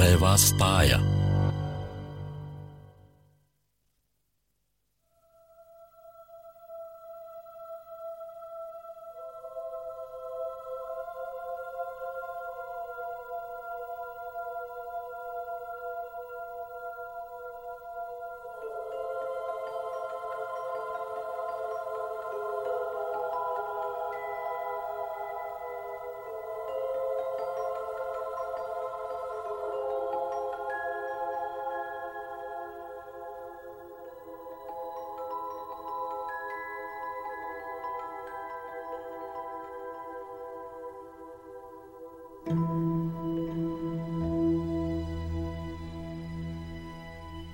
ktoré vás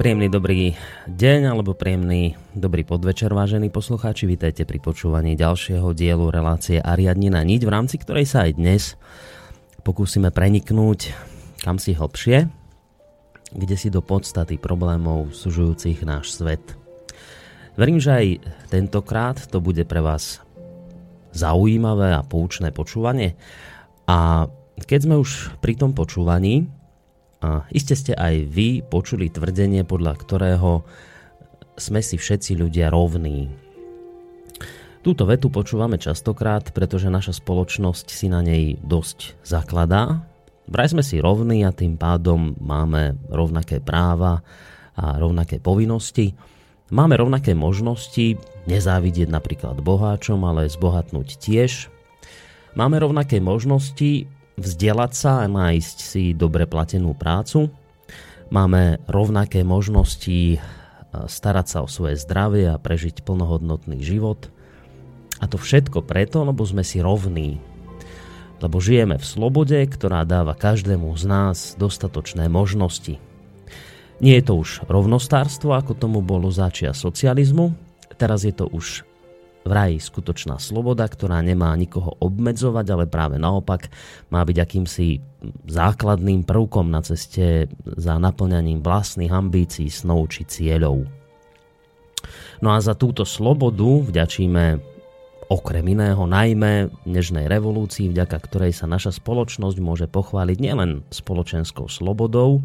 Príjemný dobrý deň alebo príjemný dobrý podvečer, vážení poslucháči. Vítajte pri počúvaní ďalšieho dielu relácie Ariadnina niť, v rámci ktorej sa aj dnes pokúsime preniknúť kam si hlbšie, kde si do podstaty problémov sužujúcich náš svet. Verím, že aj tentokrát to bude pre vás zaujímavé a poučné počúvanie. A keď sme už pri tom počúvaní, a iste ste aj vy počuli tvrdenie, podľa ktorého sme si všetci ľudia rovní. Túto vetu počúvame častokrát, pretože naša spoločnosť si na nej dosť zakladá. Vraj sme si rovní a tým pádom máme rovnaké práva a rovnaké povinnosti. Máme rovnaké možnosti nezávidieť napríklad boháčom, ale zbohatnúť tiež. Máme rovnaké možnosti vzdelať sa a nájsť si dobre platenú prácu. Máme rovnaké možnosti e, starať sa o svoje zdravie a prežiť plnohodnotný život. A to všetko preto, lebo sme si rovní. Lebo žijeme v slobode, ktorá dáva každému z nás dostatočné možnosti. Nie je to už rovnostárstvo, ako tomu bolo začia socializmu, teraz je to už vraj skutočná sloboda, ktorá nemá nikoho obmedzovať, ale práve naopak má byť akýmsi základným prvkom na ceste za naplňaním vlastných ambícií, snov či cieľov. No a za túto slobodu vďačíme okrem iného najmä dnešnej revolúcii, vďaka ktorej sa naša spoločnosť môže pochváliť nielen spoločenskou slobodou,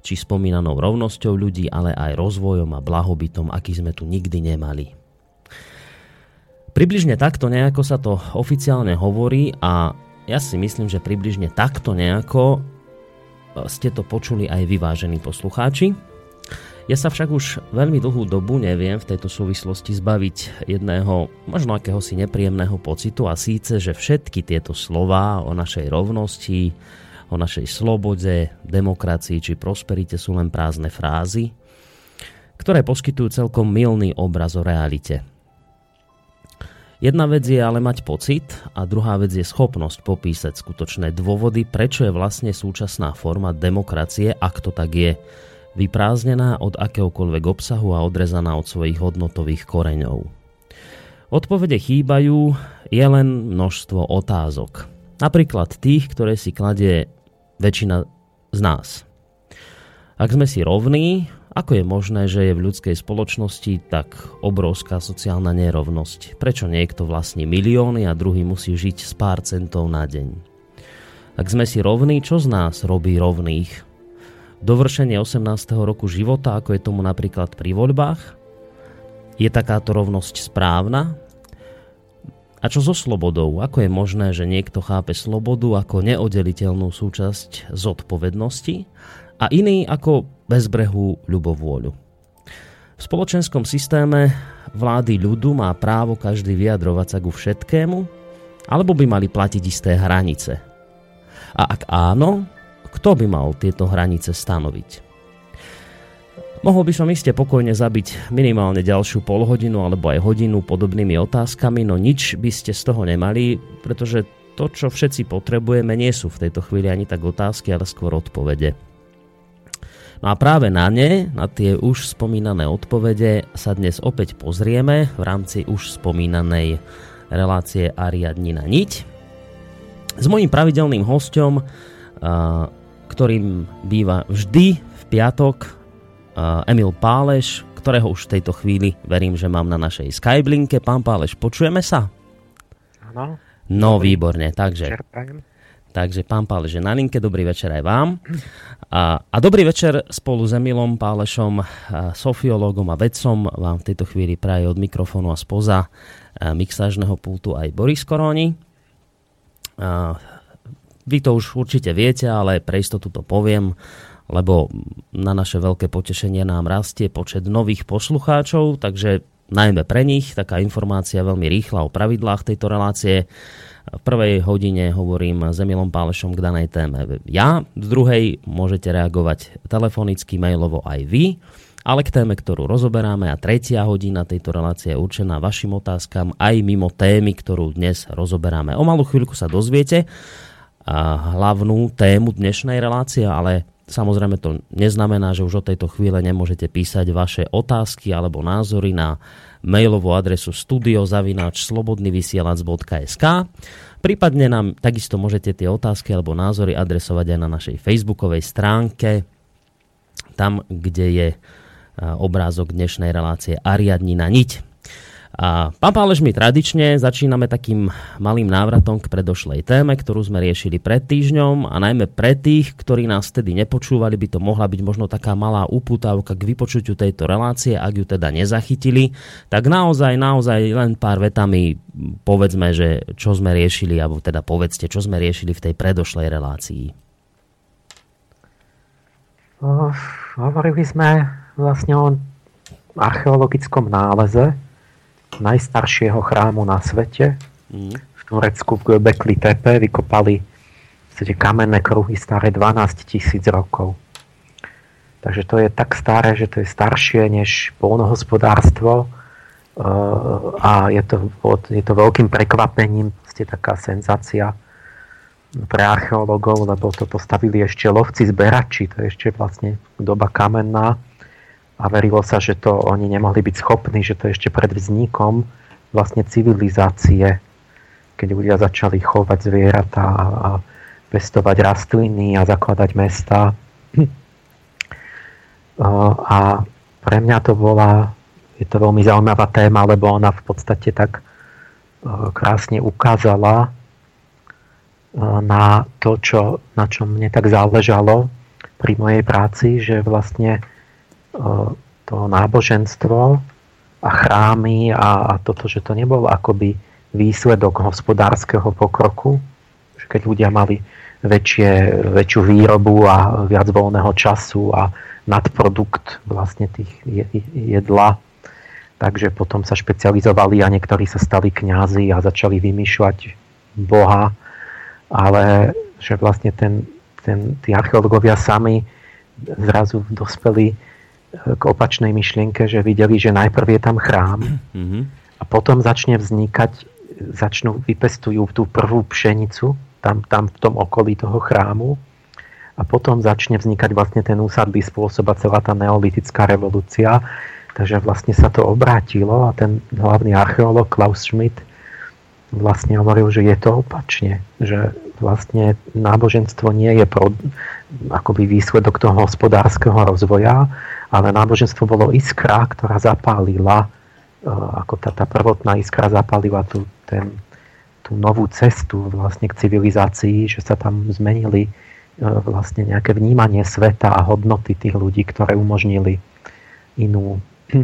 či spomínanou rovnosťou ľudí, ale aj rozvojom a blahobytom, aký sme tu nikdy nemali. Približne takto nejako sa to oficiálne hovorí a ja si myslím, že približne takto nejako e, ste to počuli aj vyvážení poslucháči. Ja sa však už veľmi dlhú dobu neviem v tejto súvislosti zbaviť jedného možno akéhosi nepríjemného pocitu a síce, že všetky tieto slová o našej rovnosti, o našej slobode, demokracii či prosperite sú len prázdne frázy, ktoré poskytujú celkom milný obraz o realite. Jedna vec je ale mať pocit a druhá vec je schopnosť popísať skutočné dôvody, prečo je vlastne súčasná forma demokracie, ak to tak je, vyprázdnená od akéhokoľvek obsahu a odrezaná od svojich hodnotových koreňov. Odpovede chýbajú, je len množstvo otázok. Napríklad tých, ktoré si kladie väčšina z nás. Ak sme si rovní, ako je možné, že je v ľudskej spoločnosti tak obrovská sociálna nerovnosť? Prečo niekto vlastní milióny a druhý musí žiť s pár centov na deň? Ak sme si rovní, čo z nás robí rovných? Dovršenie 18. roku života, ako je tomu napríklad pri voľbách? Je takáto rovnosť správna? A čo so slobodou? Ako je možné, že niekto chápe slobodu ako neoddeliteľnú súčasť zodpovednosti a iný ako bezbrehú ľubovôľu. V spoločenskom systéme vlády ľudu má právo každý vyjadrovať sa ku všetkému, alebo by mali platiť isté hranice. A ak áno, kto by mal tieto hranice stanoviť? Mohol by som iste pokojne zabiť minimálne ďalšiu polhodinu alebo aj hodinu podobnými otázkami, no nič by ste z toho nemali, pretože to, čo všetci potrebujeme, nie sú v tejto chvíli ani tak otázky, ale skôr odpovede. No a práve na ne, na tie už spomínané odpovede sa dnes opäť pozrieme v rámci už spomínanej relácie Ariadnina Niť s mojím pravidelným hostom, ktorým býva vždy v piatok Emil Páleš, ktorého už v tejto chvíli verím, že mám na našej Skyblinke. Pán Páleš, počujeme sa? Áno. No, výborne, takže... Čerpajem. Takže pán Pálež je na linke, dobrý večer aj vám. A, a dobrý večer spolu s Emilom Pálešom, sofiológom a vedcom vám v tejto chvíli praje od mikrofónu a spoza mixážneho pultu aj Boris Koroni. A, vy to už určite viete, ale pre istotu to poviem, lebo na naše veľké potešenie nám rastie počet nových poslucháčov, takže najmä pre nich taká informácia veľmi rýchla o pravidlách tejto relácie. V prvej hodine hovorím s Emilom Pálešom k danej téme ja, v druhej môžete reagovať telefonicky, mailovo aj vy, ale k téme, ktorú rozoberáme a tretia hodina tejto relácie je určená vašim otázkam aj mimo témy, ktorú dnes rozoberáme. O malú chvíľku sa dozviete hlavnú tému dnešnej relácie, ale Samozrejme to neznamená, že už od tejto chvíle nemôžete písať vaše otázky alebo názory na mailovú adresu studiozavináčslobodnyvysielac.sk Prípadne nám takisto môžete tie otázky alebo názory adresovať aj na našej facebookovej stránke, tam, kde je obrázok dnešnej relácie Ariadnina niť. A pán Pálež, my tradične začíname takým malým návratom k predošlej téme, ktorú sme riešili pred týždňom a najmä pre tých, ktorí nás vtedy nepočúvali, by to mohla byť možno taká malá uputávka k vypočutiu tejto relácie, ak ju teda nezachytili, tak naozaj, naozaj len pár vetami povedzme, že čo sme riešili, alebo teda povedzte, čo sme riešili v tej predošlej relácii. Uh, hovorili sme vlastne o archeologickom náleze, najstaršieho chrámu na svete. Mm. V Turecku v Göbekli Tepe vykopali v kamenné kruhy staré 12 tisíc rokov. Takže to je tak staré, že to je staršie než polnohospodárstvo eh, a je to, je to veľkým prekvapením, ste taká senzácia pre archeológov, lebo to postavili ešte lovci zberači, to je ešte vlastne doba kamenná a verilo sa, že to oni nemohli byť schopní, že to ešte pred vznikom vlastne civilizácie, keď ľudia začali chovať zvieratá a pestovať rastliny a zakladať mesta. A pre mňa to bola, je to veľmi zaujímavá téma, lebo ona v podstate tak krásne ukázala na to, čo, na čo mne tak záležalo pri mojej práci, že vlastne to náboženstvo a chrámy a, a toto, že to nebol akoby výsledok hospodárskeho pokroku, že keď ľudia mali väčšie, väčšiu výrobu a viac voľného času a nadprodukt vlastne tých jedla. Takže potom sa špecializovali a niektorí sa stali kňazi a začali vymýšľať Boha. Ale že vlastne ten, ten, tí archeológovia sami zrazu dospeli k opačnej myšlienke, že videli, že najprv je tam chrám mm-hmm. a potom začne vznikať, začnú, vypestujú tú prvú pšenicu tam, tam v tom okolí toho chrámu a potom začne vznikať vlastne ten úsadbý spôsob a celá tá neolitická revolúcia. Takže vlastne sa to obrátilo a ten hlavný archeológ Klaus Schmidt vlastne hovoril, že je to opačne, že vlastne náboženstvo nie je pro, akoby výsledok toho hospodárskeho rozvoja, ale náboženstvo bolo iskra, ktorá zapálila, e, ako tá, tá prvotná iskra zapálila tú, ten, tú novú cestu vlastne k civilizácii, že sa tam zmenili e, vlastne nejaké vnímanie sveta a hodnoty tých ľudí, ktoré umožnili inú,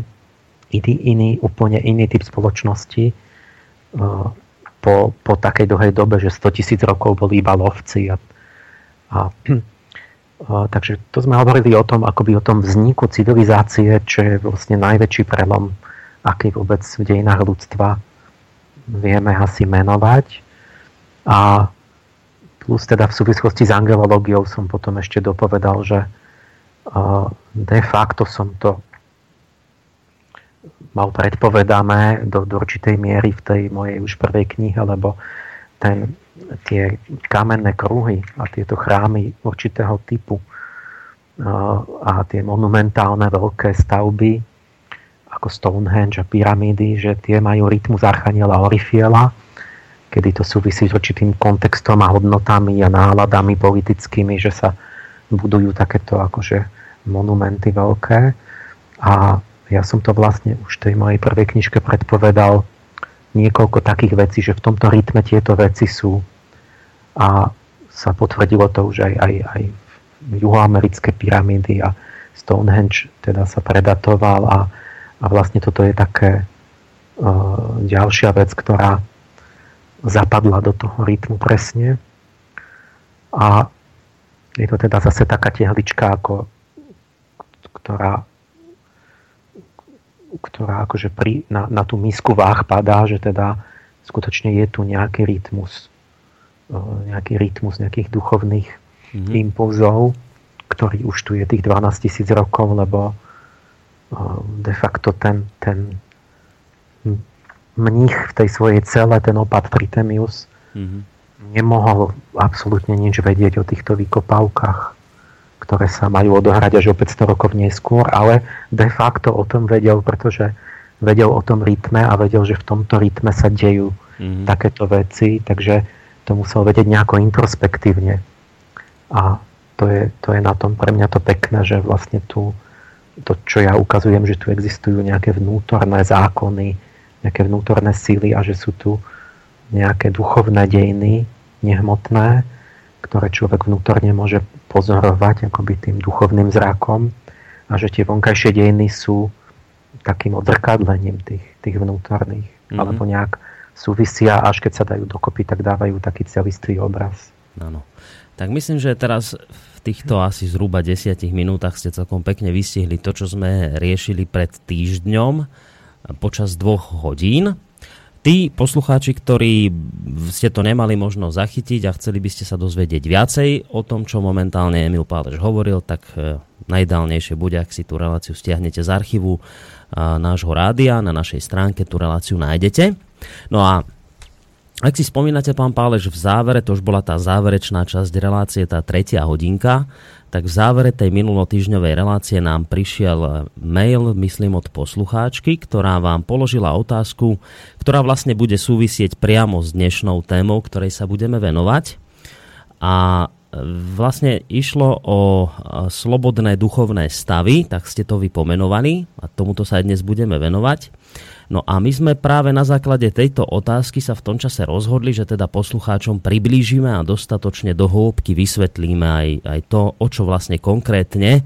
iný, iný úplne iný typ spoločnosti. E, po, po takej dlhej dobe, že 100 tisíc rokov boli iba lovci a, a Takže to sme hovorili o tom, akoby o tom vzniku civilizácie, čo je vlastne najväčší prelom, aký vôbec v dejinách ľudstva vieme asi menovať. A plus teda v súvislosti s angelológiou som potom ešte dopovedal, že de facto som to mal predpovedané do, do určitej miery v tej mojej už prvej knihe, lebo ten tie kamenné kruhy a tieto chrámy určitého typu a tie monumentálne veľké stavby ako Stonehenge a pyramídy, že tie majú rytmus Archaniela Orifiela, kedy to súvisí s určitým kontextom a hodnotami a náladami politickými, že sa budujú takéto akože monumenty veľké. A ja som to vlastne už v tej mojej prvej knižke predpovedal niekoľko takých vecí, že v tomto rytme tieto veci sú. A sa potvrdilo to už aj, aj, aj juhoamerické pyramídy a Stonehenge teda sa predatoval a, a vlastne toto je také uh, ďalšia vec, ktorá zapadla do toho rytmu presne. A je to teda zase taká tehlička, ako, ktorá ktorá akože pri, na, na tú misku váh padá, že teda skutočne je tu nejaký rytmus, e, nejaký rytmus nejakých duchovných mm-hmm. impulzov, ktorý už tu je tých 12 tisíc rokov, lebo e, de facto ten, ten mních v tej svojej cele, ten opat Tritemius, mm-hmm. nemohol absolútne nič vedieť o týchto vykopávkach ktoré sa majú odohrať až o 500 rokov neskôr, ale de facto o tom vedel, pretože vedel o tom rytme a vedel, že v tomto rytme sa dejú mm-hmm. takéto veci, takže to musel vedieť nejako introspektívne. A to je, to je na tom pre mňa to pekné, že vlastne tu to, čo ja ukazujem, že tu existujú nejaké vnútorné zákony, nejaké vnútorné síly a že sú tu nejaké duchovné dejiny, nehmotné, ktoré človek vnútorne môže pozorovať akoby tým duchovným zrakom a že tie vonkajšie dejiny sú takým odzrkadlením tých, tých vnútorných mm-hmm. alebo nejak súvisia, až keď sa dajú dokopy, tak dávajú taký celistvý obraz. Áno. Tak myslím, že teraz v týchto asi zhruba desiatich minútach ste celkom pekne vystihli to, čo sme riešili pred týždňom počas dvoch hodín. Tí poslucháči, ktorí ste to nemali možno zachytiť a chceli by ste sa dozvedieť viacej o tom, čo momentálne Emil Pálež hovoril, tak e, najideálnejšie bude, ak si tú reláciu stiahnete z archívu e, nášho rádia, na našej stránke tú reláciu nájdete. No a ak si spomínate, pán Pálež, v závere, to už bola tá záverečná časť relácie, tá tretia hodinka, tak v závere tej minulotýžňovej relácie nám prišiel mail, myslím, od poslucháčky, ktorá vám položila otázku, ktorá vlastne bude súvisieť priamo s dnešnou témou, ktorej sa budeme venovať. A vlastne išlo o slobodné duchovné stavy, tak ste to vypomenovali a tomuto sa aj dnes budeme venovať. No a my sme práve na základe tejto otázky sa v tom čase rozhodli, že teda poslucháčom priblížime a dostatočne do hĺbky vysvetlíme aj, aj to, o čo vlastne konkrétne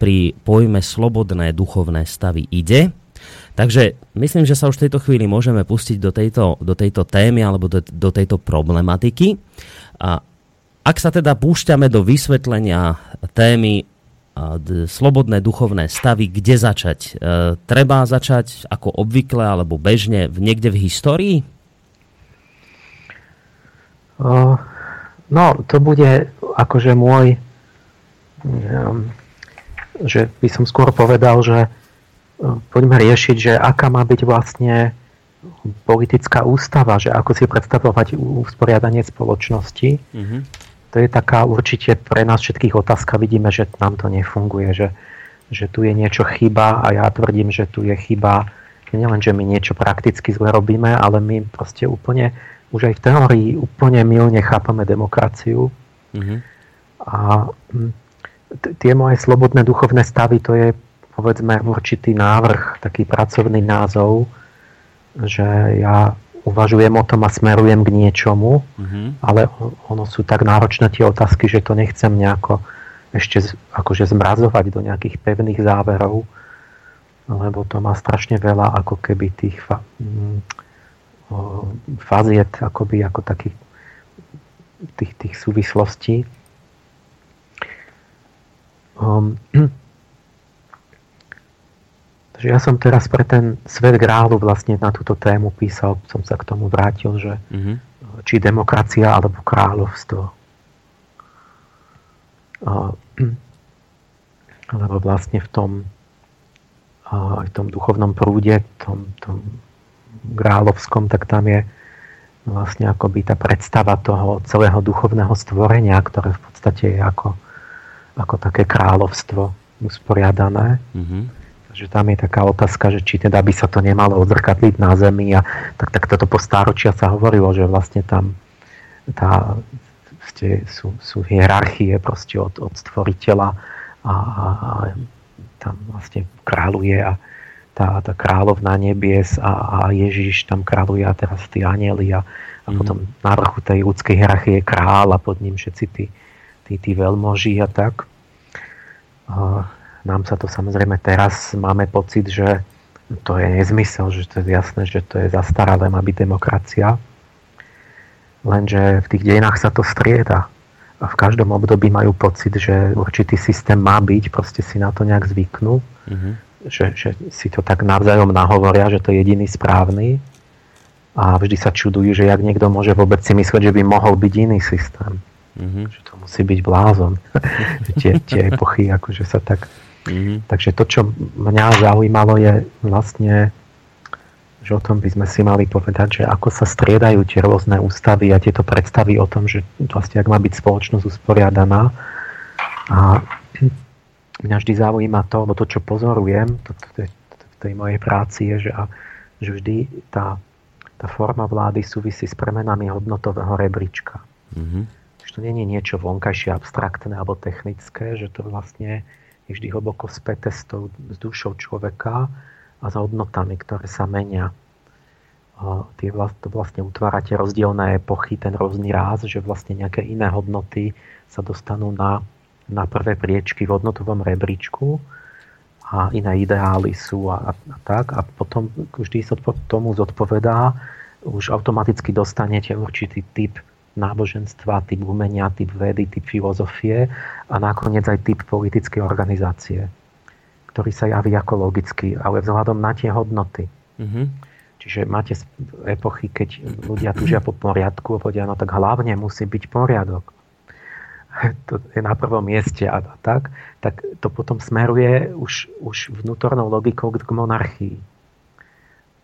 pri pojme slobodné duchovné stavy ide. Takže myslím, že sa už v tejto chvíli môžeme pustiť do tejto, do tejto témy alebo do, do tejto problematiky. A ak sa teda púšťame do vysvetlenia témy slobodné duchovné stavy, kde začať? E, treba začať ako obvykle alebo bežne niekde v histórii? No, to bude akože môj že by som skôr povedal, že poďme riešiť, že aká má byť vlastne politická ústava, že ako si predstavovať usporiadanie spoločnosti. Mm-hmm. To je taká určite pre nás všetkých otázka. Vidíme, že nám to nefunguje, že, že tu je niečo chyba a ja tvrdím, že tu je chyba nielen, že my niečo prakticky zle robíme, ale my proste úplne, už aj v teórii úplne milne chápame demokraciu. Mm-hmm. A hm, tie moje slobodné duchovné stavy, to je povedzme určitý návrh, taký pracovný názov, že ja uvažujem o tom a smerujem k niečomu, mm-hmm. ale ono sú tak náročné tie otázky, že to nechcem nejako ešte akože zmrazovať do nejakých pevných záverov, lebo to má strašne veľa ako keby tých fa- mm, faziet, akoby ako takých tých, tých súvislostí. Um, Takže ja som teraz pre ten svet grálu vlastne na túto tému písal, som sa k tomu vrátil, že mm-hmm. či demokracia alebo kráľovstvo. Lebo vlastne v tom v tom duchovnom prúde, tom, tom grálovskom, tak tam je vlastne akoby tá predstava toho celého duchovného stvorenia, ktoré v podstate je ako, ako také kráľovstvo usporiadané. Mm-hmm že tam je taká otázka, že či teda by sa to nemalo odzrkadliť na Zemi a tak, tak toto po stáročia sa hovorilo, že vlastne tam tá, ste, sú, sú hierarchie proste od, od stvoriteľa a, a, a tam vlastne kráľuje a tá, tá kráľovná nebies a, a Ježiš tam kráľuje a teraz tí anieli a, a mm. potom na vrchu tej ľudskej hierarchie je král a pod ním všetci tí, tí, tí veľmoží a tak. A, nám sa to samozrejme teraz máme pocit, že to je nezmysel, že to je jasné, že to je zastaralé, má byť demokracia. Lenže v tých dejinách sa to strieda. A v každom období majú pocit, že určitý systém má byť, proste si na to nejak zvyknú. Mm-hmm. Že, že si to tak navzájom nahovoria, že to je jediný správny. A vždy sa čudujú, že jak niekto môže vôbec si myslieť, že by mohol byť iný systém. Mm-hmm. Že to musí byť blázon. tie, tie epochy akože sa tak Mm-hmm. Takže to, čo mňa zaujímalo, je vlastne, že o tom by sme si mali povedať, že ako sa striedajú tie rôzne ústavy a tieto predstavy o tom, že vlastne ak má byť spoločnosť usporiadaná. A mňa vždy zaujíma to, lebo to, čo pozorujem to, to, to, to, v tej mojej práci je, že, a, že vždy tá, tá forma vlády súvisí s premenami hodnotového rebríčka. Mm-hmm. Že to nie je niečo vonkajšie, abstraktné alebo technické, že to vlastne je vždy hlboko späté s, tou, s dušou človeka a s hodnotami, ktoré sa menia. A tie vlast, to vlastne utvára rozdielne epochy, ten rôzny ráz, že vlastne nejaké iné hodnoty sa dostanú na, na prvé priečky v hodnotovom rebríčku a iné ideály sú a, a, a tak. A potom vždy sa tomu zodpovedá, už automaticky dostanete určitý typ náboženstva, typ umenia, typ vedy, typ filozofie a nakoniec aj typ politickej organizácie, ktorý sa javí ako logický, ale vzhľadom na tie hodnoty. Mm-hmm. Čiže máte epochy, keď ľudia tužia po poriadku a povedia, no tak hlavne musí byť poriadok. To je na prvom mieste a tak, tak to potom smeruje už, už vnútornou logikou k monarchii.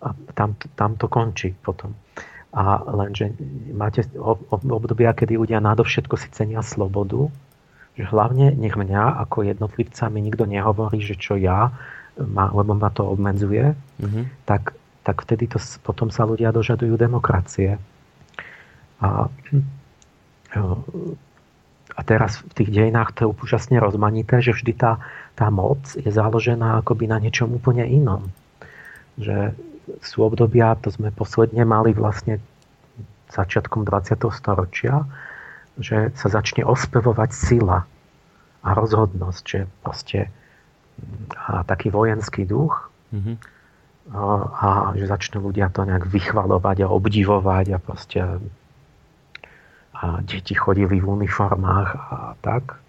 A tam, tam to končí potom. A lenže máte obdobia, kedy ľudia nadovšetko si cenia slobodu, že hlavne nech mňa ako jednotlivca mi nikto nehovorí, že čo ja, ma, lebo ma to obmedzuje, mm-hmm. tak, tak vtedy to, potom sa ľudia dožadujú demokracie. A, a teraz v tých dejinách to je úžasne rozmanité, že vždy tá, tá moc je založená akoby na niečom úplne inom. Že sú obdobia, to sme posledne mali vlastne začiatkom 20. storočia, že sa začne ospevovať sila a rozhodnosť, že proste a taký vojenský duch mm-hmm. a, a že začnú ľudia to nejak vychvalovať a obdivovať a proste a a deti chodili v uniformách a tak,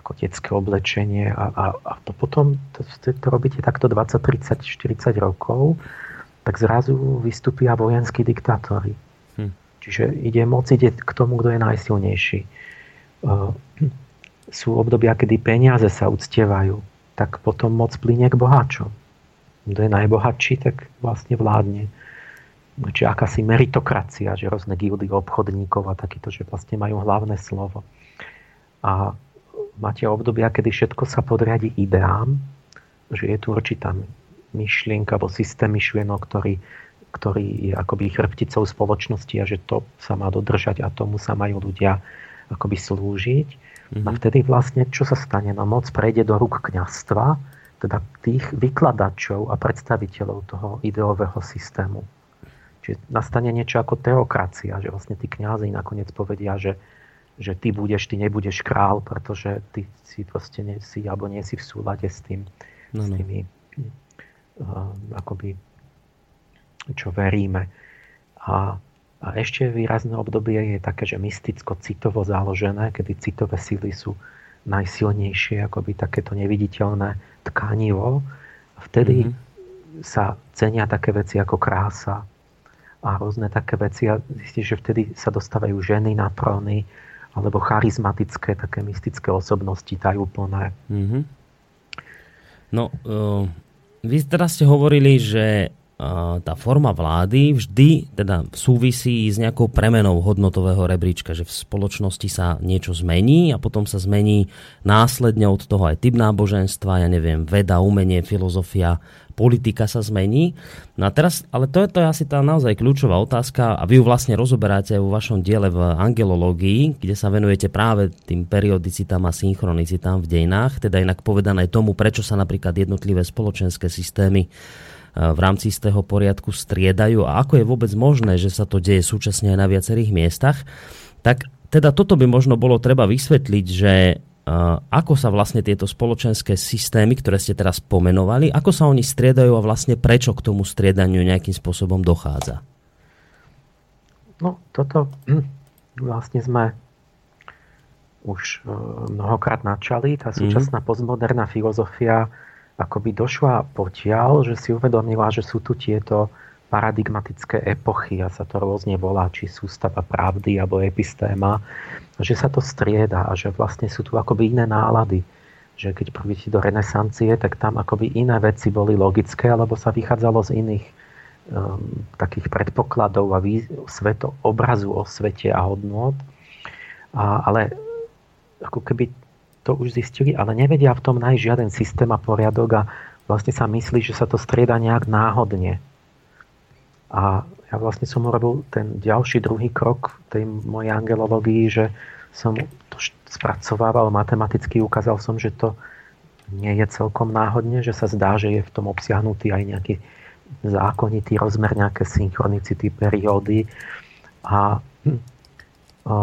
ako detské oblečenie a, a, a to potom, to, to robíte takto 20, 30, 40 rokov, tak zrazu vystúpia vojenskí diktátori. Hm. Čiže ide moc ide k tomu, kto je najsilnejší. Sú obdobia, kedy peniaze sa uctievajú, tak potom moc plynie k boháčom. Kto je najbohatší, tak vlastne vládne či akási meritokracia, že rôzne gildy obchodníkov a takýto, že vlastne majú hlavné slovo. A máte obdobia, kedy všetko sa podriadi ideám, že je tu určitá myšlienka alebo systém myšlienok, ktorý, ktorý je akoby chrbticou spoločnosti a že to sa má dodržať a tomu sa majú ľudia akoby slúžiť. Mm-hmm. A vtedy vlastne, čo sa stane? No moc prejde do rúk kňastva, teda tých vykladačov a predstaviteľov toho ideového systému. Čiže nastane niečo ako teokracia, že vlastne tí kňazi nakoniec povedia, že, že ty budeš, ty nebudeš král, pretože ty si proste nie si, alebo nie si v súlade s tým, no, no. s tými akoby, čo veríme. A, a ešte výrazné obdobie je také, že mysticko-citovo založené, kedy citové síly sú najsilnejšie, akoby takéto neviditeľné tkanivo. Vtedy mm-hmm. sa cenia také veci ako krása, a rôzne také veci a zistíš, že vtedy sa dostávajú ženy na tróny alebo charizmatické, také mystické osobnosti tajúplné. Mm-hmm. No, uh, vy teraz ste hovorili, že tá forma vlády vždy teda súvisí s nejakou premenou hodnotového rebríčka, že v spoločnosti sa niečo zmení a potom sa zmení následne od toho aj typ náboženstva, ja neviem, veda, umenie, filozofia, politika sa zmení. No a teraz, ale to je, to je asi tá naozaj kľúčová otázka a vy ju vlastne rozoberáte aj vo vašom diele v angelológii, kde sa venujete práve tým periodicitám a synchronicitám v dejinách, teda inak povedané tomu, prečo sa napríklad jednotlivé spoločenské systémy v rámci istého poriadku striedajú a ako je vôbec možné, že sa to deje súčasne aj na viacerých miestach, tak teda toto by možno bolo treba vysvetliť, že ako sa vlastne tieto spoločenské systémy, ktoré ste teraz pomenovali, ako sa oni striedajú a vlastne prečo k tomu striedaniu nejakým spôsobom dochádza? No, toto hm, vlastne sme už e, mnohokrát načali. Tá súčasná mm. postmoderná filozofia akoby došla potiaľ, že si uvedomila, že sú tu tieto paradigmatické epochy, a sa to rôzne volá, či sústava pravdy alebo epistéma, že sa to strieda a že vlastne sú tu akoby iné nálady. Že keď prídete do renesancie, tak tam akoby iné veci boli logické, alebo sa vychádzalo z iných um, takých predpokladov a vý, sveto, obrazu o svete a hodnot. A, ale ako keby to už zistili, ale nevedia v tom nájsť žiaden systém a poriadok a vlastne sa myslí, že sa to strieda nejak náhodne. A ja vlastne som urobil ten ďalší druhý krok tej mojej angelológii, že som to spracovával matematicky, ukázal som, že to nie je celkom náhodne, že sa zdá, že je v tom obsiahnutý aj nejaký zákonitý rozmer, nejaké synchronicity, periódy. A, a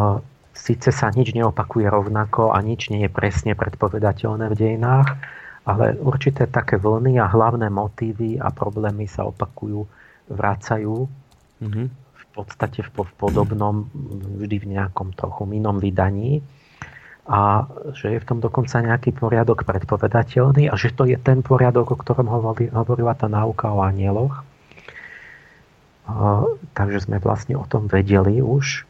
síce sa nič neopakuje rovnako a nič nie je presne predpovedateľné v dejinách, ale určité také vlny a hlavné motívy a problémy sa opakujú, vrácajú mm-hmm. v podstate v, podobnom, vždy v nejakom trochu inom vydaní a že je v tom dokonca nejaký poriadok predpovedateľný a že to je ten poriadok, o ktorom hovorila, hovorila tá náuka o anieloch. takže sme vlastne o tom vedeli už.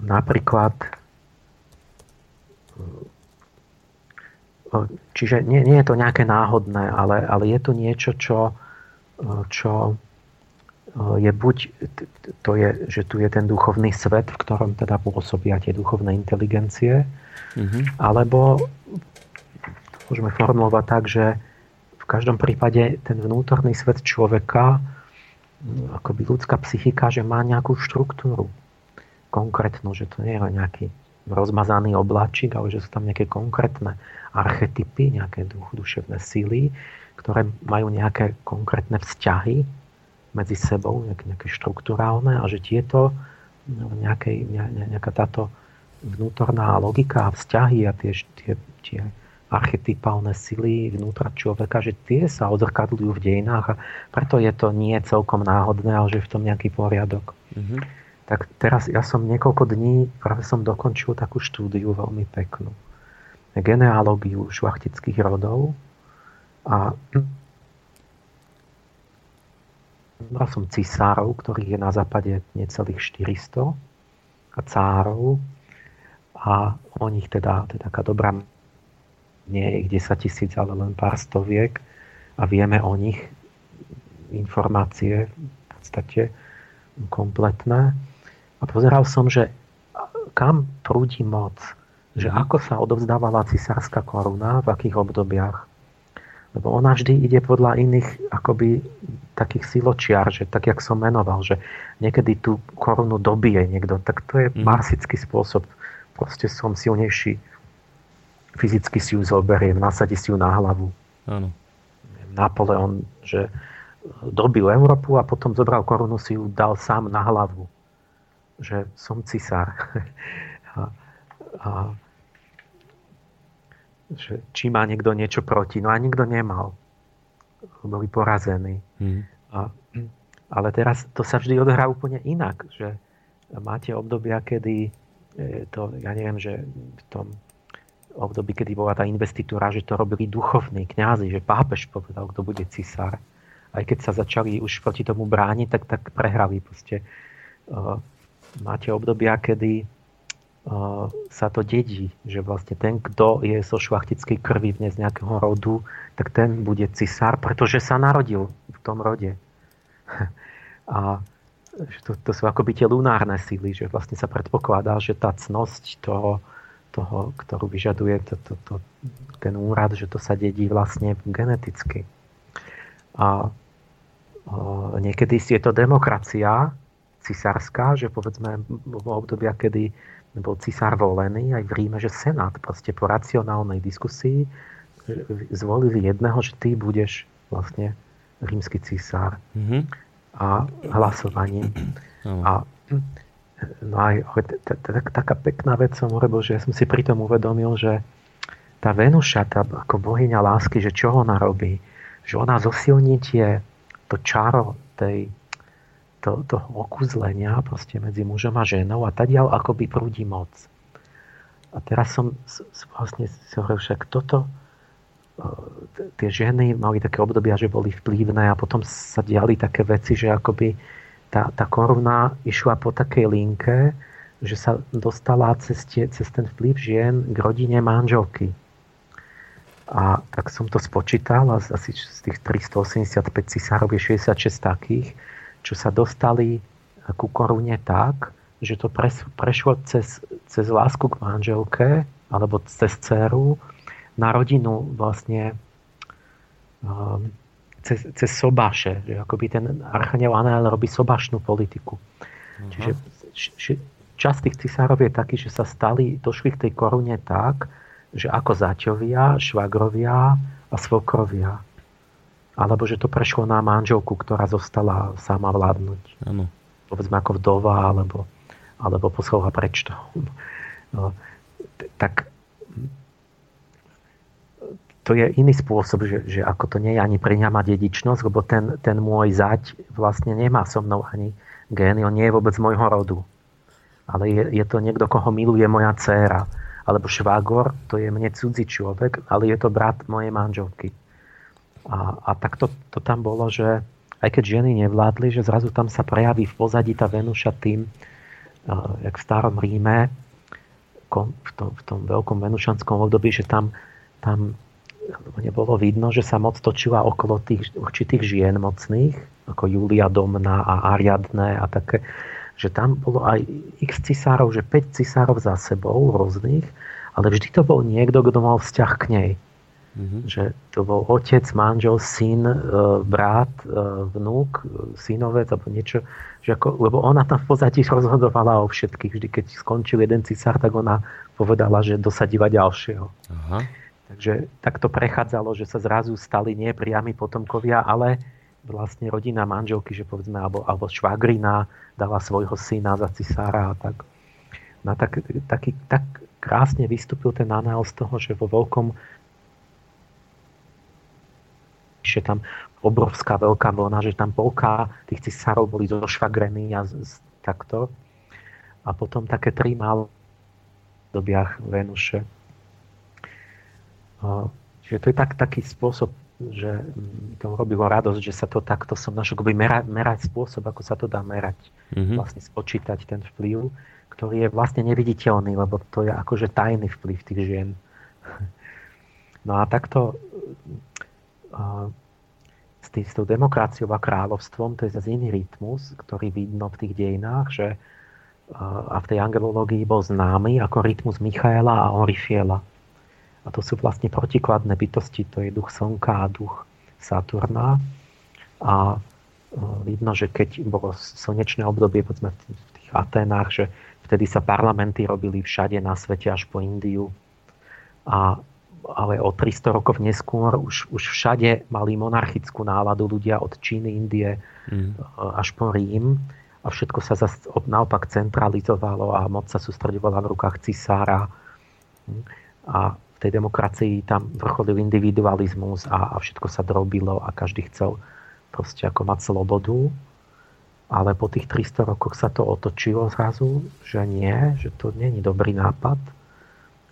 Napríklad čiže nie, nie je to nejaké náhodné, ale, ale je to niečo, čo, čo je buď to je, že tu je ten duchovný svet, v ktorom teda pôsobia tie duchovné inteligencie, mm-hmm. alebo môžeme formulovať tak, že v každom prípade ten vnútorný svet človeka akoby ľudská psychika, že má nejakú štruktúru konkrétnu, že to nie je nejaký rozmazaný obláčik, ale že sú tam nejaké konkrétne archetypy, nejaké duch, duševné síly, ktoré majú nejaké konkrétne vzťahy medzi sebou, nejaké, nejaké štruktúrálne a že tieto no, nejaké, nejaká táto vnútorná logika a vzťahy a tie, tie, tie archetypálne sily vnútra človeka, že tie sa odzrkadľujú v dejinách a preto je to nie celkom náhodné, ale že je v tom nejaký poriadok. Mm-hmm. Tak teraz ja som niekoľko dní, práve som dokončil takú štúdiu veľmi peknú. Genealógiu šlachtických rodov a Bral som cisárov, ktorých je na západe necelých 400 a cárov a o nich teda, teda taká dobrá nie je ich 10 tisíc, ale len pár stoviek a vieme o nich informácie v podstate kompletné. A pozeral som, že kam prúdi moc, že mhm. ako sa odovzdávala cisárska koruna, v akých obdobiach. Lebo ona vždy ide podľa iných akoby takých siločiar, že tak, jak som menoval, že niekedy tú korunu dobije niekto, tak to je mm. marsický spôsob. Proste som silnejší, fyzicky si ju zoberiem, nasadí si ju na hlavu. Áno. Napoleon, že dobil Európu a potom zobral korunu, si ju dal sám na hlavu. Že som cisár. a, a že či má niekto niečo proti. No a nikto nemal. Boli porazení. Mm. A, ale teraz to sa vždy odhrá úplne inak, že máte obdobia, kedy e, to, ja neviem, že v tom období, kedy bola tá investitúra, že to robili duchovní kňazi, že pápež povedal, kto bude cisár. Aj keď sa začali už proti tomu brániť, tak, tak prehrali. Proste. Uh, máte obdobia, kedy sa to dedí, že vlastne ten, kto je zo šlachtickej krvi dnes nejakého rodu, tak ten bude cisár, pretože sa narodil v tom rode. A to, to sú akoby tie lunárne síly, že vlastne sa predpokladá, že tá cnosť toho, toho ktorú vyžaduje to, to, to, ten úrad, že to sa dedí vlastne geneticky. A, a niekedy je to demokracia cisárska, že povedzme v obdobia, kedy bol cisár volený aj v Ríme, že Senát proste po racionálnej diskusii zvolili jedného, že ty budeš vlastne rímsky cisár. Mm-hmm. A hlasovaním. Mm-hmm. A no aj taká pekná vec som urobil, že ja som si pri tom uvedomil, že tá Venuša, tá ako bohyňa lásky, že čo ona robí? Že ona zosilní tie, to čaro tej to, toho okuzlenia proste medzi mužom a ženou a tadiaľ akoby prúdi moc. A teraz som vlastne hovoril, však toto e, tie ženy mali také obdobia, že boli vplyvné a potom sa diali také veci, že akoby tá, tá koruna išla po takej linke, že sa dostala cez, tie, cez ten vplyv žien k rodine manželky. A tak som to spočítal a asi z tých 385 cisárov je 66 takých, čo sa dostali ku korune tak, že to prešlo cez, cez lásku k manželke alebo cez dceru na rodinu vlastne um, cez, cez sobáše. Že akoby ten archaniel Anael robí sobašnú politiku. Uh-huh. Čiže časť tých cisárov je taký, že sa stali, došli k tej korune tak, že ako zaťovia, švagrovia a svokrovia alebo že to prešlo na manželku, ktorá zostala sama vládnuť. Ano. Povedzme ako vdova, alebo, alebo poslala preč to. No, tak to je iný spôsob, že, že ako to nie je ani pre ňa má dedičnosť, lebo ten, ten môj zať vlastne nemá so mnou ani gény, on nie je vôbec môjho rodu. Ale je, je to niekto, koho miluje moja dcéra. Alebo švágor, to je mne cudzí človek, ale je to brat mojej manželky. A, a tak to, to tam bolo, že aj keď ženy nevládli, že zrazu tam sa prejaví v pozadí tá Venuša tým, uh, jak v starom Ríme, v tom, v tom veľkom venušanskom období, že tam, tam nebolo vidno, že sa moc točila okolo tých určitých žien mocných, ako Julia Domna a Ariadne a také, že tam bolo aj x cisárov, že 5 cisárov za sebou rôznych, ale vždy to bol niekto, kto mal vzťah k nej. Mm-hmm. Že to bol otec, manžel, syn, e, brat, e, vnúk, synovec alebo niečo. Že ako, lebo ona tam v pozadí rozhodovala o všetkých. Vždy, keď skončil jeden cisár, tak ona povedala, že dosadíva ďalšieho. Aha. Takže tak to prechádzalo, že sa zrazu stali nie priami potomkovia, ale vlastne rodina manželky, že povedzme, alebo, alebo švagrina dala svojho syna za cisára a tak. No tak, taký, tak krásne vystúpil ten Anael z toho, že vo veľkom že tam obrovská veľká vlna, že tam polka tých cisárov boli zošvagrení a z, z, takto. A potom také tri málo dobiach Venuše. Čiže to je tak, taký spôsob, že to robilo radosť, že sa to takto som našiel, akoby merať, merať spôsob, ako sa to dá merať. Mm-hmm. Vlastne spočítať ten vplyv, ktorý je vlastne neviditeľný, lebo to je akože tajný vplyv tých žien. No a takto s, tým, s tou demokraciou a kráľovstvom, to je zase iný rytmus, ktorý vidno v tých dejinách, že a v tej angelológii bol známy ako rytmus Michaela a Orifiela. A to sú vlastne protikladné bytosti, to je duch Slnka a duch Saturna. A vidno, že keď bolo slnečné obdobie povedzme, v tých Aténách, že vtedy sa parlamenty robili všade na svete až po Indiu. A ale o 300 rokov neskôr už, už všade mali monarchickú náladu ľudia od Číny, Indie mm. až po Rím. A všetko sa zas, naopak centralizovalo a moc sa sústredovala v rukách cisára. A v tej demokracii tam vrcholil individualizmus a, a všetko sa drobilo a každý chcel proste ako mať slobodu. Ale po tých 300 rokoch sa to otočilo zrazu, že nie, že to je dobrý nápad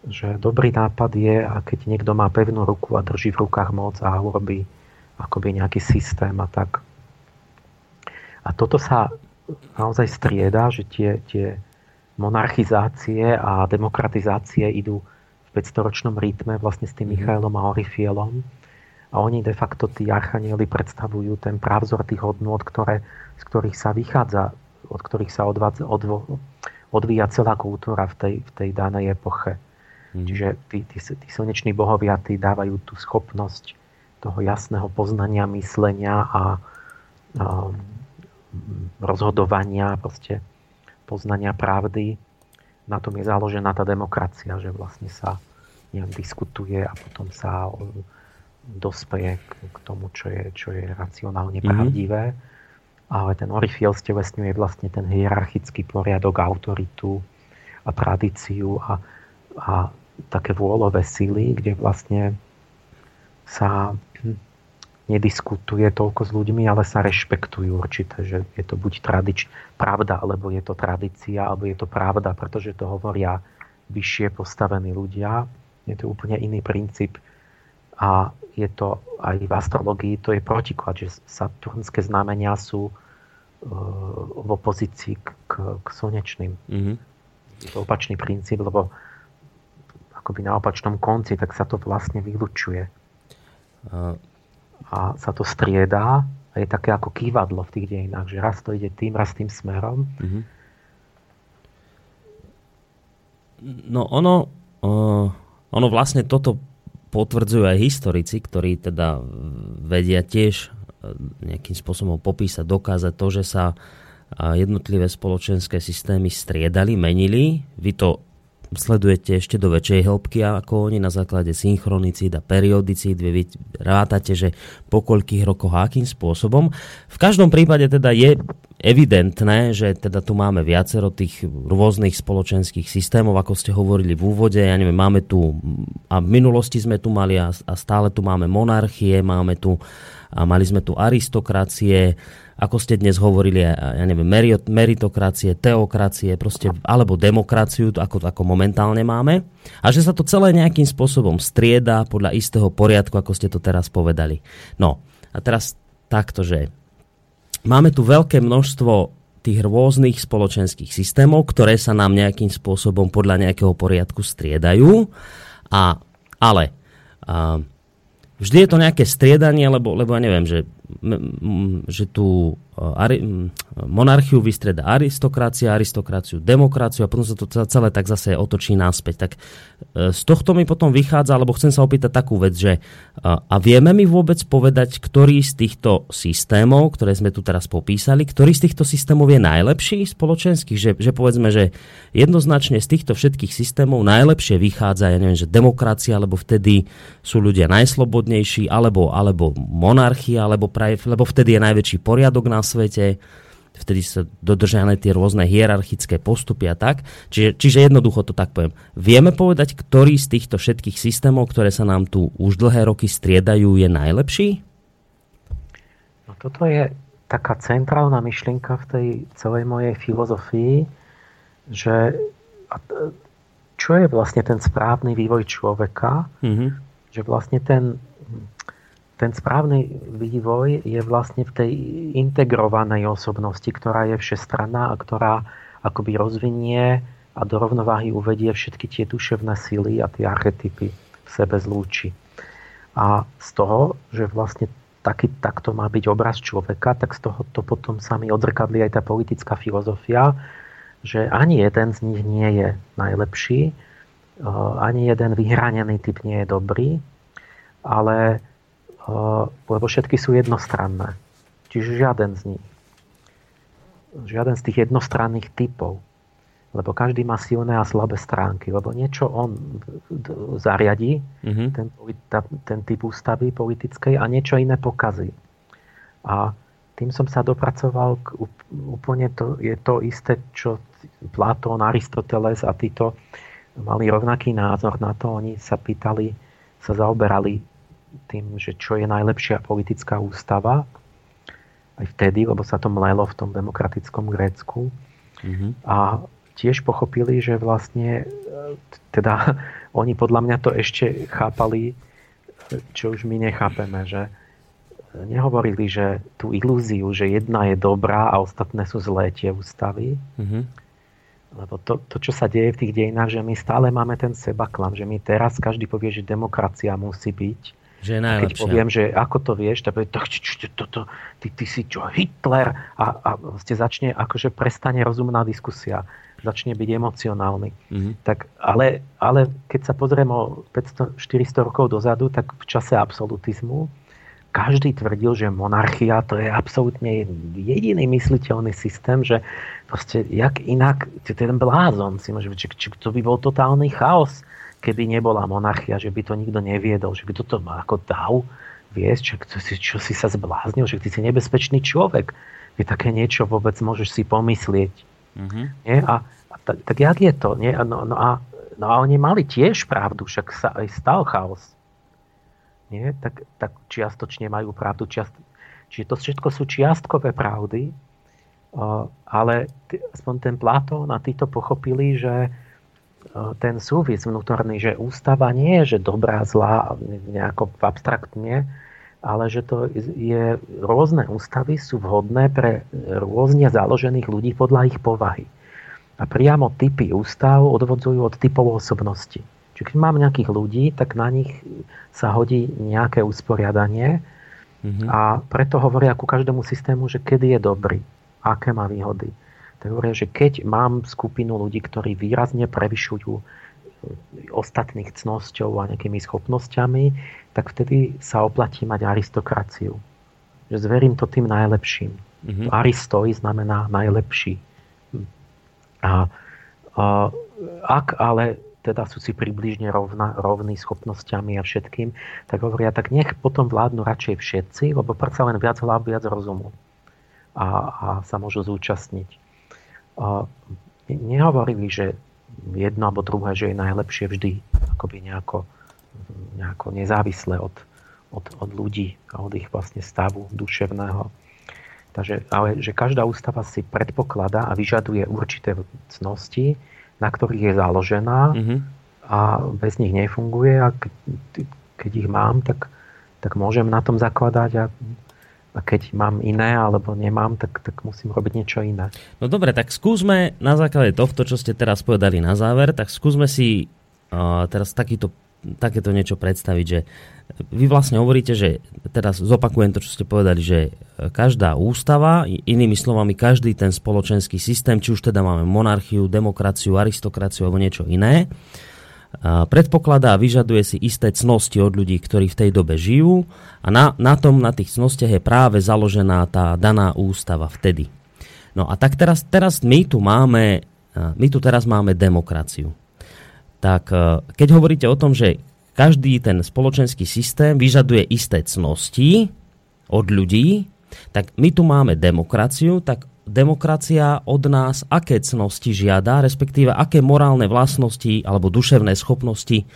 že dobrý nápad je, a keď niekto má pevnú ruku a drží v rukách moc a urobí akoby nejaký systém a tak. A toto sa naozaj strieda, že tie, tie monarchizácie a demokratizácie idú v 500-ročnom rytme vlastne s tým mhm. Michailom a Orifielom. A oni de facto, tí archanieli, predstavujú ten právzor tých hodnôt, ktoré, z ktorých sa vychádza, od ktorých sa odvádza, odvo, odvíja celá kultúra v tej, v tej danej epoche. Čiže tí, tí, tí slneční bohovia tí dávajú tú schopnosť toho jasného poznania, myslenia a, a rozhodovania, proste poznania pravdy. Na tom je založená tá demokracia, že vlastne sa nejak diskutuje a potom sa dospeje k, k tomu, čo je, čo je racionálne mm-hmm. pravdivé. Ale ten Orifiel stelesňuje vlastne ten hierarchický poriadok, autoritu a tradíciu a, a také vôľové sily, kde vlastne sa nediskutuje toľko s ľuďmi, ale sa rešpektujú určité, že je to buď tradič, pravda, alebo je to tradícia, alebo je to pravda, pretože to hovoria vyššie postavení ľudia. Je to úplne iný princíp a je to aj v astrologii, to je protiklad, že saturnské znamenia sú e, v opozícii k, k, k slnečným. Mm-hmm. Je to opačný princíp, lebo akoby na opačnom konci, tak sa to vlastne vylučuje. A sa to striedá a je také ako kývadlo v tých dejinách, že raz to ide tým, raz tým smerom. Mm-hmm. No ono, ono vlastne toto potvrdzujú aj historici, ktorí teda vedia tiež e, nejakým spôsobom popísať, dokázať to, že sa jednotlivé spoločenské systémy striedali, menili. Vy to sledujete ešte do väčšej hĺbky ako oni na základe synchronicíd a periodicíd. Vy rátate, že po koľkých rokoch a akým spôsobom. V každom prípade teda je evidentné, že teda tu máme viacero tých rôznych spoločenských systémov, ako ste hovorili v úvode. Ja neviem, máme tu, a v minulosti sme tu mali a, a stále tu máme monarchie, máme tu, a mali sme tu aristokracie, ako ste dnes hovorili, ja neviem, meritokracie, teokracie, proste, alebo demokraciu, ako, ako momentálne máme. A že sa to celé nejakým spôsobom strieda podľa istého poriadku, ako ste to teraz povedali. No, a teraz takto, že máme tu veľké množstvo tých rôznych spoločenských systémov, ktoré sa nám nejakým spôsobom podľa nejakého poriadku striedajú. A, ale a, vždy je to nejaké striedanie, lebo, lebo ja neviem, že že tu monarchiu vystreda aristokracia, aristokraciu demokraciu a potom sa to celé tak zase otočí náspäť. Tak e, z tohto mi potom vychádza, alebo chcem sa opýtať takú vec, že a vieme mi vôbec povedať, ktorý z týchto systémov, ktoré sme tu teraz popísali, ktorý z týchto systémov je najlepší spoločenských, že, že povedzme, že jednoznačne z týchto všetkých systémov najlepšie vychádza, ja neviem, že demokracia, alebo vtedy sú ľudia najslobodnejší, alebo, alebo monarchia, alebo praje, lebo vtedy je najväčší poriadok na svete, vtedy sa dodržané tie rôzne hierarchické postupy a tak. Čiže, čiže jednoducho to tak poviem. Vieme povedať, ktorý z týchto všetkých systémov, ktoré sa nám tu už dlhé roky striedajú, je najlepší? toto je taká centrálna myšlienka v tej celej mojej filozofii, že čo je vlastne ten správny vývoj človeka, mm-hmm. že vlastne ten, ten správny vývoj je vlastne v tej integrovanej osobnosti, ktorá je všestranná a ktorá akoby rozvinie a do rovnováhy uvedie všetky tie duševné sily a tie archetypy v sebe zlúči. A z toho, že vlastne taký, takto má byť obraz človeka, tak z toho to potom sa mi odrkadli aj tá politická filozofia, že ani jeden z nich nie je najlepší, ani jeden vyhranený typ nie je dobrý, ale lebo všetky sú jednostranné. Čiže žiaden z nich. Žiaden z tých jednostranných typov lebo každý má silné a slabé stránky, lebo niečo on zariadí, mm-hmm. ten, ten typ ústavy politickej a niečo iné pokazí. A tým som sa dopracoval k úplne to, je to isté, čo Platón, Aristoteles a títo mali rovnaký názor na to. Oni sa pýtali, sa zaoberali tým, že čo je najlepšia politická ústava, aj vtedy, lebo sa to mlelo v tom demokratickom Grécku. Mm-hmm. A tiež pochopili, že vlastne e, teda oni podľa mňa to ešte chápali, čo už my nechápeme, že nehovorili, že tú ilúziu, že jedna je dobrá a ostatné sú zlé tie ústavy. Mm-hmm. Lebo to, to, čo sa deje v tých dejinách, že my stále máme ten seba klam, že my teraz každý povie, že demokracia musí byť že je najlepšia. Keď poviem, že ako to vieš, tak povie, tak, to, to, ty, ty si čo, Hitler? A, a ste začne, akože prestane rozumná diskusia. Začne byť emocionálny. Mm-hmm. Tak, ale, ale keď sa pozriem o 500-400 rokov dozadu, tak v čase absolutizmu každý tvrdil, že monarchia to je absolútne jediný mysliteľný systém, že proste jak inak, ten blázon si môže či, či to by bol totálny chaos keby nebola monarchia, že by to nikto neviedol, že by toto má ako dav viesť, čo, čo, si, čo si sa zbláznil, že ty si nebezpečný človek. Vy také niečo vôbec môžeš si pomyslieť. Mm-hmm. Nie? A, a tak, tak jak je to? Nie? No, no, a, no a oni mali tiež pravdu, však sa aj stal chaos. Nie? Tak, tak čiastočne majú pravdu. Čiast... Čiže to všetko sú čiastkové pravdy, ale aspoň ten Platón a títo pochopili, že ten súvis vnútorný, že ústava nie je, že dobrá, zlá, nejako abstraktne, ale že to je, rôzne ústavy sú vhodné pre rôzne založených ľudí podľa ich povahy. A priamo typy ústav odvodzujú od typov osobnosti. Čiže keď mám nejakých ľudí, tak na nich sa hodí nejaké usporiadanie mm-hmm. a preto hovoria ku každému systému, že kedy je dobrý, aké má výhody hovoria, že keď mám skupinu ľudí, ktorí výrazne prevyšujú e, ostatných cnosťou a nejakými schopnosťami, tak vtedy sa oplatí mať aristokraciu. Že zverím to tým najlepším. Mm-hmm. Aristoj znamená najlepší. A, a ak ale teda sú si približne rovna, rovní schopnosťami a všetkým, tak hovoria, tak nech potom vládnu radšej všetci, lebo predsa len viac hlav, viac rozumu. A, a sa môžu zúčastniť nehovorili, že jedno alebo druhé, že je najlepšie vždy akoby nejako, nejako nezávislé od, od, od ľudí a od ich vlastne stavu duševného. Takže, ale že každá ústava si predpokladá a vyžaduje určité cnosti, na ktorých je založená mm-hmm. a bez nich nefunguje a keď, keď ich mám, tak, tak môžem na tom zakladať a keď mám iné alebo nemám, tak, tak musím robiť niečo iné. No dobre, tak skúsme na základe tohto, čo ste teraz povedali na záver, tak skúsme si uh, teraz takýto, takéto niečo predstaviť, že vy vlastne hovoríte, že teraz zopakujem to, čo ste povedali, že každá ústava, inými slovami každý ten spoločenský systém, či už teda máme monarchiu, demokraciu, aristokraciu alebo niečo iné, predpokladá a vyžaduje si isté cnosti od ľudí, ktorí v tej dobe žijú a na, na tom, na tých cnostiach je práve založená tá daná ústava vtedy. No a tak teraz, teraz my tu máme, my tu teraz máme demokraciu. Tak keď hovoríte o tom, že každý ten spoločenský systém vyžaduje isté cnosti od ľudí, tak my tu máme demokraciu, tak demokracia od nás aké cnosti žiada, respektíve aké morálne vlastnosti alebo duševné schopnosti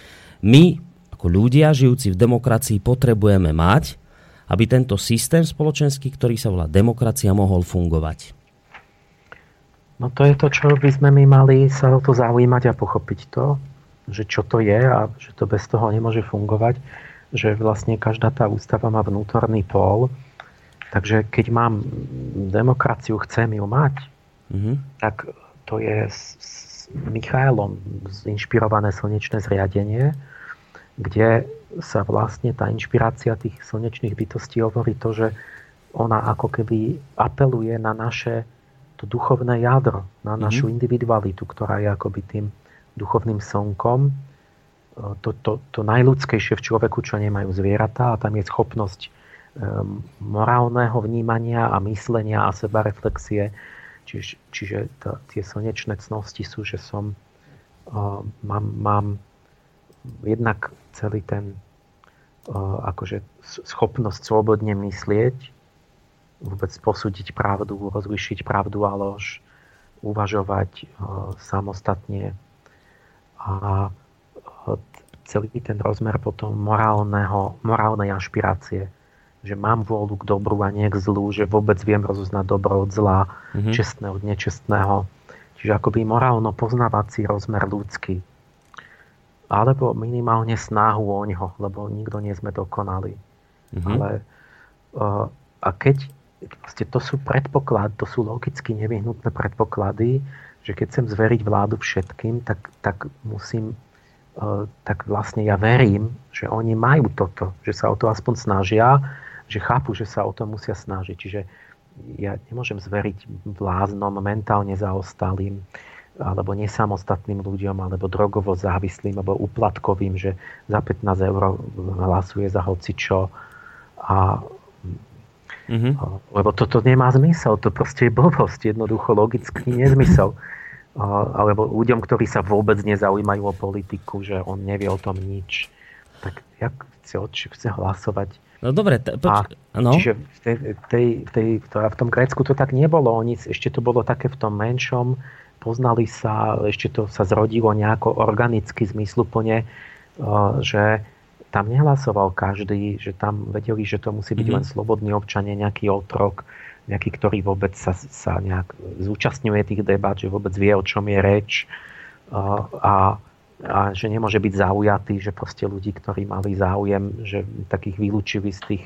my ako ľudia žijúci v demokracii potrebujeme mať, aby tento systém spoločenský, ktorý sa volá demokracia, mohol fungovať? No to je to, čo by sme my mali sa o to zaujímať a pochopiť to, že čo to je a že to bez toho nemôže fungovať, že vlastne každá tá ústava má vnútorný pól, takže keď mám demokraciu, chcem ju mať, mm-hmm. tak to je s, s Michailom inšpirované slnečné zriadenie, kde sa vlastne tá inšpirácia tých slnečných bytostí hovorí to, že ona ako keby apeluje na naše to duchovné jadro, na mhm. našu mm-hmm. individualitu, ktorá je akoby tým duchovným slnkom, e, to, to, to najľudskejšie v človeku, čo nemajú zvieratá a tam je schopnosť morálneho vnímania a myslenia a sebareflexie. Čiže, čiže to, tie slnečné cnosti sú, že som uh, mám, mám jednak celý ten uh, akože schopnosť slobodne myslieť, vôbec posúdiť pravdu, rozlišiť pravdu a lož, uvažovať e, samostatne a celý ten rozmer potom morálneho, morálnej ašpirácie, že mám vôľu k dobru a nie k zlu, že vôbec viem rozoznať dobro od zla, mm-hmm. čestné od nečestného. Čiže akoby morálno-poznávací rozmer ľudský. Alebo minimálne snahu o ňo, lebo nikto nie sme dokonali. Mm-hmm. Ale, uh, a keď Vlastne to sú predpoklady, to sú logicky nevyhnutné predpoklady, že keď chcem zveriť vládu všetkým, tak, tak musím, e, tak vlastne ja verím, že oni majú toto, že sa o to aspoň snažia, že chápu, že sa o to musia snažiť. Čiže ja nemôžem zveriť vláznom, mentálne zaostalým, alebo nesamostatným ľuďom, alebo drogovo závislým, alebo uplatkovým, že za 15 eur hlasuje za hocičo a Mm-hmm. Lebo toto nemá zmysel, to proste je blbosť, jednoducho logický nezmysel. Alebo ľuďom, ktorí sa vôbec nezaujímajú o politiku, že on nevie o tom nič. Tak jak chce, chce hlasovať? No dobre, t- poč- no. Čiže v, tej, tej, tej, v tom Grécku to tak nebolo. Oni, ešte to bolo také v tom menšom, poznali sa, ešte to sa zrodilo nejako organicky, zmysluplne, že tam nehlasoval každý, že tam vedeli, že to musí byť mm-hmm. len slobodný občan, nejaký otrok, nejaký, ktorý vôbec sa, sa nejak zúčastňuje tých debat, že vôbec vie, o čom je reč a, a že nemôže byť zaujatý, že proste ľudí, ktorí mali záujem, že takých vylúčili z tých,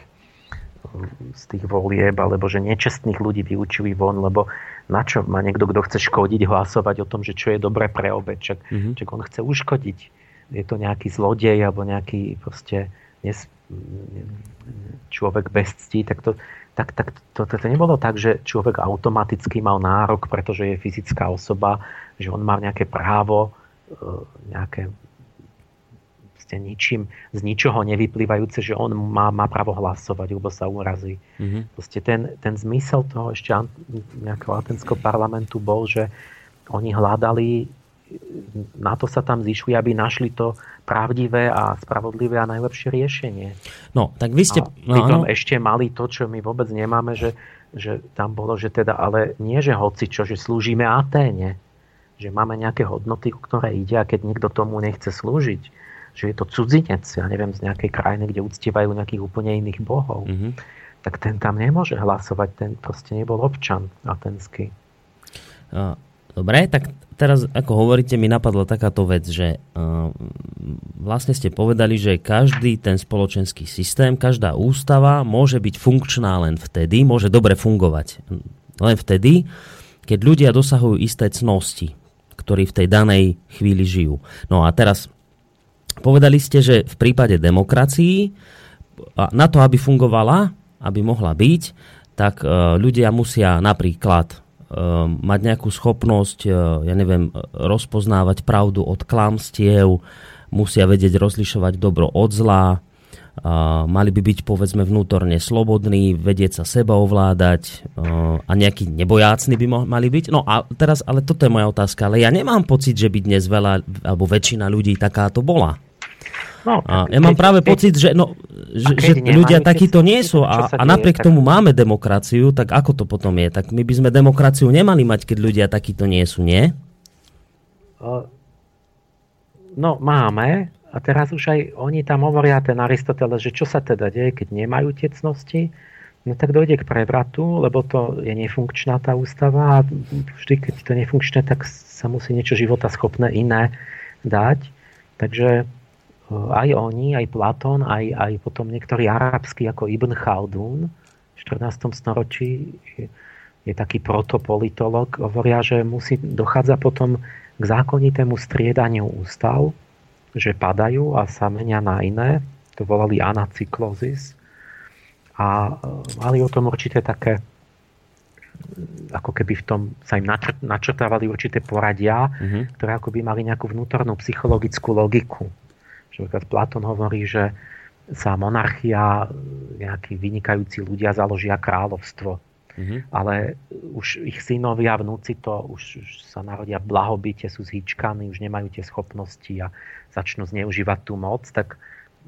z tých volieb, alebo že nečestných ľudí vylúčili von, lebo na čo má niekto, kto chce škodiť, hlasovať o tom, že čo je dobré pre obec, čak, mm-hmm. čak on chce uškodiť je to nejaký zlodej alebo nejaký proste nes, človek bez ctí, tak, to, tak, tak to, to, to nebolo tak, že človek automaticky mal nárok, pretože je fyzická osoba, že on má nejaké právo, nejaké proste ničím, z ničoho nevyplývajúce, že on má, má právo hlasovať, lebo sa urazí. Mm-hmm. Proste ten, ten zmysel toho ešte nejakého atenského parlamentu bol, že oni hľadali na to sa tam zišli, aby našli to pravdivé a spravodlivé a najlepšie riešenie. No, tak vy ste... A no, ešte mali to, čo my vôbec nemáme, že, že tam bolo, že teda, ale nie, že hoci čo, že slúžime Aténe. Že máme nejaké hodnoty, ktoré ide a keď niekto tomu nechce slúžiť, že je to cudzinec, ja neviem, z nejakej krajiny, kde uctievajú nejakých úplne iných bohov, mm-hmm. tak ten tam nemôže hlasovať, ten proste nebol občan atenský. Dobre, tak teraz, ako hovoríte, mi napadla takáto vec, že vlastne ste povedali, že každý ten spoločenský systém, každá ústava môže byť funkčná len vtedy, môže dobre fungovať len vtedy, keď ľudia dosahujú isté cnosti, ktorí v tej danej chvíli žijú. No a teraz povedali ste, že v prípade demokracií na to, aby fungovala, aby mohla byť, tak uh, ľudia musia napríklad Ehm, mať nejakú schopnosť, e, ja neviem, rozpoznávať pravdu od klamstiev, musia vedieť rozlišovať dobro od zla, mali by byť povedzme vnútorne slobodní, vedieť sa seba ovládať e, a nejaký nebojácni by mali byť. No a teraz, ale toto je moja otázka, ale ja nemám pocit, že by dnes veľa, alebo väčšina ľudí takáto bola. No, a ja mám práve keď, pocit, že, no, že, že ľudia takíto nie sú a, a napriek tak... tomu máme demokraciu, tak ako to potom je? Tak my by sme demokraciu nemali mať, keď ľudia takíto nie sú, nie? No máme, a teraz už aj oni tam hovoria, ten Aristoteles, že čo sa teda deje, keď nemajú tie cnosti, no tak dojde k prevratu, lebo to je nefunkčná tá ústava a vždy, keď to je nefunkčné, tak sa musí niečo života schopné iné dať. Takže e, aj oni, aj Platón, aj, aj potom niektorí arabskí ako Ibn Khaldun v 14. storočí je taký protopolitolog, hovoria, že musí dochádza potom k zákonitému striedaniu ústav, že padajú a sa menia na iné. To volali anacyklozis. A e, mali o tom určité také ako keby v tom sa im načrtávali určité poradia, mm-hmm. ktoré ako by mali nejakú vnútornú psychologickú logiku. Že Platón hovorí, že sa monarchia, nejakí vynikajúci ľudia založia kráľovstvo. Mm-hmm. Ale už ich synovia, vnúci to už, už sa narodia v blahobite, sú zhýčkaní, už nemajú tie schopnosti a začnú zneužívať tú moc, tak,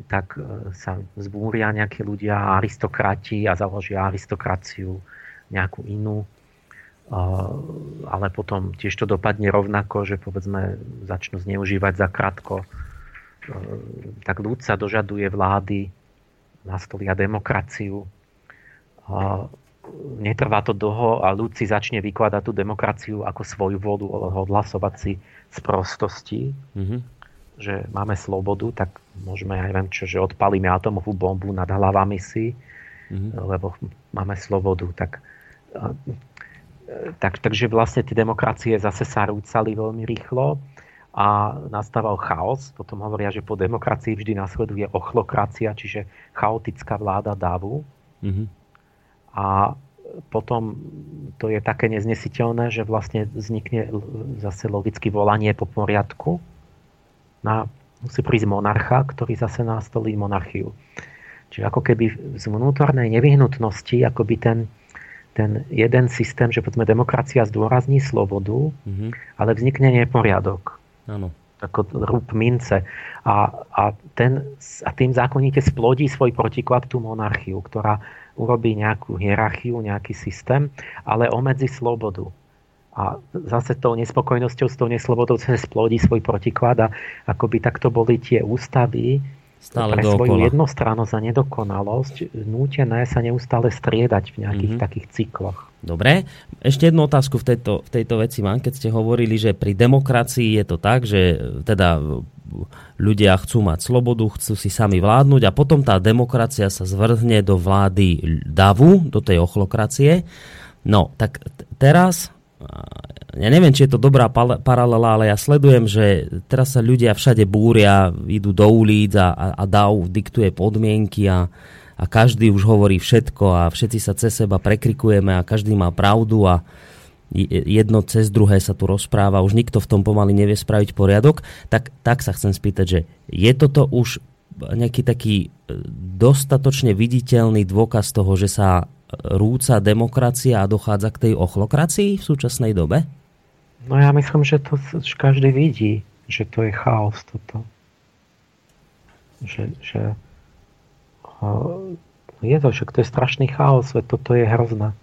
tak e, sa zbúria nejakí ľudia, aristokrati a založia aristokraciu nejakú inú. Ale potom tiež to dopadne rovnako, že povedzme začnú zneužívať za krátko. E, tak ľud sa dožaduje vlády, nastolia demokraciu netrvá to dlho a ľud si začne vykladať tú demokraciu ako svoju vodu, odhlasovať si z prostosti, mm-hmm. že máme slobodu, tak môžeme, aj viem čo, že odpalíme atomovú bombu nad hlavami si, mm-hmm. lebo máme slobodu. Tak, tak, takže vlastne tie demokracie zase sa rúcali veľmi rýchlo a nastával chaos. Potom hovoria, že po demokracii vždy nasleduje ochlokracia, čiže chaotická vláda davu. Mm-hmm a potom to je také neznesiteľné, že vlastne vznikne zase logicky volanie po poriadku. Na, musí prísť monarcha, ktorý zase nastolí monarchiu. Čiže ako keby z vnútornej nevyhnutnosti, ako by ten, ten jeden systém, že povedzme demokracia zdôrazní slobodu, mm-hmm. ale vznikne neporiadok. Áno. Ako rúb mince. A, a, ten, a tým zákonite splodí svoj protiklad tú monarchiu, ktorá urobí nejakú hierarchiu, nejaký systém, ale omedzi slobodu. A zase tou nespokojnosťou s tou neslobodou sa splodí svoj protiklad a akoby takto boli tie ústavy Stále pre dookola. svoju jednostrannosť a nedokonalosť nútené sa neustále striedať v nejakých mm-hmm. takých cykloch. Dobre, ešte jednu otázku v tejto, v tejto veci mám, keď ste hovorili, že pri demokracii je to tak, že teda ľudia chcú mať slobodu, chcú si sami vládnuť a potom tá demokracia sa zvrhne do vlády davu, do tej ochlokracie. No, tak teraz, ja neviem, či je to dobrá paralela, ale ja sledujem, že teraz sa ľudia všade búria, idú do ulic a, a, a dav diktuje podmienky a, a každý už hovorí všetko a všetci sa cez seba prekrikujeme a každý má pravdu a jedno cez druhé sa tu rozpráva, už nikto v tom pomaly nevie spraviť poriadok, tak, tak sa chcem spýtať, že je toto už nejaký taký e, dostatočne viditeľný dôkaz toho, že sa rúca demokracia a dochádza k tej ochlokracii v súčasnej dobe? No ja myslím, že to každý vidí, že to je chaos toto. Že, že je to, že to je strašný chaos, toto je hrozné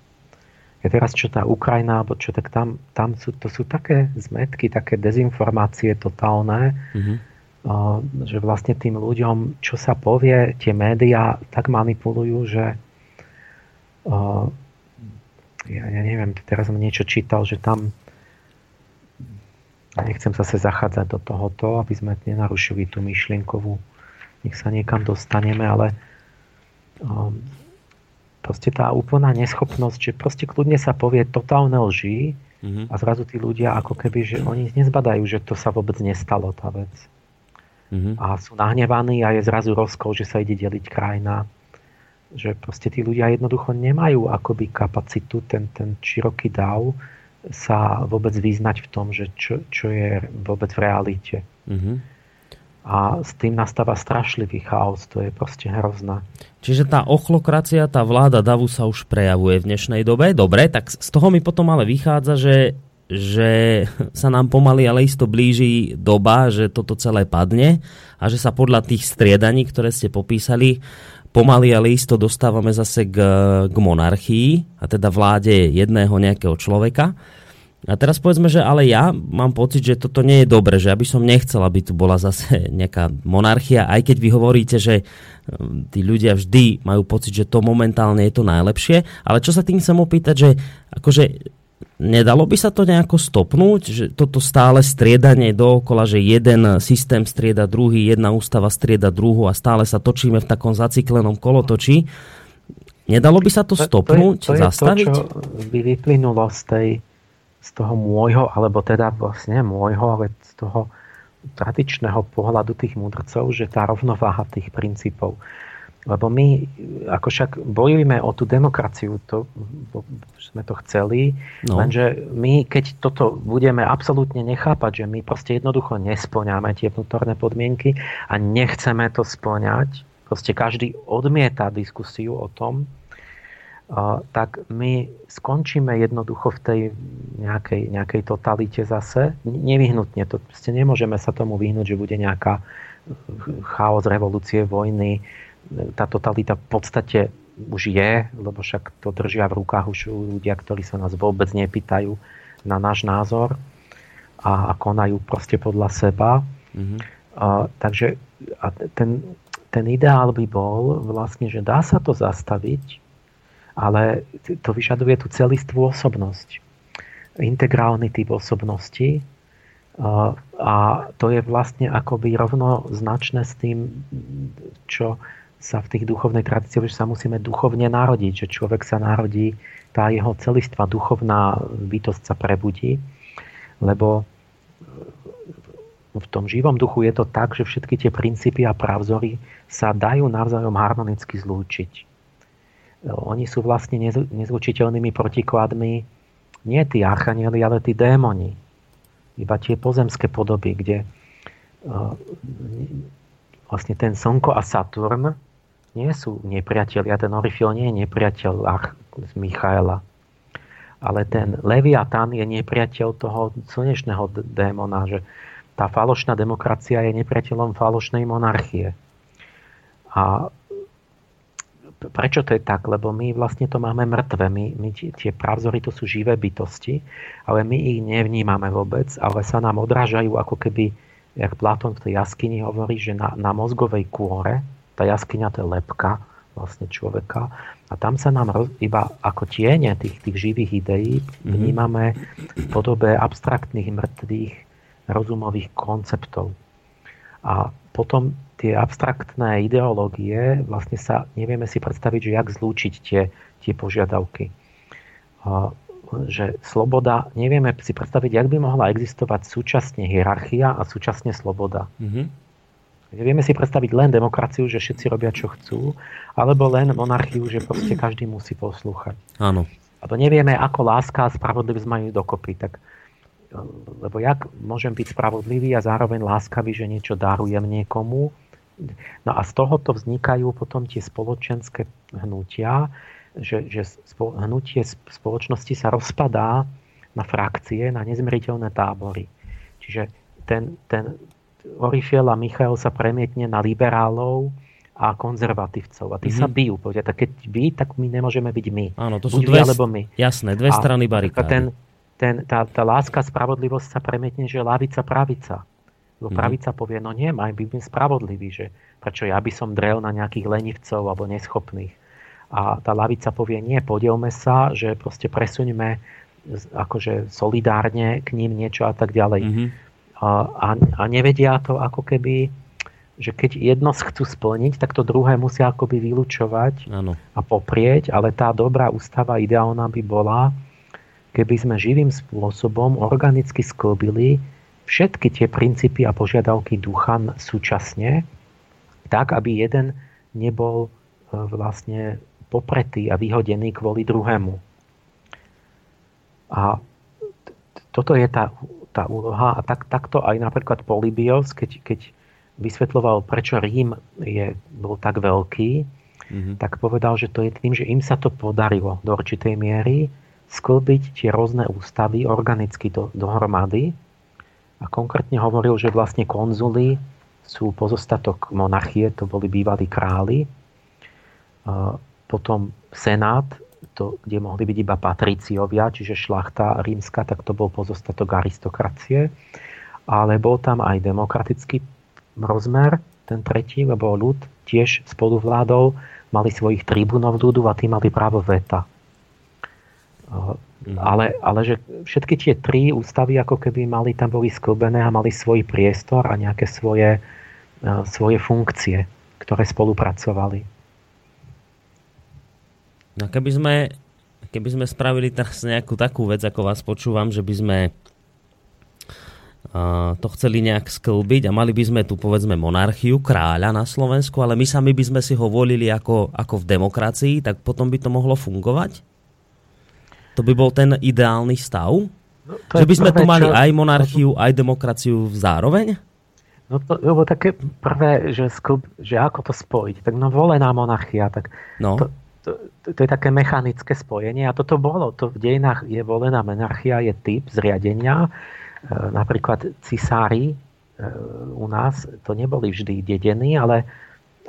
ja teraz čo tá Ukrajina, alebo čo, tak tam, tam sú, to sú také zmetky, také dezinformácie totálne, mm-hmm. že vlastne tým ľuďom, čo sa povie, tie médiá tak manipulujú, že uh, ja, ja neviem, teraz som niečo čítal, že tam nechcem zase zachádzať do tohoto, aby sme nenarušili tú myšlienkovú, nech sa niekam dostaneme, ale um, proste tá úplná neschopnosť, že proste kľudne sa povie totálne lži mm-hmm. a zrazu tí ľudia ako keby, že oni nezbadajú, že to sa vôbec nestalo tá vec. Mm-hmm. A sú nahnevaní a je zrazu rozkol, že sa ide deliť krajina. Že proste tí ľudia jednoducho nemajú akoby kapacitu, ten, ten široký dav sa vôbec vyznať v tom, že čo, čo je vôbec v realite. Mm-hmm a s tým nastáva strašlivý chaos, to je proste hrozné. Čiže tá ochlokracia, tá vláda davu sa už prejavuje v dnešnej dobe. Dobre, tak z toho mi potom ale vychádza, že, že sa nám pomaly ale isto blíži doba, že toto celé padne a že sa podľa tých striedaní, ktoré ste popísali, pomaly ale isto dostávame zase k, k monarchii a teda vláde jedného nejakého človeka. A teraz povedzme, že ale ja mám pocit, že toto nie je dobre, že aby som nechcel, aby tu bola zase nejaká monarchia, aj keď vy hovoríte, že um, tí ľudia vždy majú pocit, že to momentálne je to najlepšie. Ale čo sa tým chcem opýtať, že akože nedalo by sa to nejako stopnúť, že toto stále striedanie dookola, že jeden systém strieda druhý, jedna ústava strieda druhú a stále sa točíme v takom zaciklenom kolotočí. Nedalo by sa to stopnúť, to je, to je zastaviť? To, čo by vyplynulo z tej z toho môjho, alebo teda vlastne môjho, ale z toho tradičného pohľadu tých mudrcov, že tá rovnováha tých princípov. Lebo my, ako však bojujeme o tú demokraciu, to, sme to chceli, no. lenže my, keď toto budeme absolútne nechápať, že my proste jednoducho nesplňame tie vnútorné podmienky a nechceme to splňať, proste každý odmieta diskusiu o tom, tak my skončíme jednoducho v tej nejakej, nejakej totalite zase. Nevyhnutne, to proste nemôžeme sa tomu vyhnúť, že bude nejaká chaos, revolúcie, vojny. Tá totalita v podstate už je, lebo však to držia v rukách už ľudia, ktorí sa nás vôbec nepýtajú na náš názor a, a konajú proste podľa seba. Mm-hmm. A, takže a ten, ten ideál by bol vlastne, že dá sa to zastaviť, ale to vyžaduje tú celistvú osobnosť. Integrálny typ osobnosti a to je vlastne akoby rovnoznačné s tým, čo sa v tých duchovnej tradícii, že sa musíme duchovne narodiť, že človek sa narodí, tá jeho celistva duchovná bytosť sa prebudí, lebo v tom živom duchu je to tak, že všetky tie princípy a pravzory sa dajú navzájom harmonicky zlúčiť oni sú vlastne nezlučiteľnými protikladmi nie tí archanieli, ale tí démoni. Iba tie pozemské podoby, kde e, vlastne ten Slnko a Saturn nie sú nepriatelia. Ten Orifil nie je nepriateľ z Michaela. Ale ten Leviatán je nepriateľ toho slnečného démona, že tá falošná demokracia je nepriateľom falošnej monarchie. A Prečo to je tak? Lebo my vlastne to máme mŕtve. My, my tie pravzory to sú živé bytosti, ale my ich nevnímame vôbec, ale sa nám odrážajú ako keby, jak Platón v tej jaskyni hovorí, že na, na mozgovej kôre, tá jaskyňa to je lepka vlastne človeka a tam sa nám roz, iba ako tiene tých, tých živých ideí mhm. vnímame v podobe abstraktných mŕtvych rozumových konceptov. A potom tie abstraktné ideológie, vlastne sa nevieme si predstaviť, že jak zlúčiť tie, tie požiadavky. Že sloboda, nevieme si predstaviť, jak by mohla existovať súčasne hierarchia a súčasne sloboda. Mm-hmm. Nevieme si predstaviť len demokraciu, že všetci robia, čo chcú, alebo len monarchiu, že proste každý musí poslúchať. Áno. Alebo nevieme, ako láska a spravodlivosť majú dokopy. Tak, lebo jak môžem byť spravodlivý a zároveň láskavý, že niečo darujem niekomu, No a z tohoto vznikajú potom tie spoločenské hnutia, že, že hnutie spoločnosti sa rozpadá na frakcie, na nezmeriteľné tábory. Čiže ten, ten Orifiel a Michal sa premietne na liberálov a konzervatívcov. A tí mm-hmm. sa mhm. bijú. Povedia, tak keď vy, tak my nemôžeme byť my. Áno, to sú Buď dve, vy, alebo my. Jasné, dve a strany barikády. Ten, ten, tá, tá láska, spravodlivosť sa premietne, že lavica, pravica. Lebo mm. pravica povie, no nie, aj by byť spravodlivý, že prečo ja by som drel na nejakých lenivcov alebo neschopných. A tá lavica povie, nie, podielme sa, že proste presuňme akože solidárne k ním niečo a tak ďalej. Mm-hmm. A, a nevedia to ako keby, že keď jedno chcú splniť, tak to druhé musia akoby vylúčovať ano. a poprieť, ale tá dobrá ústava ideálna by bola, keby sme živým spôsobom organicky sklbili všetky tie princípy a požiadavky ducha súčasne, tak, aby jeden nebol e, vlastne popretý a vyhodený kvôli druhému. A toto je tá, tá úloha a tak, takto aj napríklad Polybios, keď, keď vysvetloval, prečo Rím je, bol tak veľký, mm-hmm. tak povedal, že to je tým, že im sa to podarilo do určitej miery sklbiť tie rôzne ústavy organicky do, dohromady a konkrétne hovoril, že vlastne konzuly sú pozostatok monarchie, to boli bývalí králi. Potom senát to, kde mohli byť iba patriciovia, čiže šlachta rímska, tak to bol pozostatok aristokracie. Ale bol tam aj demokratický rozmer, ten tretí, lebo ľud tiež spolu vládol, mali svojich tribunov ľudu a tí mali právo veta. Mhm. Ale, ale že všetky tie tri ústavy ako keby mali tam boli sklbené a mali svoj priestor a nejaké svoje, svoje funkcie, ktoré spolupracovali. No keby sme, keby sme spravili teraz nejakú takú vec, ako vás počúvam, že by sme uh, to chceli nejak sklbiť a mali by sme tu povedzme monarchiu, kráľa na Slovensku, ale my sami by sme si ho volili ako, ako v demokracii, tak potom by to mohlo fungovať? To by bol ten ideálny stav? No, že by sme prvé, tu mali čo... aj monarchiu, aj demokraciu zároveň? No to bolo také prvé, že, sklb, že ako to spojiť. Tak no volená monarchia, tak no. to, to, to je také mechanické spojenie a toto bolo. To v dejinách je volená monarchia, je typ zriadenia. E, napríklad cisári e, u nás to neboli vždy dedení, ale,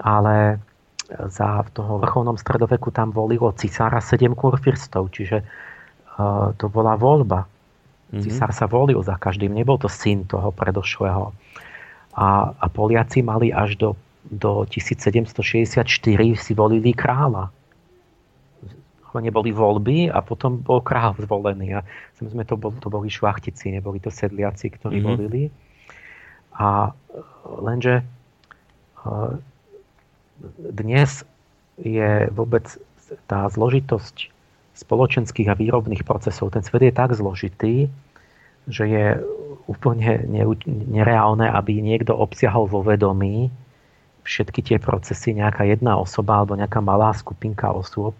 ale za toho vrcholnom stredoveku tam volilo cisára sedem kurfirstov, čiže e, to bola voľba. Mm-hmm. Cisár sa volil za každým, nebol to syn toho predošlého. A, a Poliaci mali až do, do 1764 si volili kráľa neboli voľby a potom bol král zvolený. A sme to, bol, to boli šlachtici, neboli to sedliaci, ktorí mm-hmm. volili. A lenže dnes je vôbec tá zložitosť spoločenských a výrobných procesov, ten svet je tak zložitý, že je úplne nereálne, aby niekto obsiahol vo vedomí všetky tie procesy, nejaká jedna osoba alebo nejaká malá skupinka osôb,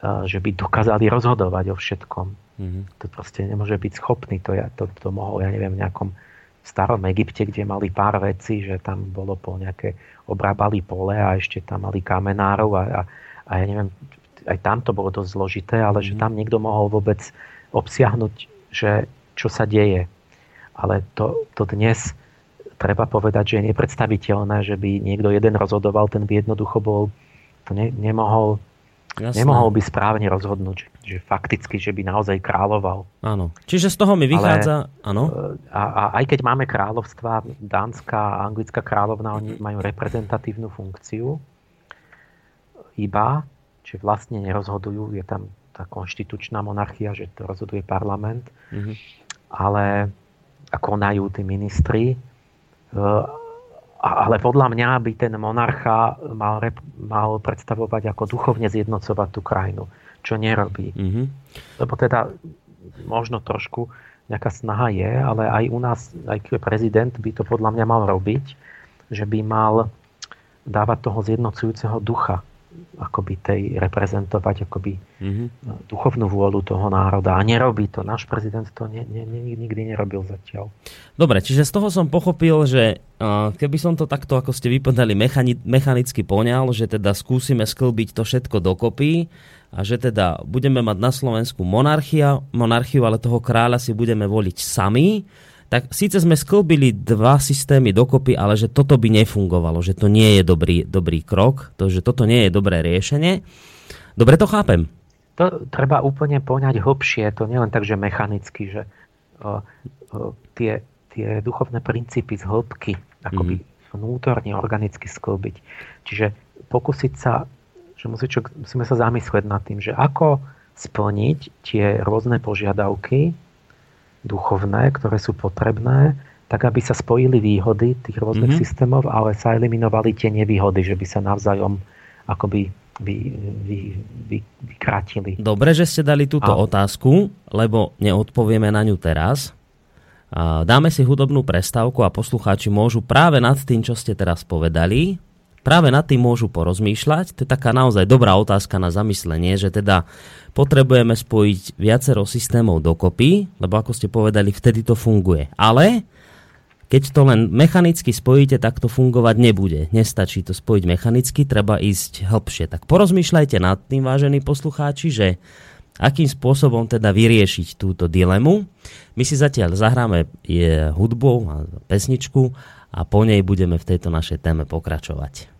že by dokázali rozhodovať o všetkom. Mm-hmm. To proste nemôže byť schopný. To, ja, to, to mohol, ja neviem, v nejakom starom Egypte, kde mali pár vecí, že tam bolo po nejaké, obrábali pole a ešte tam mali kamenárov a, a, a ja neviem, aj tam to bolo dosť zložité, ale mm-hmm. že mhm. tam niekto mohol vôbec obsiahnuť, že čo sa deje. Ale to, to dnes treba povedať, že je nepredstaviteľné, že by niekto jeden rozhodoval, ten by jednoducho bol, to ne, nemohol Jasné. Nemohol by správne rozhodnúť, že, že fakticky, že by naozaj kráľoval. Áno. Čiže z toho mi vychádza... áno. E, a, a aj keď máme kráľovstva, dánska a anglická kráľovna, oni majú reprezentatívnu funkciu iba, čiže vlastne nerozhodujú, je tam tá konštitučná monarchia, že to rozhoduje parlament, mm-hmm. ale konajú tí ministri. Ale podľa mňa by ten monarcha mal, mal predstavovať ako duchovne zjednocovať tú krajinu, čo nerobí. Mm-hmm. Lebo teda možno trošku nejaká snaha je, ale aj u nás, aj prezident by to podľa mňa mal robiť, že by mal dávať toho zjednocujúceho ducha akoby tej reprezentovať akoby mm-hmm. duchovnú vôľu toho národa. A nerobí to. Náš prezident to ne, ne, nikdy nerobil zatiaľ. Dobre, čiže z toho som pochopil, že keby som to takto, ako ste vypovedali, mechani- mechanicky poňal, že teda skúsime sklbiť to všetko dokopy a že teda budeme mať na Slovensku monarchia, monarchiu, ale toho kráľa si budeme voliť sami, tak síce sme sklbili dva systémy dokopy, ale že toto by nefungovalo, že to nie je dobrý, dobrý krok, to, že toto nie je dobré riešenie. Dobre to chápem. To treba úplne poňať hlbšie, to nie len tak, že mechanicky, že o, o, tie, tie duchovné princípy z hĺbky, akoby mm-hmm. vnútorne, organicky sklbiť. Čiže pokúsiť sa, že musí, čo, musíme sa zamyslieť nad tým, že ako splniť tie rôzne požiadavky, duchovné, ktoré sú potrebné, tak aby sa spojili výhody tých rôznych mm-hmm. systémov, ale sa eliminovali tie nevýhody, že by sa navzájom akoby vy, vy, vy, vykrátili. Dobre, že ste dali túto A... otázku, lebo neodpovieme na ňu teraz. Dáme si hudobnú prestávku a poslucháči môžu práve nad tým, čo ste teraz povedali, práve nad tým môžu porozmýšľať. To je taká naozaj dobrá otázka na zamyslenie, že teda potrebujeme spojiť viacero systémov dokopy, lebo ako ste povedali, vtedy to funguje. Ale keď to len mechanicky spojíte, tak to fungovať nebude. Nestačí to spojiť mechanicky, treba ísť hĺbšie. Tak porozmýšľajte nad tým, vážení poslucháči, že akým spôsobom teda vyriešiť túto dilemu. My si zatiaľ zahráme je hudbou a pesničku a po nej budeme v tejto našej téme pokračovať.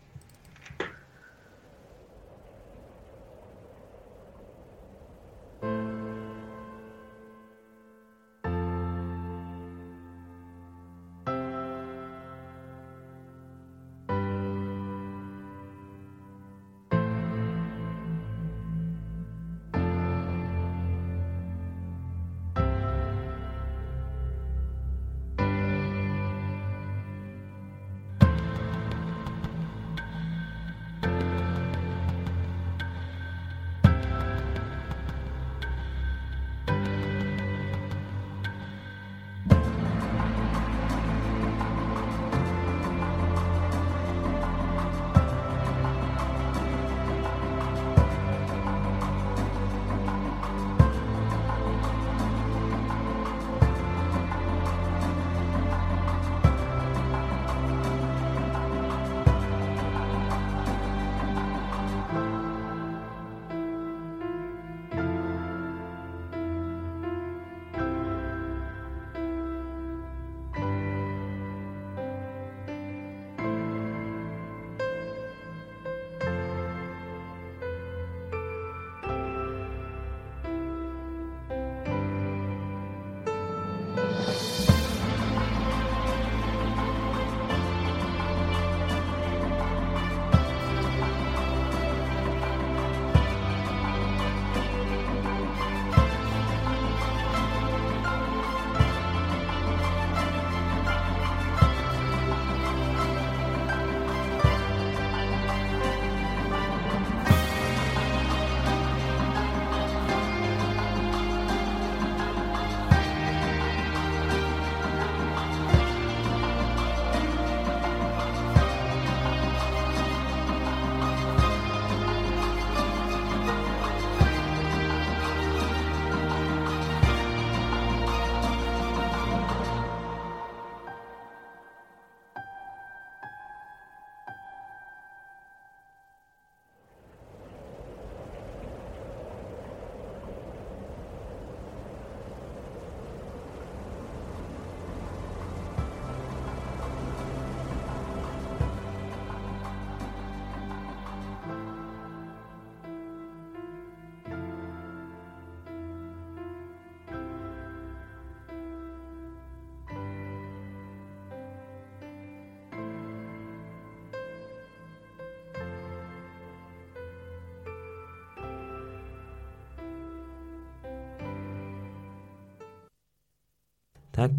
Tak.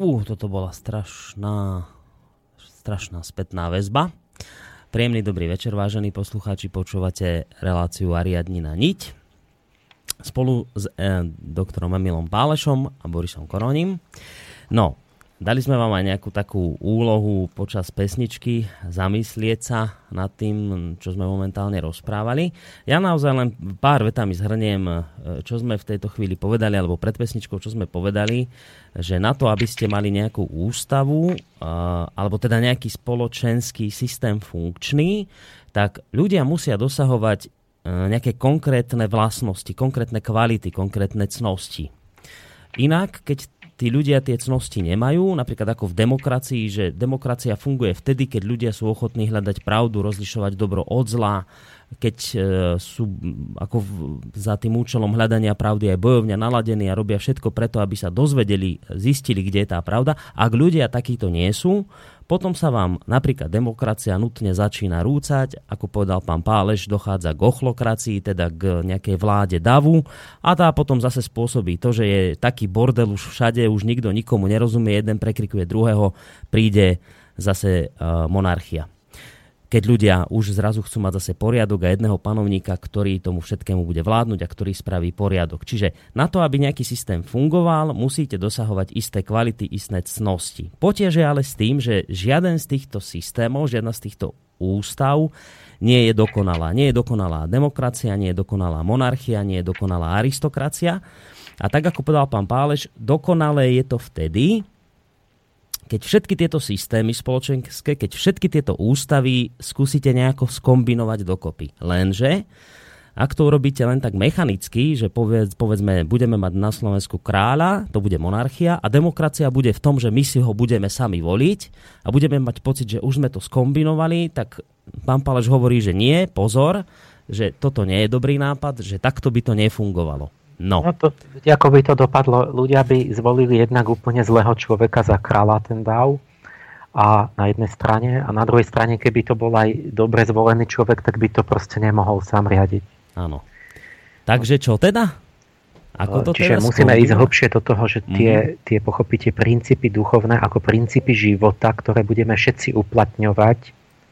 Uh, toto bola strašná, strašná spätná väzba. Príjemný dobrý večer, vážení poslucháči. Počúvate reláciu Ariadnina niť spolu s eh, doktorom Emilom Pálešom a Borisom Koroním. No, Dali sme vám aj nejakú takú úlohu počas pesničky zamyslieť sa nad tým, čo sme momentálne rozprávali. Ja naozaj len pár vetami zhrniem, e, čo sme v tejto chvíli povedali, alebo pred pesničkou, čo sme povedali, že na to, aby ste mali nejakú ústavu, e, alebo teda nejaký spoločenský systém funkčný, tak ľudia musia dosahovať e, nejaké konkrétne vlastnosti, konkrétne kvality, konkrétne cnosti. Inak, keď tí ľudia tie cnosti nemajú, napríklad ako v demokracii, že demokracia funguje vtedy, keď ľudia sú ochotní hľadať pravdu, rozlišovať dobro od zla, keď e, sú ako za tým účelom hľadania pravdy aj bojovňa naladení a robia všetko preto, aby sa dozvedeli, zistili, kde je tá pravda. Ak ľudia takíto nie sú, potom sa vám napríklad demokracia nutne začína rúcať, ako povedal pán Páleš, dochádza k ochlokracii, teda k nejakej vláde davu. A tá potom zase spôsobí to, že je taký bordel už všade, už nikto nikomu nerozumie, jeden prekrikuje druhého, príde zase uh, monarchia keď ľudia už zrazu chcú mať zase poriadok a jedného panovníka, ktorý tomu všetkému bude vládnuť a ktorý spraví poriadok. Čiže na to, aby nejaký systém fungoval, musíte dosahovať isté kvality, isté cnosti. Potieže ale s tým, že žiaden z týchto systémov, žiadna z týchto ústav nie je dokonalá. Nie je dokonalá demokracia, nie je dokonalá monarchia, nie je dokonalá aristokracia. A tak ako povedal pán Páleš, dokonalé je to vtedy, keď všetky tieto systémy spoločenské, keď všetky tieto ústavy skúsite nejako skombinovať dokopy. Lenže, ak to urobíte len tak mechanicky, že povedz, povedzme, budeme mať na Slovensku kráľa, to bude monarchia a demokracia bude v tom, že my si ho budeme sami voliť a budeme mať pocit, že už sme to skombinovali, tak pán Paleš hovorí, že nie, pozor, že toto nie je dobrý nápad, že takto by to nefungovalo. No. no to, ako by to dopadlo, ľudia by zvolili jednak úplne zlého človeka za kráľa ten dáv a na jednej strane a na druhej strane, keby to bol aj dobre zvolený človek, tak by to proste nemohol sám riadiť. Áno. Takže čo teda? Ako to Čiže teda musíme ísť hlbšie do toho, že tie, mm-hmm. tie pochopíte princípy duchovné ako princípy života, ktoré budeme všetci uplatňovať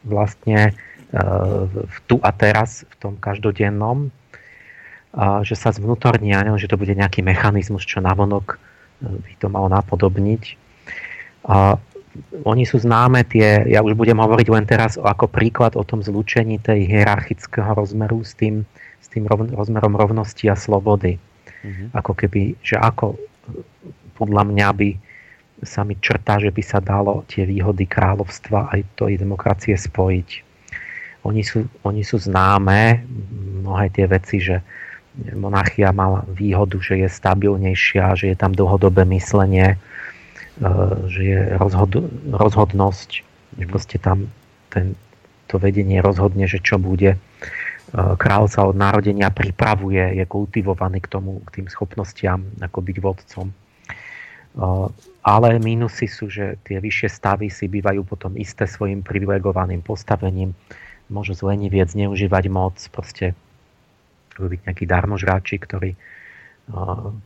vlastne v tu a teraz, v tom každodennom, že sa zvnútornia, že to bude nejaký mechanizmus, čo navonok e, by to malo napodobniť. A oni sú známe tie, ja už budem hovoriť len teraz ako príklad o tom zlúčení tej hierarchického rozmeru s tým, s tým rov, rozmerom rovnosti a slobody. Mm-hmm. Ako keby, že ako podľa mňa by sa mi črtá, že by sa dalo tie výhody kráľovstva aj to i demokracie spojiť. Oni sú, oni sú známe, mnohé tie veci, že monarchia mala výhodu, že je stabilnejšia, že je tam dlhodobé myslenie, e, že je rozhod, rozhodnosť, že proste tam ten, to vedenie rozhodne, že čo bude. E, král sa od narodenia pripravuje, je kultivovaný k tomu, k tým schopnostiam, ako byť vodcom. E, ale mínusy sú, že tie vyššie stavy si bývajú potom isté svojim privilegovaným postavením, môžu zleniviec zneužívať moc, proste byť nejakí darmožráči, ktorí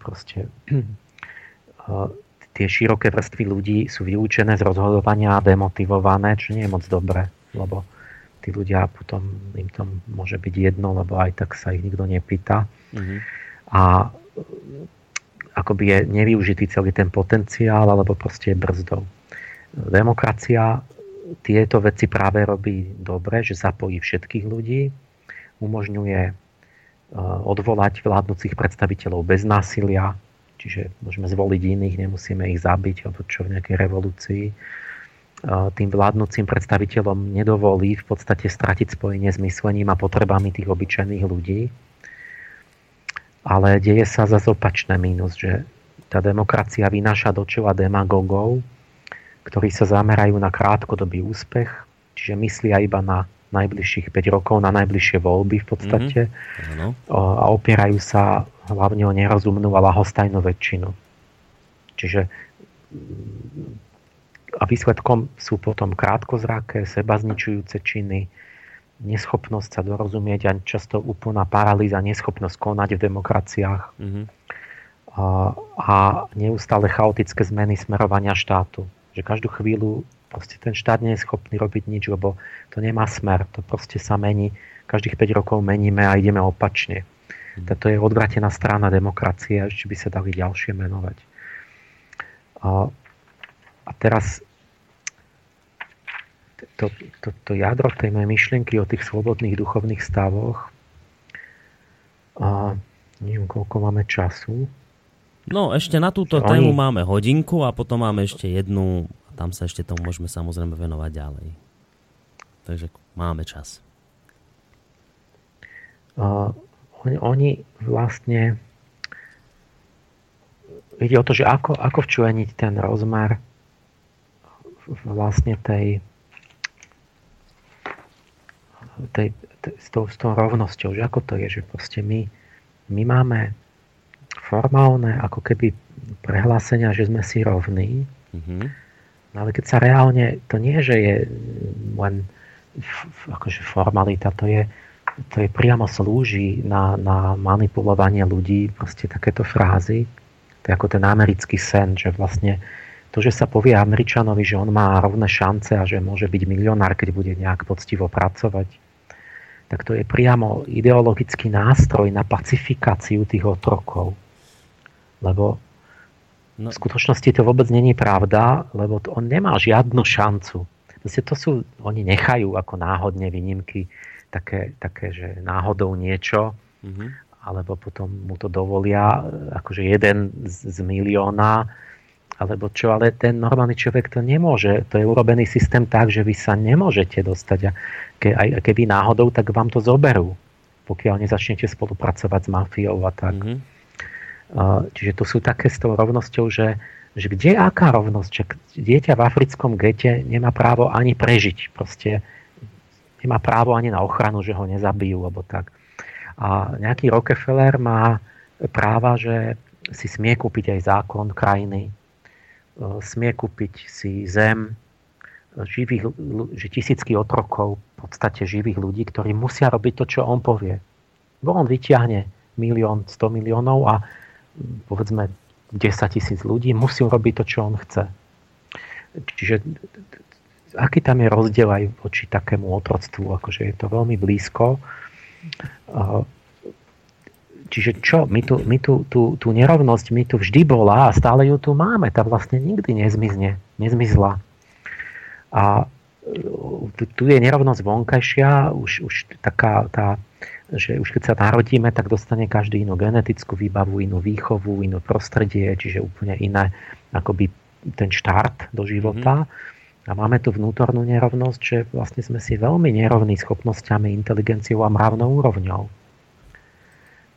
proste tie široké vrstvy ľudí sú vylúčené z rozhodovania a demotivované, čo nie je moc dobré, lebo tí ľudia potom im to môže byť jedno, lebo aj tak sa ich nikto nepýta. Mm-hmm. A akoby je nevyužitý celý ten potenciál, alebo proste je brzdou. Demokracia tieto veci práve robí dobre, že zapojí všetkých ľudí, umožňuje odvolať vládnúcich predstaviteľov bez násilia, čiže môžeme zvoliť iných, nemusíme ich zabiť alebo čo v nejakej revolúcii. Tým vládnúcim predstaviteľom nedovolí v podstate stratiť spojenie s myslením a potrebami tých obyčajných ľudí. Ale deje sa za opačné mínus, že tá demokracia vynáša do čela demagogov, ktorí sa zamerajú na krátkodobý úspech, čiže myslia iba na najbližších 5 rokov na najbližšie voľby v podstate mm-hmm. a opierajú sa hlavne o nerozumnú a lahostajnú väčšinu. Čiže a výsledkom sú potom krátkozraké, sebazničujúce činy, neschopnosť sa dorozumieť a často úplná paralýza, neschopnosť konať v demokraciách. Mm-hmm. A a neustále chaotické zmeny smerovania štátu. Že každú chvíľu proste ten štát nie je schopný robiť nič, lebo to nemá smer. To proste sa mení. Každých 5 rokov meníme a ideme opačne. Toto je odvratená strana demokracie ešte by sa dali ďalšie menovať. A, a teraz to, to, to jadro tej mojej myšlienky o tých slobodných duchovných stavoch a neviem, koľko máme času. No, ešte na túto Oni... tému máme hodinku a potom máme ešte jednu tam sa ešte tomu môžeme samozrejme venovať ďalej. Takže máme čas. Uh, oni, oni vlastne ide o to, že ako, ako včleniť ten rozmer vlastne tej, tej, tej s, tou, s tou rovnosťou, že ako to je, že proste my, my máme formálne ako keby prehlásenia, že sme si rovní, mm-hmm. Ale keď sa reálne, to nie, že je len akože formalita, to je, to je priamo slúži na, na manipulovanie ľudí, proste takéto frázy. To je ako ten americký sen, že vlastne to, že sa povie Američanovi, že on má rovné šance a že môže byť milionár, keď bude nejak poctivo pracovať, tak to je priamo ideologický nástroj na pacifikáciu tých otrokov. Lebo no. v skutočnosti to vôbec není pravda, lebo to, on nemá žiadnu šancu. Proste to sú, oni nechajú ako náhodne výnimky také, také že náhodou niečo, mm-hmm. alebo potom mu to dovolia, akože jeden z, z milióna, alebo čo, ale ten normálny človek to nemôže. To je urobený systém tak, že vy sa nemôžete dostať. A ke, aj keby náhodou, tak vám to zoberú, pokiaľ nezačnete spolupracovať s mafiou a tak. Mm-hmm. Čiže to sú také s tou rovnosťou, že, že kde je aká rovnosť? Že dieťa v africkom gete nemá právo ani prežiť. Proste nemá právo ani na ochranu, že ho nezabijú, alebo tak. A nejaký Rockefeller má práva, že si smie kúpiť aj zákon krajiny, e, smie kúpiť si zem, živých, že tisícky otrokov, v podstate živých ľudí, ktorí musia robiť to, čo on povie. Bo on vyťahne milión, 100 miliónov a povedzme 10 tisíc ľudí musí robiť to, čo on chce. Čiže aký tam je rozdiel aj voči takému otroctvu, akože je to veľmi blízko. Čiže čo, my, tu, my tu, tú, tú nerovnosť my tu vždy bola a stále ju tu máme. Tá vlastne nikdy nezmizne, nezmizla. A tu, tu je nerovnosť vonkajšia, už, už taká tá, že už keď sa narodíme, tak dostane každý inú genetickú výbavu, inú výchovu, inú prostredie, čiže úplne iné akoby ten štart do života. Mm-hmm a máme tu vnútornú nerovnosť, že vlastne sme si veľmi nerovní schopnosťami, inteligenciou a mravnou úrovňou.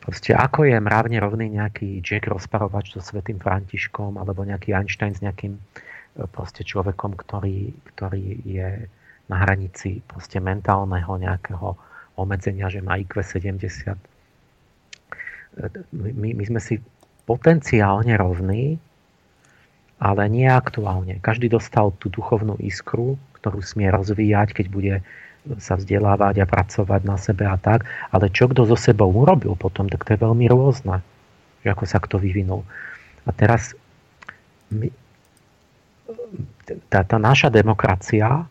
Proste ako je mravne rovný nejaký Jack rozparovač so Svetým Františkom alebo nejaký Einstein s nejakým e, proste človekom, ktorý, ktorý je na hranici proste mentálneho nejakého obmedzenia, že má IQ 70. E, my, my sme si potenciálne rovní, ale nie aktuálne. Každý dostal tú duchovnú iskru, ktorú smie rozvíjať, keď bude sa vzdelávať a pracovať na sebe a tak. Ale čo kto so sebou urobil potom, tak to je veľmi rôzne, že ako sa kto vyvinul. A teraz my, tá, tá naša demokracia,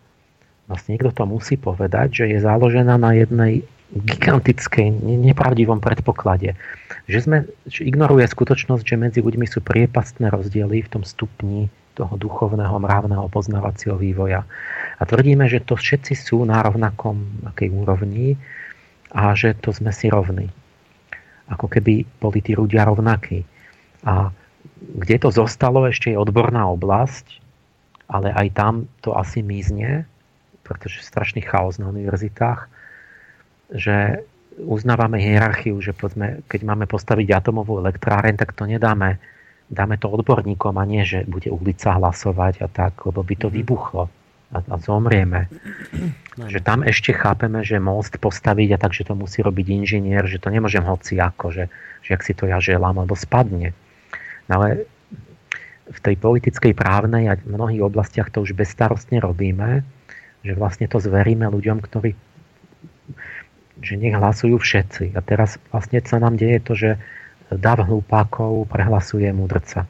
vlastne niekto to musí povedať, že je založená na jednej gigantickej, nepravdivom predpoklade. Že, sme, že ignoruje skutočnosť, že medzi ľuďmi sú priepastné rozdiely v tom stupni toho duchovného, mravného poznávacieho vývoja. A tvrdíme, že to všetci sú na rovnakom akej úrovni a že to sme si rovní. Ako keby boli tí ľudia rovnakí. A kde to zostalo, ešte je odborná oblasť, ale aj tam to asi mizne, pretože strašný chaos na univerzitách že uznávame hierarchiu, že povedzme, keď máme postaviť atomovú elektráreň, tak to nedáme, dáme to odborníkom a nie, že bude ulica hlasovať a tak, lebo by to mhm. vybuchlo a, a zomrieme. No. Že tam ešte chápeme, že most postaviť a tak, že to musí robiť inžinier, že to nemôžem hoci ako, že, že ak si to ja želám, alebo spadne. No ale v tej politickej, právnej a v mnohých oblastiach to už bezstarostne robíme, že vlastne to zveríme ľuďom, ktorí že nech hlasujú všetci. A teraz vlastne sa nám deje to, že dav hlupákov prehlasuje mudrca.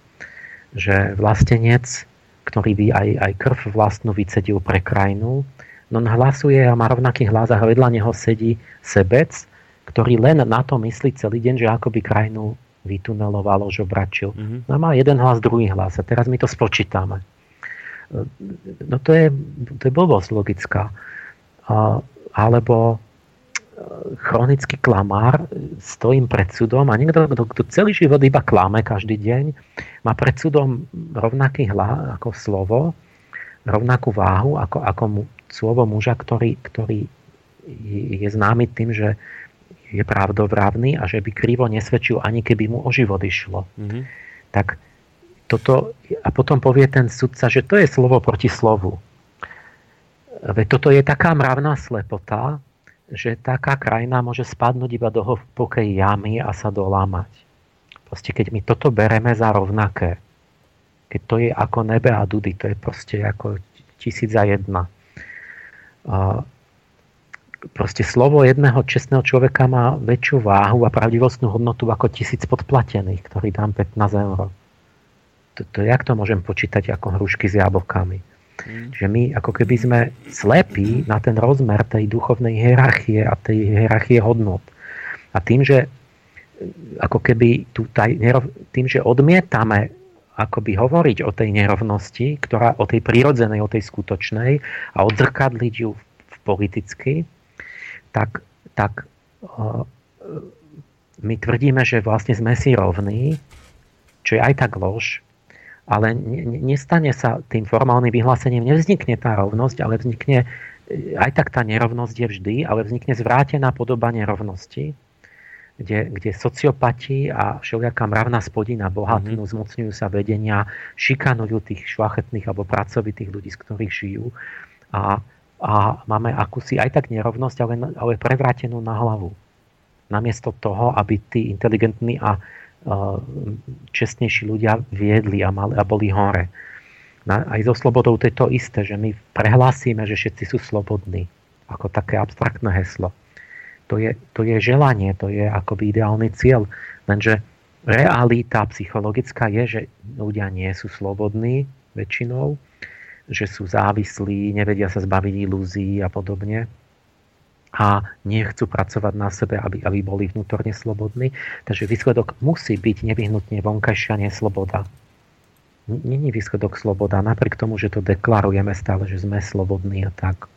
Že vlastenec, ktorý by aj, aj krv vlastnú vycedil pre krajinu, no hlasuje a má rovnaký hlas a vedľa neho sedí sebec, ktorý len na to myslí celý deň, že ako by krajinu vytunelovalo, žobračil. Mm-hmm. No má jeden hlas, druhý hlas a teraz my to spočítame. No to je, to je blbosť logická. Alebo e, chronický klamár, stojím pred súdom a niekto, kto, kto celý život iba klame každý deň, má pred súdom rovnaký hlas ako slovo, rovnakú váhu ako, ako mu, slovo muža, ktorý, ktorý je známy tým, že je pravdovravný a že by krivo nesvedčil ani keby mu o život išlo. Mm-hmm. Tak toto, a potom povie ten sudca, že to je slovo proti slovu. Veď toto je taká mravná slepota, že taká krajina môže spadnúť iba do hlbokej jamy a sa dolámať. Proste keď my toto bereme za rovnaké, keď to je ako nebe a dudy, to je proste ako tisíc za jedna. Proste slovo jedného čestného človeka má väčšiu váhu a pravdivostnú hodnotu ako tisíc podplatených, ktorý dám 15 eur to, to, jak to môžem počítať ako hrušky s jablkami? Mm. Že my ako keby sme slepí na ten rozmer tej duchovnej hierarchie a tej hierarchie hodnot. A tým, že ako keby tu taj, tým, že odmietame akoby hovoriť o tej nerovnosti, ktorá, o tej prirodzenej, o tej skutočnej a odzrkadliť ju v politicky, tak, tak uh, my tvrdíme, že vlastne sme si rovní, čo je aj tak lož, ale nestane sa tým formálnym vyhlásením, nevznikne tá rovnosť, ale vznikne, e, aj tak tá nerovnosť je vždy, ale vznikne zvrátená podoba nerovnosti, kde, kde sociopati a všelijaká mravná spodina bohatnú, mm-hmm. zmocňujú sa vedenia, šikanujú tých šlachetných alebo pracovitých ľudí, z ktorých žijú. A, a máme akúsi aj tak nerovnosť, ale, ale prevrátenú na hlavu. Namiesto toho, aby tí inteligentní a čestnejší ľudia viedli a, mali, a boli hore. Aj so slobodou to je to isté, že my prehlásime, že všetci sú slobodní. Ako také abstraktné heslo. To je, to je želanie, to je akoby ideálny cieľ. Lenže realita psychologická je, že ľudia nie sú slobodní väčšinou, že sú závislí, nevedia sa zbaviť ilúzií a podobne a nechcú pracovať na sebe, aby, aby boli vnútorne slobodní. Takže výsledok musí byť nevyhnutne vonkajšia nesloboda. Není výsledok sloboda, napriek tomu, že to deklarujeme stále, že sme slobodní a tak.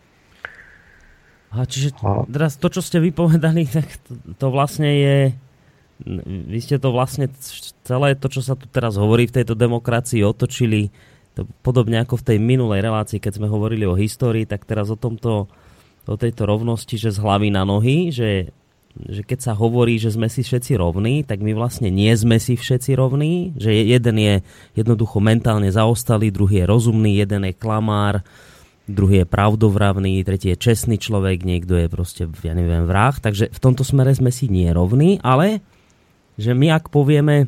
A čiže teraz to, čo ste vypovedali, tak to, to vlastne je vy ste to vlastne celé to, čo sa tu teraz hovorí v tejto demokracii otočili to podobne ako v tej minulej relácii, keď sme hovorili o histórii, tak teraz o tomto do tejto rovnosti, že z hlavy na nohy, že, že keď sa hovorí, že sme si všetci rovní, tak my vlastne nie sme si všetci rovní, že jeden je jednoducho mentálne zaostalý, druhý je rozumný, jeden je klamár, druhý je pravdovravný, tretí je čestný človek, niekto je proste, ja neviem, vrah. Takže v tomto smere sme si nie rovní, ale že my ak povieme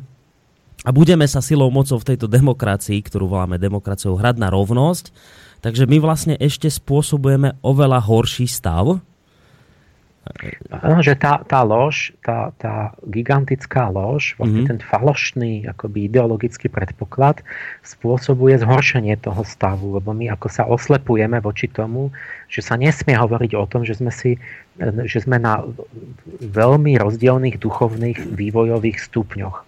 a budeme sa silou mocou v tejto demokracii, ktorú voláme demokraciou, hrať na rovnosť, Takže my vlastne ešte spôsobujeme oveľa horší stav. Že tá, tá lož, tá, tá gigantická lož, vlastne mm-hmm. ten falošný akoby ideologický predpoklad spôsobuje zhoršenie toho stavu, lebo my ako sa oslepujeme voči tomu, že sa nesmie hovoriť o tom, že sme, si, že sme na veľmi rozdielných duchovných vývojových stupňoch.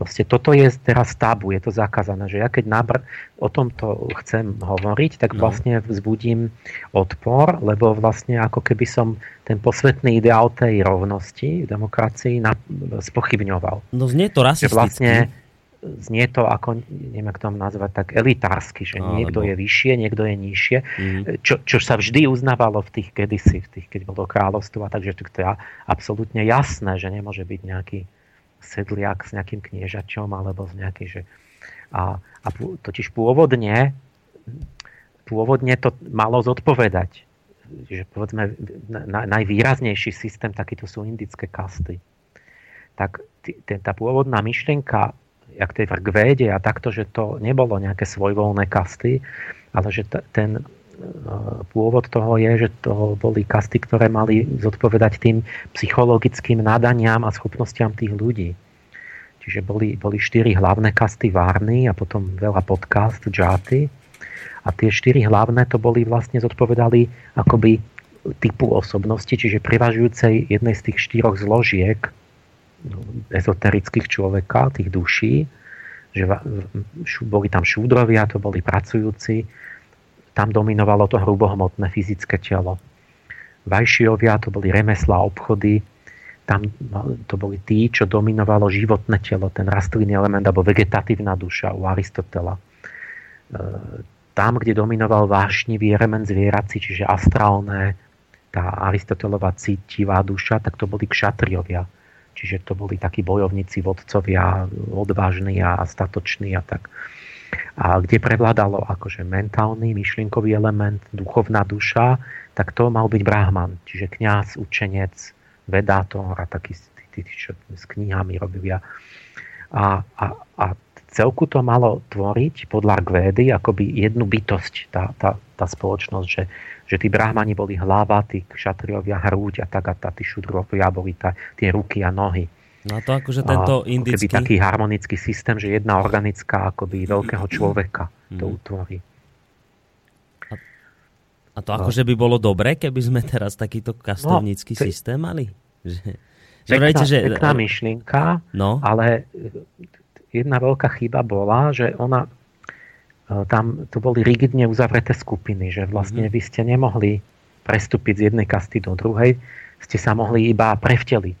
Proste toto je teraz tabu, je to zakázané, že ja keď nabr- o tomto chcem hovoriť, tak no. vlastne vzbudím odpor, lebo vlastne ako keby som ten posvetný ideál tej rovnosti v demokracii na- spochybňoval. No znie to rasisticky. Že vlastne znie to ako, neviem ak to nazvať, tak elitársky, že no, niekto je vyššie, niekto je nižšie, mm. čo, čo sa vždy uznávalo v tých kedysi, v tých, keď bolo kráľovstvo, takže to je absolútne jasné, že nemôže byť nejaký sedliak s nejakým kniežačom alebo s nejakým, že... A, a totiž pôvodne, pôvodne to malo zodpovedať. Že povedzme, na, najvýraznejší systém takýto sú indické kasty. Tak tá pôvodná myšlienka, jak to je v Rgvéde a takto, že to nebolo nejaké svojvoľné kasty, ale že ten pôvod toho je, že to boli kasty, ktoré mali zodpovedať tým psychologickým nadaniam a schopnostiam tých ľudí. Čiže boli, boli štyri hlavné kasty Várny a potom veľa podcast Džáty. A tie štyri hlavné to boli vlastne zodpovedali akoby typu osobnosti, čiže privažujúcej jednej z tých štyroch zložiek no, ezoterických človeka, tých duší, že boli tam šúdrovia, to boli pracujúci, tam dominovalo to hrubohmotné fyzické telo. Vajšiovia to boli remeslá obchody, tam no, to boli tí, čo dominovalo životné telo, ten rastlinný element alebo vegetatívna duša u Aristotela. E, tam, kde dominoval vášnivý element zvierací, čiže astrálne, tá Aristotelová cítivá duša, tak to boli kšatriovia. Čiže to boli takí bojovníci, vodcovia, odvážni a statoční a tak. A kde prevládalo akože mentálny, myšlienkový element, duchovná duša, tak to mal byť Brahman, čiže kňaz, učenec, vedátor a takí tí, tí, čo s knihami robia. A, a, a celku to malo tvoriť podľa Gvédy akoby jednu bytosť, tá, tá, tá spoločnosť, že, že tí brahmani boli hlava, tí kšatriovia hrúď a tak a tá, tí šudrovia boli tá, tie ruky a nohy. No a to akože tento a, indický... Keby taký harmonický systém, že jedna organická akoby veľkého človeka to utvorí. A to akože by bolo dobre, keby sme teraz takýto kastovnícky no, systém mali? Že, že pekná, vrajte, že... pekná myšlienka, no. ale jedna veľká chyba bola, že ona e, tam to boli rigidne uzavreté skupiny, že vlastne mm-hmm. vy ste nemohli prestúpiť z jednej kasty do druhej, ste sa mohli iba prevteliť.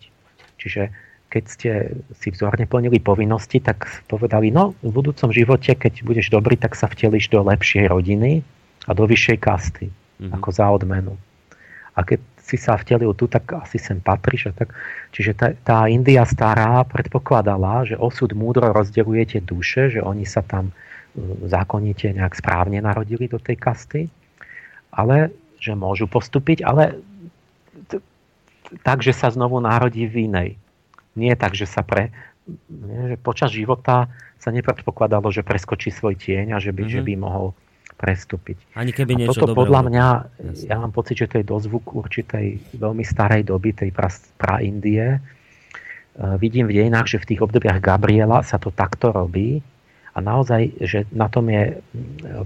Čiže keď ste si vzorne plnili povinnosti, tak povedali, no v budúcom živote, keď budeš dobrý, tak sa vtelíš do lepšej rodiny a do vyššej kasty mm-hmm. ako za odmenu. A keď si sa vtelil tu, tak asi sem patríš. A tak. Čiže tá, tá India stará predpokladala, že osud múdro rozdeľuje tie duše, že oni sa tam mm, zákonite nejak správne narodili do tej kasty, ale že môžu postúpiť, ale tak, že sa znovu narodí v inej. Nie tak, že sa pre... Nie, že počas života sa nepredpokladalo, že preskočí svoj tieň a že by, mm-hmm. že by mohol prestúpiť. Ani keby niečo toto podľa mňa, jasne. ja mám pocit, že to je dozvuk určitej veľmi starej doby, tej pra, pra Indie. E, vidím v dejinách, že v tých obdobiach Gabriela sa to takto robí a naozaj, že na tom je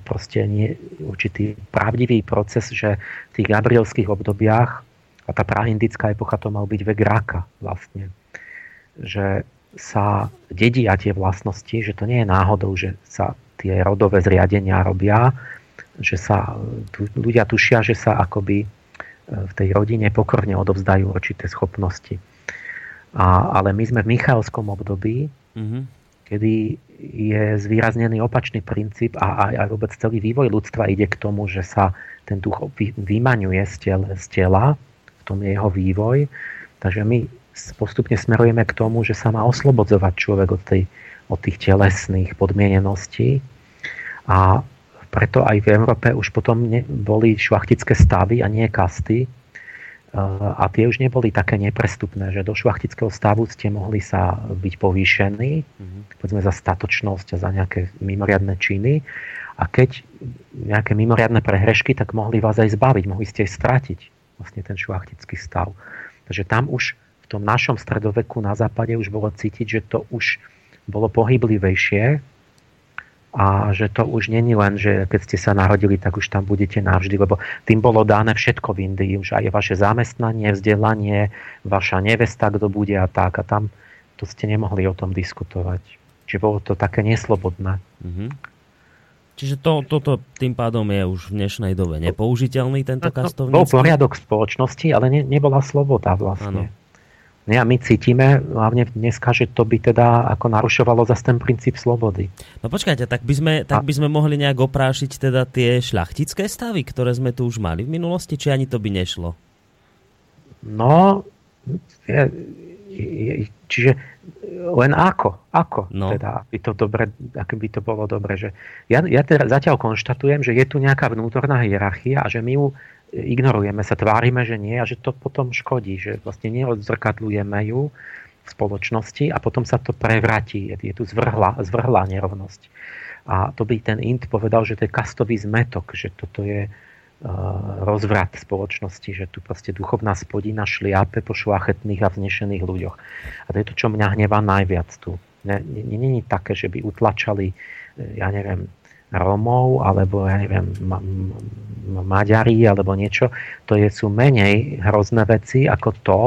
proste nie, určitý pravdivý proces, že v tých gabrielských obdobiach a tá praindická epocha to mal byť vek ráka vlastne. Že sa dedia tie vlastnosti, že to nie je náhodou, že sa tie rodové zriadenia robia, že sa tu, ľudia tušia, že sa akoby e, v tej rodine pokorne odovzdajú určité schopnosti. A, ale my sme v Michalskom období, mm-hmm. kedy je zvýraznený opačný princíp a aj vôbec celý vývoj ľudstva ide k tomu, že sa ten duch vymaňuje z tela, z tela v tom je jeho vývoj. Takže my postupne smerujeme k tomu, že sa má oslobodzovať človek od, tej, od tých telesných podmieneností a preto aj v Európe už potom boli šlachtické stavy a nie kasty. E, a tie už neboli také neprestupné, že do šlachtického stavu ste mohli sa byť povýšení, mm-hmm. povedzme za statočnosť a za nejaké mimoriadne činy. A keď nejaké mimoriadne prehrešky, tak mohli vás aj zbaviť, mohli ste aj stratiť vlastne ten šlachtický stav. Takže tam už v tom našom stredoveku na západe už bolo cítiť, že to už bolo pohyblivejšie, a že to už není len, že keď ste sa narodili, tak už tam budete navždy, lebo tým bolo dáne všetko v Indii, už aj vaše zamestnanie, vzdelanie, vaša nevesta, kto bude a tak. A tam to ste nemohli o tom diskutovať. Čiže bolo to také neslobodné. Mm-hmm. Čiže to, toto tým pádom je už v dnešnej dobe nepoužiteľný tento kastovnícky? No, bol poriadok spoločnosti, ale ne, nebola sloboda vlastne. Ano. Nie, a my cítime, hlavne dneska, že to by teda ako narušovalo zase ten princíp slobody. No počkajte, tak by sme, tak by sme mohli nejak oprášiť teda tie šľachtické stavy, ktoré sme tu už mali v minulosti, či ani to by nešlo? No, je, je, čiže len ako, ako no. teda, by to dobre, ako by to bolo dobre, že ja, ja teda zatiaľ konštatujem, že je tu nejaká vnútorná hierarchia a že my ju ignorujeme sa, tvárime, že nie a že to potom škodí, že vlastne neodzrkadlujeme ju v spoločnosti a potom sa to prevratí. Je, tu zvrhla, zvrhlá nerovnosť. A to by ten Int povedal, že to je kastový zmetok, že toto je uh, rozvrat spoločnosti, že tu proste duchovná spodina šliape po šlachetných a vznešených ľuďoch. A to je to, čo mňa hnevá najviac tu není také, že by utlačali, e, ja neviem, Romov, alebo ja neviem, ma, Maďari, alebo niečo. To je, sú menej hrozné veci ako to,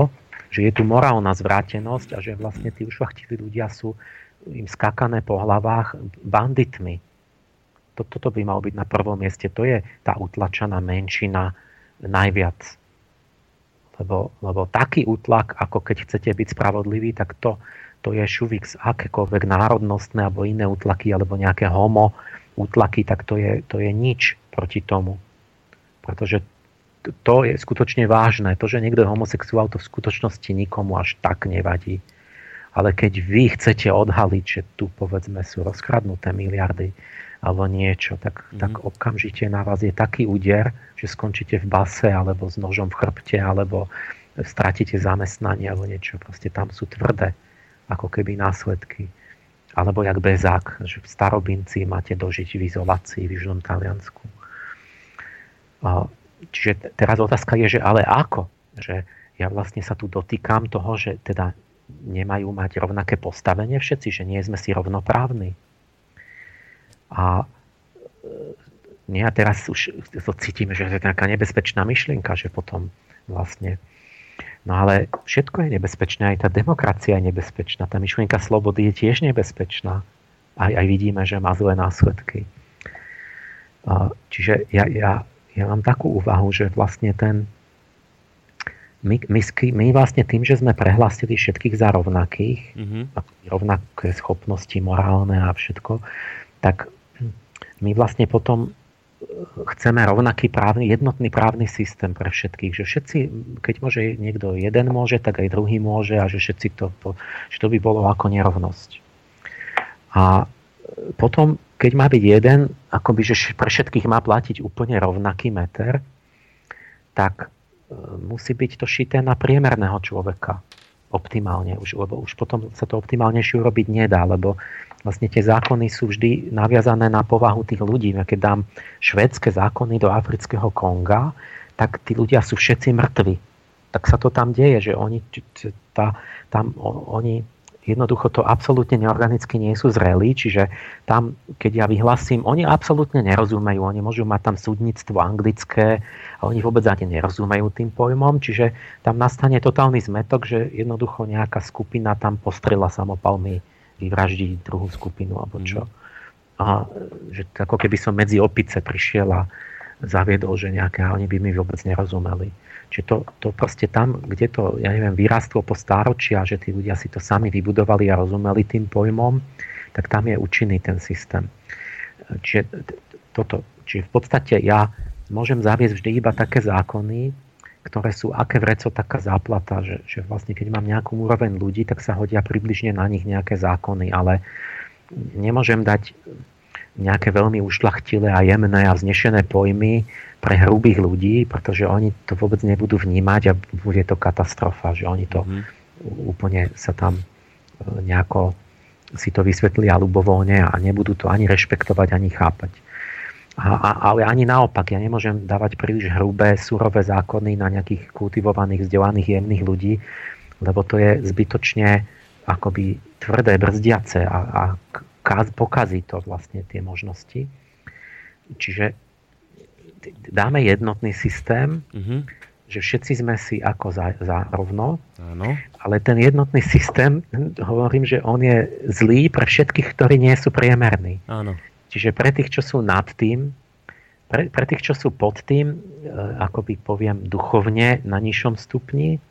že je tu morálna zvrátenosť a že vlastne tí ušvachtiví ľudia sú im skakané po hlavách banditmi. Toto by malo byť na prvom mieste. To je tá utlačaná menšina najviac. Lebo, lebo taký útlak, ako keď chcete byť spravodliví, tak to, to je z akékoľvek národnostné alebo iné útlaky, alebo nejaké homo útlaky, tak to je, to je nič proti tomu. Pretože to je skutočne vážne. To, že niekto je homosexuál, to v skutočnosti nikomu až tak nevadí. Ale keď vy chcete odhaliť, že tu povedzme sú rozkradnuté miliardy alebo niečo, tak, mm-hmm. tak okamžite na vás je taký úder, že skončíte v base alebo s nožom v chrbte alebo stratíte zamestnanie alebo niečo. Proste tam sú tvrdé ako keby následky. Alebo jak bezák, že v starobinci máte dožiť v izolácii v Južnom Taliansku. Čiže teraz otázka je, že ale ako? Že ja vlastne sa tu dotýkam toho, že teda nemajú mať rovnaké postavenie všetci, že nie sme si rovnoprávni. A e, nie, teraz už to cítime, že je taká nebezpečná myšlienka, že potom vlastne No ale všetko je nebezpečné, aj tá demokracia je nebezpečná, tá myšlienka slobody je tiež nebezpečná. Aj, aj vidíme, že má zlé následky. Čiže ja, ja, ja mám takú úvahu, že vlastne ten, my, my, my vlastne tým, že sme prehlásili všetkých za rovnakých, mm-hmm. rovnaké schopnosti morálne a všetko, tak my vlastne potom chceme rovnaký právny, jednotný právny systém pre všetkých. Že všetci, keď môže niekto jeden môže, tak aj druhý môže a že všetci to, že to by bolo ako nerovnosť. A potom, keď má byť jeden, akoby, že pre všetkých má platiť úplne rovnaký meter, tak musí byť to šité na priemerného človeka optimálne, už, lebo už potom sa to optimálnejšie urobiť nedá, lebo vlastne tie zákony sú vždy naviazané na povahu tých ľudí. Ja keď dám švédske zákony do afrického Konga, tak tí ľudia sú všetci mŕtvi. Tak sa to tam deje, že oni, tá, tam, oni jednoducho to absolútne neorganicky nie sú zrelí, čiže tam, keď ja vyhlasím, oni absolútne nerozumejú, oni môžu mať tam súdnictvo anglické a oni vôbec ani nerozumejú tým pojmom, čiže tam nastane totálny zmetok, že jednoducho nejaká skupina tam postrela samopalmi vyvraždiť druhú skupinu alebo čo. Mm. A že ako keby som medzi opice prišiel a zaviedol, že nejaké, oni by mi vôbec nerozumeli. Čiže to, to proste tam, kde to, ja neviem, vyrastlo po stáročia, že tí ľudia si to sami vybudovali a rozumeli tým pojmom, tak tam je účinný ten systém. Čiže, toto, čiže v podstate ja môžem zaviesť vždy iba také zákony, ktoré sú aké vreco, taká záplata, že, že vlastne keď mám nejakú úroveň ľudí, tak sa hodia približne na nich nejaké zákony, ale nemôžem dať nejaké veľmi ušlachtilé a jemné a vznešené pojmy pre hrubých ľudí, pretože oni to vôbec nebudú vnímať a bude to katastrofa, že oni to mm. úplne sa tam e, nejako si to vysvetlia ľubovoľne a nebudú to ani rešpektovať, ani chápať. A, a, ale ani naopak, ja nemôžem dávať príliš hrubé, surové zákony na nejakých kultivovaných, vzdelaných, jemných ľudí, lebo to je zbytočne akoby tvrdé, brzdiace a, a pokazí to vlastne tie možnosti. Čiže dáme jednotný systém, mm-hmm. že všetci sme si ako za, za rovno, Áno. ale ten jednotný systém, hovorím, že on je zlý pre všetkých, ktorí nie sú priemerní. Áno. Čiže pre tých, čo sú nad tým, pre, pre tých, čo sú pod tým, e, ako by poviem duchovne na nižšom stupni,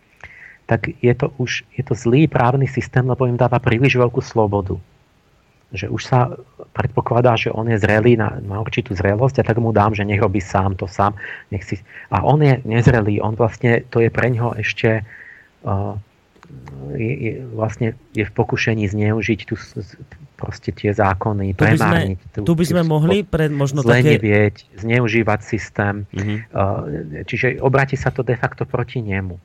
tak je to už je to zlý právny systém, lebo im dáva príliš veľkú slobodu že už sa predpokladá, že on je zrelý na, na určitú zrelosť a tak mu dám, že nech robí sám to sám. Nech si... A on je nezrelý, on vlastne, to je pre ňoho ešte uh, je, je, vlastne je v pokušení zneužiť tu proste tie zákony, tu premárniť. By sme, tu by sme mohli pred možno také... nevieť, zneužívať systém. Mm-hmm. Uh, čiže obráti sa to de facto proti nemu.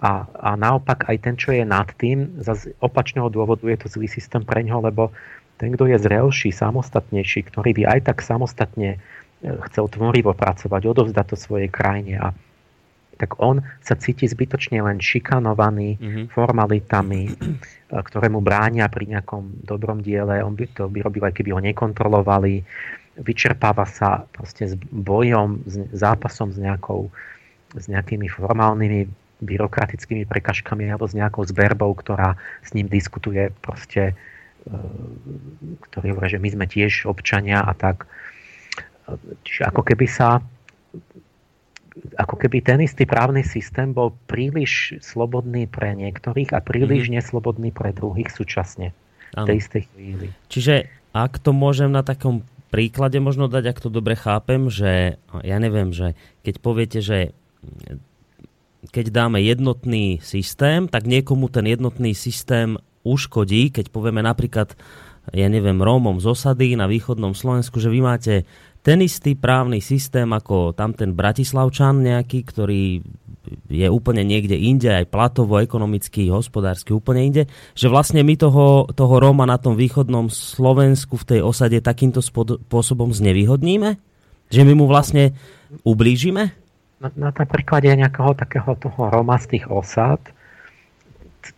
A, a naopak aj ten, čo je nad tým, z opačného dôvodu je to zlý systém pre ňoho, lebo ten, kto je zrelší, samostatnejší, ktorý by aj tak samostatne e, chcel tvorivo pracovať, odovzdať to svojej krajine a tak on sa cíti zbytočne len šikanovaný mm-hmm. formalitami, ktoré mu bránia pri nejakom dobrom diele. On by to by robil, aj keby ho nekontrolovali. Vyčerpáva sa proste s bojom, s zápasom s, nejakou, s nejakými formálnymi byrokratickými prekažkami alebo s nejakou zverbou, ktorá s ním diskutuje proste, e, ktorý hovorí, že my sme tiež občania a tak. Čiže ako keby sa ako keby ten istý právny systém bol príliš slobodný pre niektorých a príliš mm-hmm. neslobodný pre druhých súčasne v tej istej chvíli. Čiže ak to môžem na takom príklade možno dať, ak to dobre chápem, že ja neviem, že keď poviete, že keď dáme jednotný systém, tak niekomu ten jednotný systém uškodí, keď povieme napríklad, ja neviem, Rómom z osady na východnom Slovensku, že vy máte ten istý právny systém ako tam ten Bratislavčan nejaký, ktorý je úplne niekde inde, aj platovo, ekonomicky, hospodársky úplne inde, že vlastne my toho, toho Róma na tom východnom Slovensku v tej osade takýmto spôsobom znevýhodníme? Že my mu vlastne ublížime? Na, na, na príklade nejakého takého toho Róma z tých osad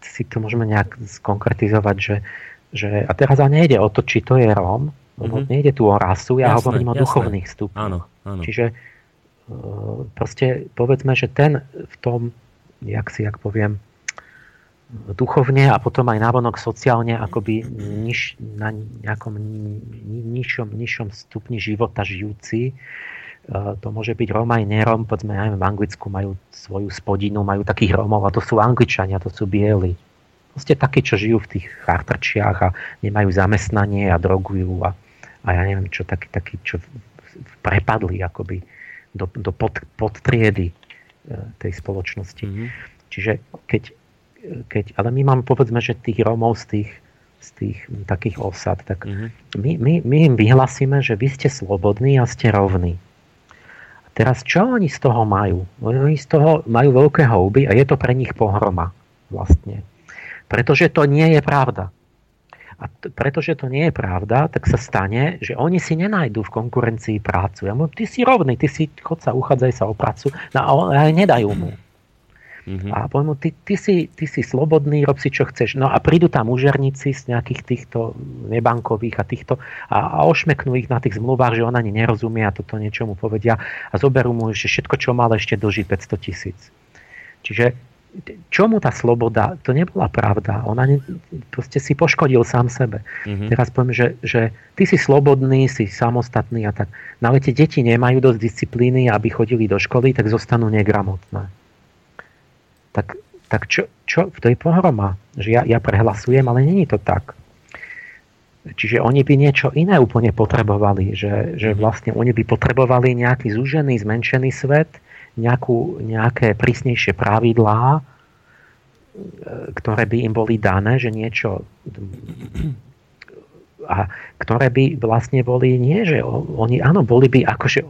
si to môžeme nejak skonkretizovať, že, že a teraz ale nejde o to, či to je Róm, lebo mm-hmm. nejde tu o rasu, ja jasné, hovorím o jasné. duchovných stupňoch. Áno, áno. Čiže e, proste povedzme, že ten v tom, jak si, jak poviem, duchovne a potom aj návonok sociálne akoby niž, na nejakom nižšom, nižšom stupni života žijúci. E, to môže byť Róm aj nerom, povedzme aj v Anglicku majú svoju spodinu, majú takých Rómov a to sú Angličania, to sú bieli. Proste takí, čo žijú v tých chartrčiach a nemajú zamestnanie a drogujú a, a ja neviem čo, takí, takí čo prepadli akoby do, do pod, podtriedy e, tej spoločnosti. Mm-hmm. Čiže keď, keď, ale my máme povedzme, že tých Rómov z tých, z tých takých osad, tak mm-hmm. my, my, my im vyhlasíme, že vy ste slobodní a ste rovní. Teraz čo oni z toho majú? Oni z toho majú veľké houby a je to pre nich pohroma vlastne. Pretože to nie je pravda. A t- pretože to nie je pravda, tak sa stane, že oni si nenajdú v konkurencii prácu. Ja mówię, ty si rovný, ty si, chod sa, uchádzaj sa o prácu, no a nedajú mu. Mm-hmm. A poviem mu, ty, ty, si, ty si slobodný, rob si čo chceš. No a prídu tam úžerníci z nejakých týchto nebankových a týchto a, a ošmeknú ich na tých zmluvách, že on ani nerozumie a toto niečo mu povedia a zoberú mu, že všetko, čo mal, ešte dlží 500 tisíc. Čiže čomu tá sloboda? To nebola pravda. Ona ne, proste si poškodil sám sebe. Mm-hmm. Teraz poviem, že, že ty si slobodný, si samostatný a tak. No ale tie deti nemajú dosť disciplíny, aby chodili do školy, tak zostanú negramotné. Tak, tak čo, čo v tej pohroma? Že ja, ja prehlasujem, ale není to tak. Čiže oni by niečo iné úplne potrebovali. Že, že vlastne oni by potrebovali nejaký zúžený, zmenšený svet, nejakú, nejaké prísnejšie pravidlá, e, ktoré by im boli dané, že niečo a ktoré by vlastne boli nie, že oni, áno, boli by akože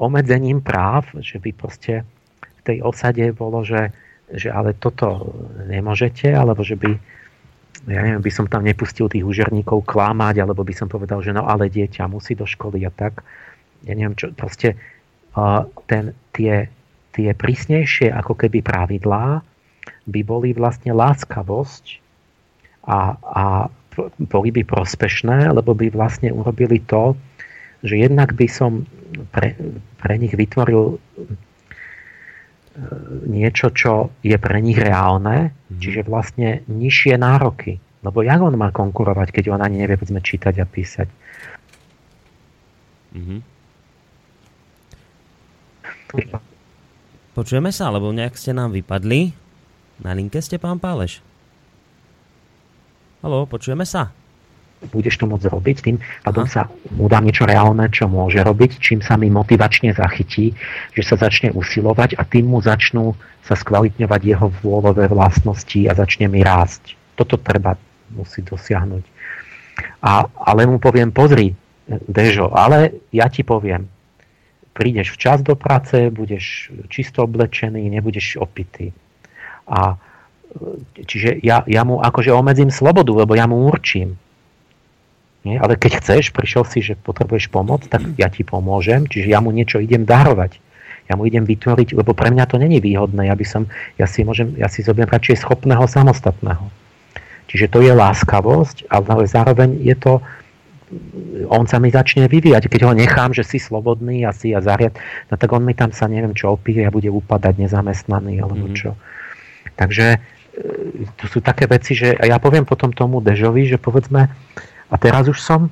obmedzením práv, že by proste v tej osade bolo, že, že ale toto nemôžete, alebo že by ja neviem, by som tam nepustil tých úžerníkov klamať, alebo by som povedal, že no ale dieťa musí do školy a tak. Ja neviem, čo, proste uh, ten, tie, tie prísnejšie ako keby pravidlá by boli vlastne láskavosť a, a boli by prospešné, lebo by vlastne urobili to, že jednak by som pre, pre nich vytvoril niečo, čo je pre nich reálne, mm. čiže vlastne nižšie nároky. Lebo jak on má konkurovať, keď on ani nevie, povedzme, čítať a písať? Mm-hmm. Počujeme sa, lebo nejak ste nám vypadli. Na linke ste, pán Páleš? Haló, počujeme sa? Budeš to môcť robiť, tým pádom sa mu dám niečo reálne, čo môže robiť, čím sa mi motivačne zachytí, že sa začne usilovať a tým mu začnú sa skvalitňovať jeho vôľové vlastnosti a začne mi rásť. Toto treba musí dosiahnuť. A, ale mu poviem, pozri, Dežo, ale ja ti poviem, prídeš včas do práce, budeš čisto oblečený, nebudeš opitý. A čiže ja, ja mu akože omedzím slobodu, lebo ja mu určím. Nie? Ale keď chceš, prišiel si, že potrebuješ pomoc, tak ja ti pomôžem, čiže ja mu niečo idem darovať. Ja mu idem vytvoriť, lebo pre mňa to není výhodné. Ja, by som, ja si, môžem, ja si zoberiem radšej schopného samostatného. Čiže to je láskavosť, ale zároveň je to, on sa mi začne vyvíjať. Keď ho nechám, že si slobodný a si ja zariad, no tak on mi tam sa neviem čo opíje a bude upadať nezamestnaný alebo mm-hmm. čo. Takže e, to sú také veci, že ja poviem potom tomu Dežovi, že povedzme, a teraz už som,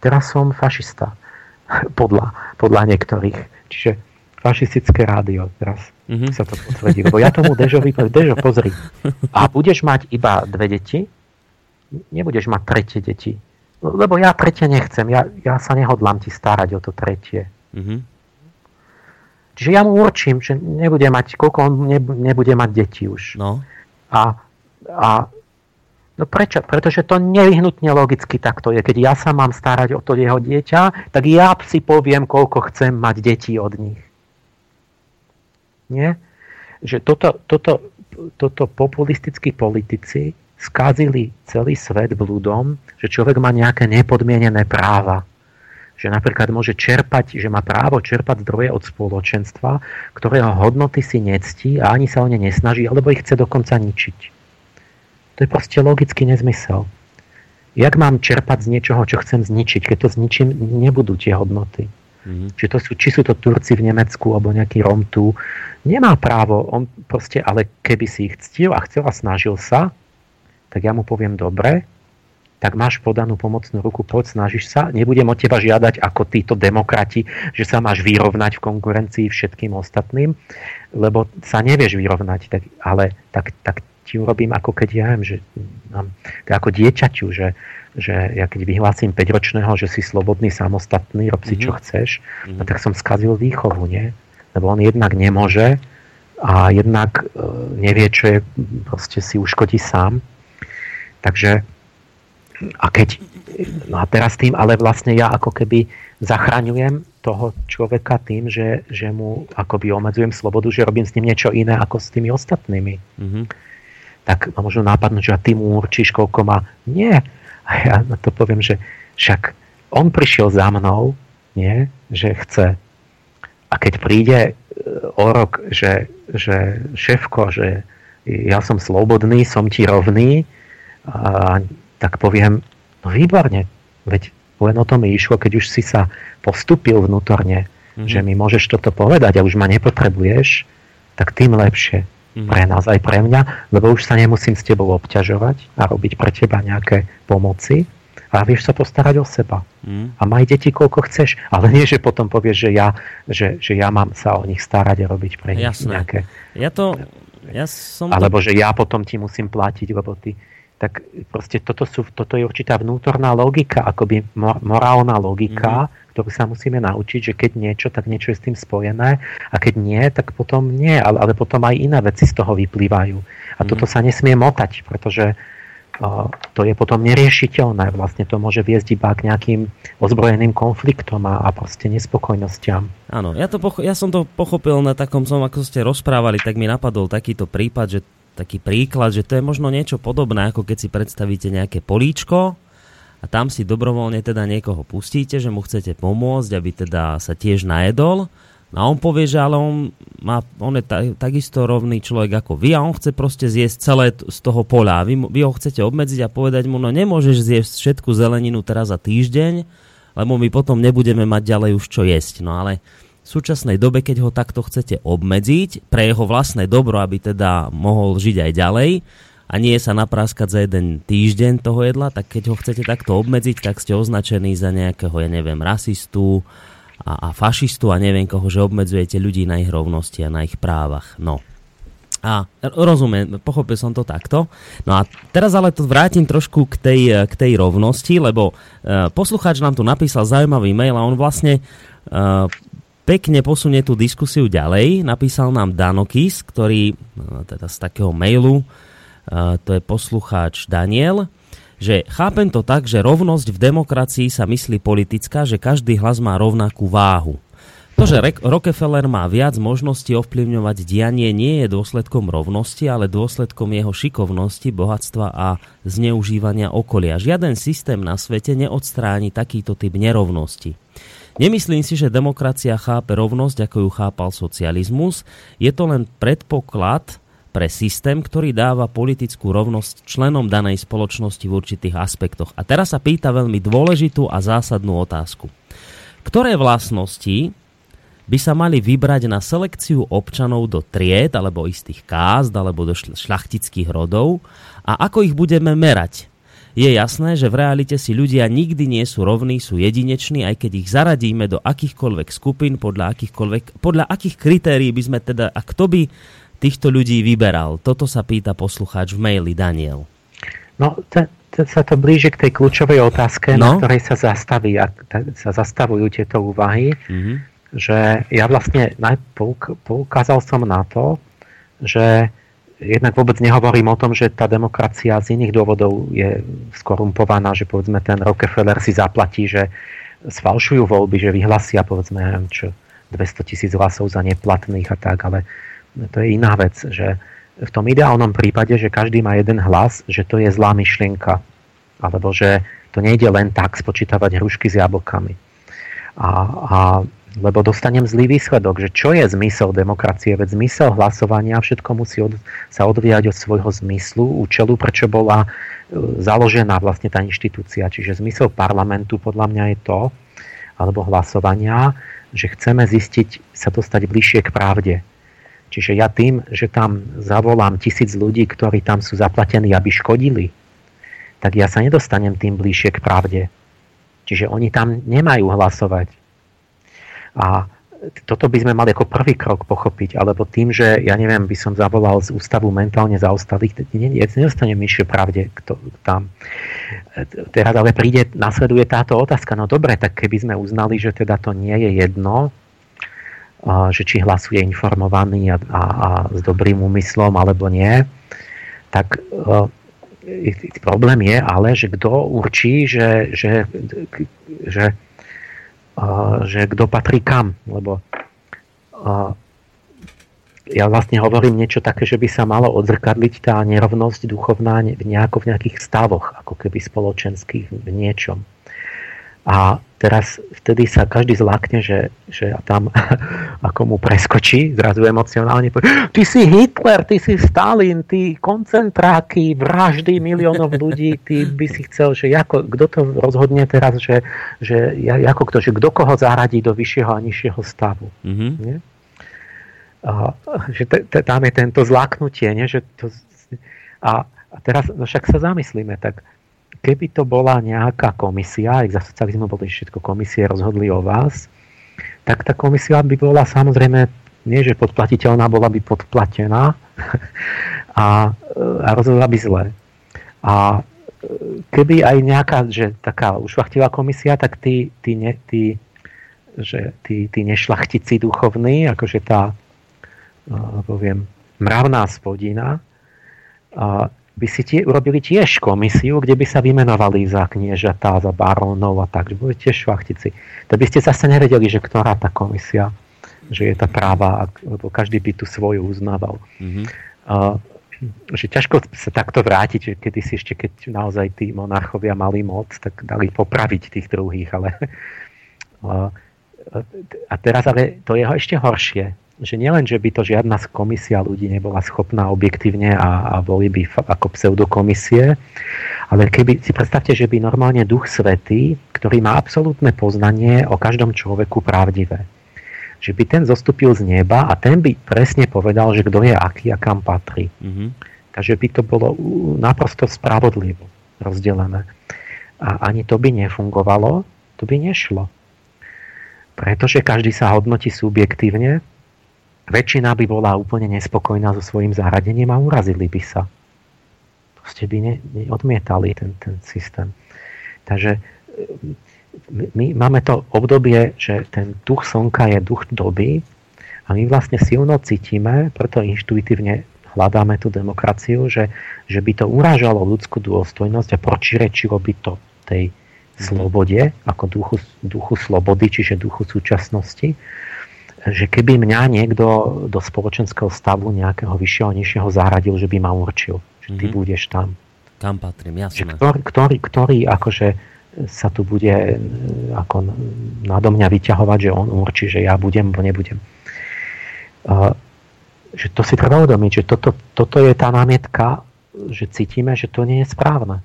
teraz som fašista podľa, podľa niektorých. Čiže fašistické rádio teraz mm-hmm. sa to potvrdí. Lebo ja tomu Dežovi poviem, Dežo, pozri. A budeš mať iba dve deti, nebudeš mať tretie deti. Lebo ja tretie nechcem, ja, ja sa nehodlám ti starať o to tretie. Mm-hmm. Čiže ja mu určím, že nebude mať, koľko on nebude mať deti už. No. A, a No prečo? Pretože to nevyhnutne logicky takto je. Keď ja sa mám starať o to jeho dieťa, tak ja si poviem, koľko chcem mať detí od nich. Nie? Že toto, toto, toto populistickí politici skázili celý svet blúdom, že človek má nejaké nepodmienené práva. Že napríklad môže čerpať, že má právo čerpať zdroje od spoločenstva, ktorého hodnoty si nectí a ani sa o ne nesnaží, alebo ich chce dokonca ničiť. To je proste logický nezmysel. Jak mám čerpať z niečoho, čo chcem zničiť? Keď to zničím, nebudú tie hodnoty. Mm-hmm. Či, to sú, či sú to Turci v Nemecku alebo nejaký Rom tu. Nemá právo, on proste, ale keby si ich ctil a chcel a snažil sa, tak ja mu poviem dobre, tak máš podanú pomocnú ruku, poď, snažíš sa, nebudem od teba žiadať ako títo demokrati, že sa máš vyrovnať v konkurencii všetkým ostatným, lebo sa nevieš vyrovnať, tak, ale tak, tak ti urobím ako keď ja viem, že ako dieťaťu, že, že ja keď vyhlásim 5-ročného, že si slobodný, samostatný, rob si mm-hmm. čo mhm. chceš, mm-hmm. no tak som skazil výchovu, nie? Lebo on jednak nemôže a jednak e, nevie, čo je, proste si uškodí sám. Takže a keď, no a teraz tým, ale vlastne ja ako keby zachraňujem toho človeka tým, že, že mu akoby obmedzujem slobodu, že robím s ním niečo iné ako s tými ostatnými. Mm-hmm tak ma možno nápadnúť, že a ty mu určíš, koľko má. Nie. A ja na to poviem, že však on prišiel za mnou, nie, že chce. A keď príde e, o rok, že, že šéfko, že ja som slobodný, som ti rovný, a, tak poviem, no výborne, veď len o tom išlo, keď už si sa postupil vnútorne, mm-hmm. že mi môžeš toto povedať a už ma nepotrebuješ, tak tým lepšie mm-hmm. pre nás aj pre mňa, lebo už sa nemusím s tebou obťažovať a robiť pre teba nejaké pomoci a vieš sa postarať o seba. Mm. A maj deti koľko chceš, ale nie, že potom povieš, že ja, že, že ja mám sa o nich starať a robiť pre nich Jasné. nejaké... Ja to... Ja som Alebo to... že ja potom ti musím platiť, lebo ty tak proste toto, sú, toto je určitá vnútorná logika, akoby morálna logika, mm-hmm. ktorú sa musíme naučiť, že keď niečo, tak niečo je s tým spojené a keď nie, tak potom nie, ale, ale potom aj iné veci z toho vyplývajú. A mm-hmm. toto sa nesmie motať, pretože uh, to je potom neriešiteľné. Vlastne to môže viesť iba k nejakým ozbrojeným konfliktom a, a proste nespokojnostiam. Áno, ja, to pocho- ja som to pochopil na takom som, ako ste rozprávali, tak mi napadol takýto prípad, že taký príklad, že to je možno niečo podobné, ako keď si predstavíte nejaké políčko a tam si dobrovoľne teda niekoho pustíte, že mu chcete pomôcť, aby teda sa tiež najedol. A on povie, že ale on, má, on je ta, takisto rovný človek ako vy a on chce proste zjesť celé z toho pola. Vy, vy ho chcete obmedziť a povedať mu, no nemôžeš zjesť všetku zeleninu teraz za týždeň, lebo my potom nebudeme mať ďalej už čo jesť. No ale v súčasnej dobe, keď ho takto chcete obmedziť pre jeho vlastné dobro, aby teda mohol žiť aj ďalej a nie sa napráskať za jeden týždeň toho jedla, tak keď ho chcete takto obmedziť, tak ste označení za nejakého, ja neviem, rasistu a, a fašistu a neviem koho, že obmedzujete ľudí na ich rovnosti a na ich právach. No. A rozumiem, pochopil som to takto. No a teraz ale to vrátim trošku k tej, k tej rovnosti, lebo uh, poslucháč nám tu napísal zaujímavý mail a on vlastne uh, pekne posunie tú diskusiu ďalej. Napísal nám Danokis, ktorý no, teda z takého mailu, to je poslucháč Daniel, že chápem to tak, že rovnosť v demokracii sa myslí politická, že každý hlas má rovnakú váhu. To, že Rockefeller má viac možností ovplyvňovať dianie, nie je dôsledkom rovnosti, ale dôsledkom jeho šikovnosti, bohatstva a zneužívania okolia. Žiaden systém na svete neodstráni takýto typ nerovnosti. Nemyslím si, že demokracia chápe rovnosť, ako ju chápal socializmus. Je to len predpoklad pre systém, ktorý dáva politickú rovnosť členom danej spoločnosti v určitých aspektoch. A teraz sa pýta veľmi dôležitú a zásadnú otázku. Ktoré vlastnosti by sa mali vybrať na selekciu občanov do tried alebo istých kázd alebo do šľachtických rodov a ako ich budeme merať? Je jasné, že v realite si ľudia nikdy nie sú rovní, sú jedineční, aj keď ich zaradíme do akýchkoľvek skupín, podľa, akýchkoľvek, podľa akých kritérií by sme teda, a kto by týchto ľudí vyberal? Toto sa pýta poslucháč v maili Daniel. No, te, te, sa to blíži k tej kľúčovej otázke, no? na ktorej sa zastaví, a sa zastavujú tieto úvahy, mm-hmm. že ja vlastne poukázal som na to, že jednak vôbec nehovorím o tom, že tá demokracia z iných dôvodov je skorumpovaná, že povedzme ten Rockefeller si zaplatí, že sfalšujú voľby, že vyhlasia povedzme čo, 200 tisíc hlasov za neplatných a tak, ale to je iná vec, že v tom ideálnom prípade, že každý má jeden hlas, že to je zlá myšlienka. Alebo že to nejde len tak spočítavať hrušky s jablkami. A, a lebo dostanem zlý výsledok, že čo je zmysel demokracie, veď zmysel hlasovania, všetko musí od, sa odvíjať od svojho zmyslu, účelu, prečo bola e, založená vlastne tá inštitúcia. Čiže zmysel parlamentu podľa mňa je to, alebo hlasovania, že chceme zistiť, sa dostať bližšie k pravde. Čiže ja tým, že tam zavolám tisíc ľudí, ktorí tam sú zaplatení, aby škodili, tak ja sa nedostanem tým bližšie k pravde. Čiže oni tam nemajú hlasovať. A toto by sme mali ako prvý krok pochopiť, alebo tým, že ja neviem, by som zavolal z ústavu mentálne zaostalých, ja nedostanem myšie pravde kto, tam. Teraz ale príde, nasleduje táto otázka, no dobre, tak keby sme uznali, že teda to nie je jedno, že či hlasuje informovaný a, a, a s dobrým úmyslom alebo nie, tak e, problém je ale, že kto určí, že, že, že, že kto patrí kam, lebo ja vlastne hovorím niečo také, že by sa malo odzrkadliť tá nerovnosť duchovná v, nejako, v nejakých stavoch, ako keby spoločenských v niečom. A teraz vtedy sa každý zlákne, že, že tam ako mu preskočí, zrazu emocionálne povie, ty si Hitler, ty si Stalin, ty koncentráky, vraždy miliónov ľudí, ty by si chcel, že ako, kto to rozhodne teraz, že, že ako kto, že kto koho zaradí do vyššieho a nižšieho stavu. Mm-hmm. Nie? A, že te, te, tam je tento zláknutie, nie? Že to, a, a teraz no však sa zamyslíme, tak keby to bola nejaká komisia, ak za socializmu boli všetko komisie, rozhodli o vás, tak tá komisia by bola samozrejme nie, že podplatiteľná, bola by podplatená a, a rozhodla by zle. A keby aj nejaká, že taká ušlachtilá komisia, tak tí, tí, ne, tí, že tí, tí nešlachtici duchovní, akože tá, poviem, mravná spodina, by si tie, urobili tiež komisiu, kde by sa vymenovali za kniežatá, za barónov a tak, že boli tiež šlachtici. Tak by ste zase nevedeli, že ktorá tá komisia, že je tá práva, lebo každý by tu svoju uznával. Mm-hmm. Uh, že ťažko sa takto vrátiť, že kedy si ešte, keď naozaj tí monarchovia mali moc, tak dali popraviť tých druhých, ale uh, a teraz ale to je ešte horšie, že nielen, že by to žiadna komisia ľudí nebola schopná objektívne a, a boli by ako pseudokomisie, ale keby si predstavte, že by normálne Duch Svetý, ktorý má absolútne poznanie o každom človeku pravdivé, že by ten zostúpil z neba a ten by presne povedal, že kto je aký a kam patrí. Mm-hmm. Takže by to bolo naprosto spravodlivo rozdelené. A ani to by nefungovalo, to by nešlo. Pretože každý sa hodnotí subjektívne, väčšina by bola úplne nespokojná so svojím zaradením a urazili by sa. Proste by ne, ne, odmietali ten, ten systém. Takže my, my máme to obdobie, že ten duch slnka je duch doby a my vlastne silno cítime, preto inštuitívne hľadáme tú demokraciu, že, že by to urážalo ľudskú dôstojnosť a pročirečilo by to tej slobode, ako duchu, duchu slobody, čiže duchu súčasnosti že keby mňa niekto do spoločenského stavu nejakého vyššieho, nižšieho zaradil, že by ma určil, že ty mm-hmm. budeš tam. Kam patrím, jasné. Že ktorý, ktorý, ktorý akože sa tu bude e, ako nado mňa vyťahovať, že on určí, že ja budem, bo nebudem. Že to si treba uvedomiť, že toto, toto je tá námietka, že cítime, že to nie je správne.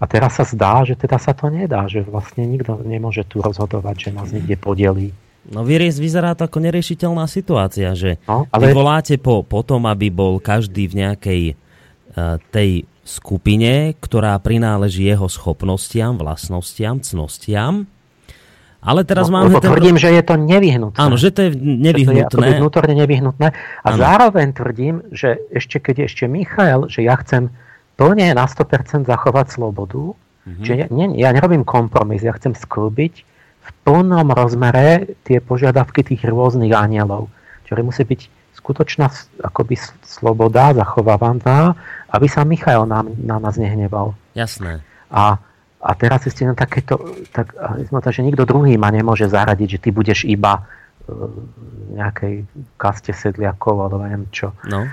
A teraz sa zdá, že teda sa to nedá, že vlastne nikto nemôže tu rozhodovať, že nás niekde podelí. No vyzerá to ako neriešiteľná situácia, že no, ale... vy voláte po, po tom, aby bol každý v nejakej uh, tej skupine, ktorá prináleží jeho schopnostiam, vlastnostiam, cnostiam. Ale teraz no, máme... Ten... tvrdím, že je to nevyhnutné. Áno, že to je nevyhnutné. Že to je vnútorne nevyhnutné. A ano. zároveň tvrdím, že ešte keď ešte Michael, že ja chcem plne na 100% zachovať slobodu. Mm-hmm. Že ja, nie, ja nerobím kompromis, ja chcem sklbiť plnom rozmere tie požiadavky tých rôznych anielov, ktoré musí byť skutočná akoby sloboda zachovávaná, aby sa Michael na, na nás nehneval. Jasné. A, a teraz ste na takéto, tak, že nikto druhý ma nemôže zaradiť, že ty budeš iba v nejakej kaste sedliakov alebo neviem čo. No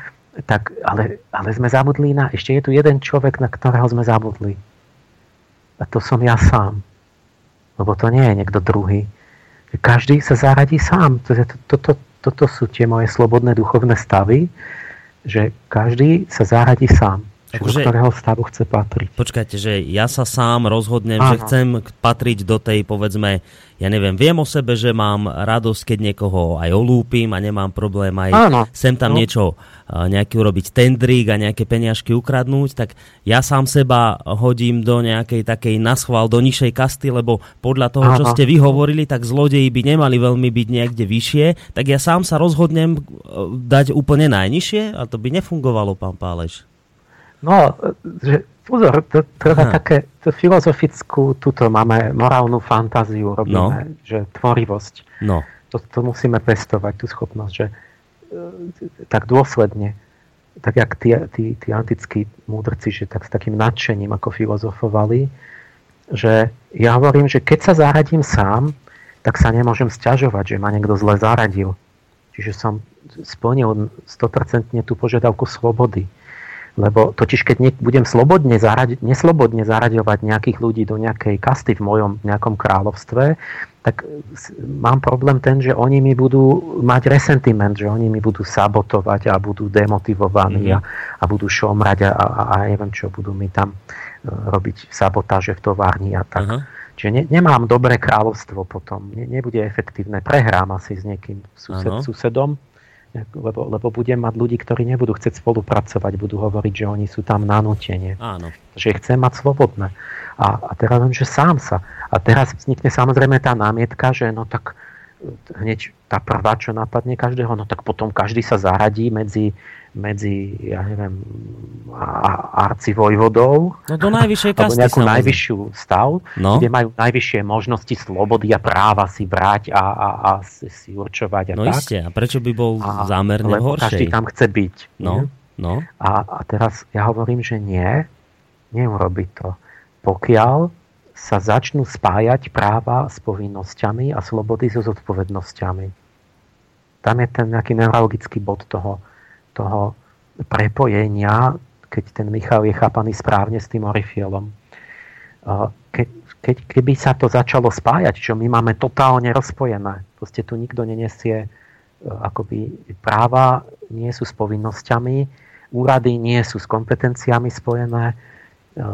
tak, ale, ale sme zabudli na... Ešte je tu jeden človek, na ktorého sme zabudli. A to som ja sám. Lebo to nie je niekto druhý. Každý sa zaradí sám. Toto, toto, sú tie moje slobodné duchovné stavy, že každý sa zaradí sám. Akože, do ktorého stavu chce patriť. Počkajte, že ja sa sám rozhodnem, Áno. že chcem patriť do tej, povedzme, ja neviem, viem o sebe, že mám radosť, keď niekoho aj olúpim a nemám problém aj Áno. sem tam no. niečo, nejaký urobiť tendrík a nejaké peniažky ukradnúť, tak ja sám seba hodím do nejakej takej naschval, do nižšej kasty, lebo podľa toho, Áno. čo ste vy hovorili, tak zlodeji by nemali veľmi byť niekde vyššie, tak ja sám sa rozhodnem e, dať úplne najnižšie a to by nefungovalo, pán Páleš. No, že pozor, to, to je také to filozofickú, tuto máme morálnu fantáziu, robíme, no. že tvorivosť. No. To, to musíme pestovať, tú schopnosť, že e, tak dôsledne, tak jak tí, tí, tí antickí múdrci, že tak s takým nadšením ako filozofovali, že ja hovorím, že keď sa zaradím sám, tak sa nemôžem sťažovať, že ma niekto zle zaradil. Čiže som splnil 100% tú požiadavku slobody. Lebo totiž keď ne, budem slobodne zaradi, neslobodne zaraďovať nejakých ľudí do nejakej kasty v mojom nejakom kráľovstve, tak mám problém ten, že oni mi budú mať resentiment, že oni mi budú sabotovať a budú demotivovaní mm-hmm. a, a budú šomrať a, a, a neviem čo, budú mi tam uh, robiť sabotáže v továrni a tak. Uh-huh. Čiže ne, nemám dobré kráľovstvo potom, ne, nebude efektívne, prehrám asi s niekým sused, uh-huh. susedom lebo, lebo budem mať ľudí, ktorí nebudú chcieť spolupracovať, budú hovoriť, že oni sú tam nanútenie. Áno. Že chcem mať slobodné. A, a teraz viem, že sám sa. A teraz vznikne samozrejme tá námietka, že no tak e, hneď tá prvá, čo napadne každého, no tak potom každý sa zaradí medzi medzi, ja neviem, arcivojvodou. No do najvyššej kasty. Alebo nejakú samozrejme. najvyššiu stav, no. kde majú najvyššie možnosti slobody a práva si brať a, a, a si, si určovať. A no tak. isté, a prečo by bol a, zámerne horšej? Každý tam chce byť. No, no. A, a teraz ja hovorím, že nie, neurobi to. Pokiaľ sa začnú spájať práva s povinnosťami a slobody so zodpovednosťami. Tam je ten nejaký neurologický bod toho, toho prepojenia, keď ten Michal je chápaný správne s tým Orifielom. Keď, keď, keby sa to začalo spájať, čo my máme totálne rozpojené, proste tu nikto nenesie e, akoby práva, nie sú s povinnosťami, úrady nie sú s kompetenciami spojené, e,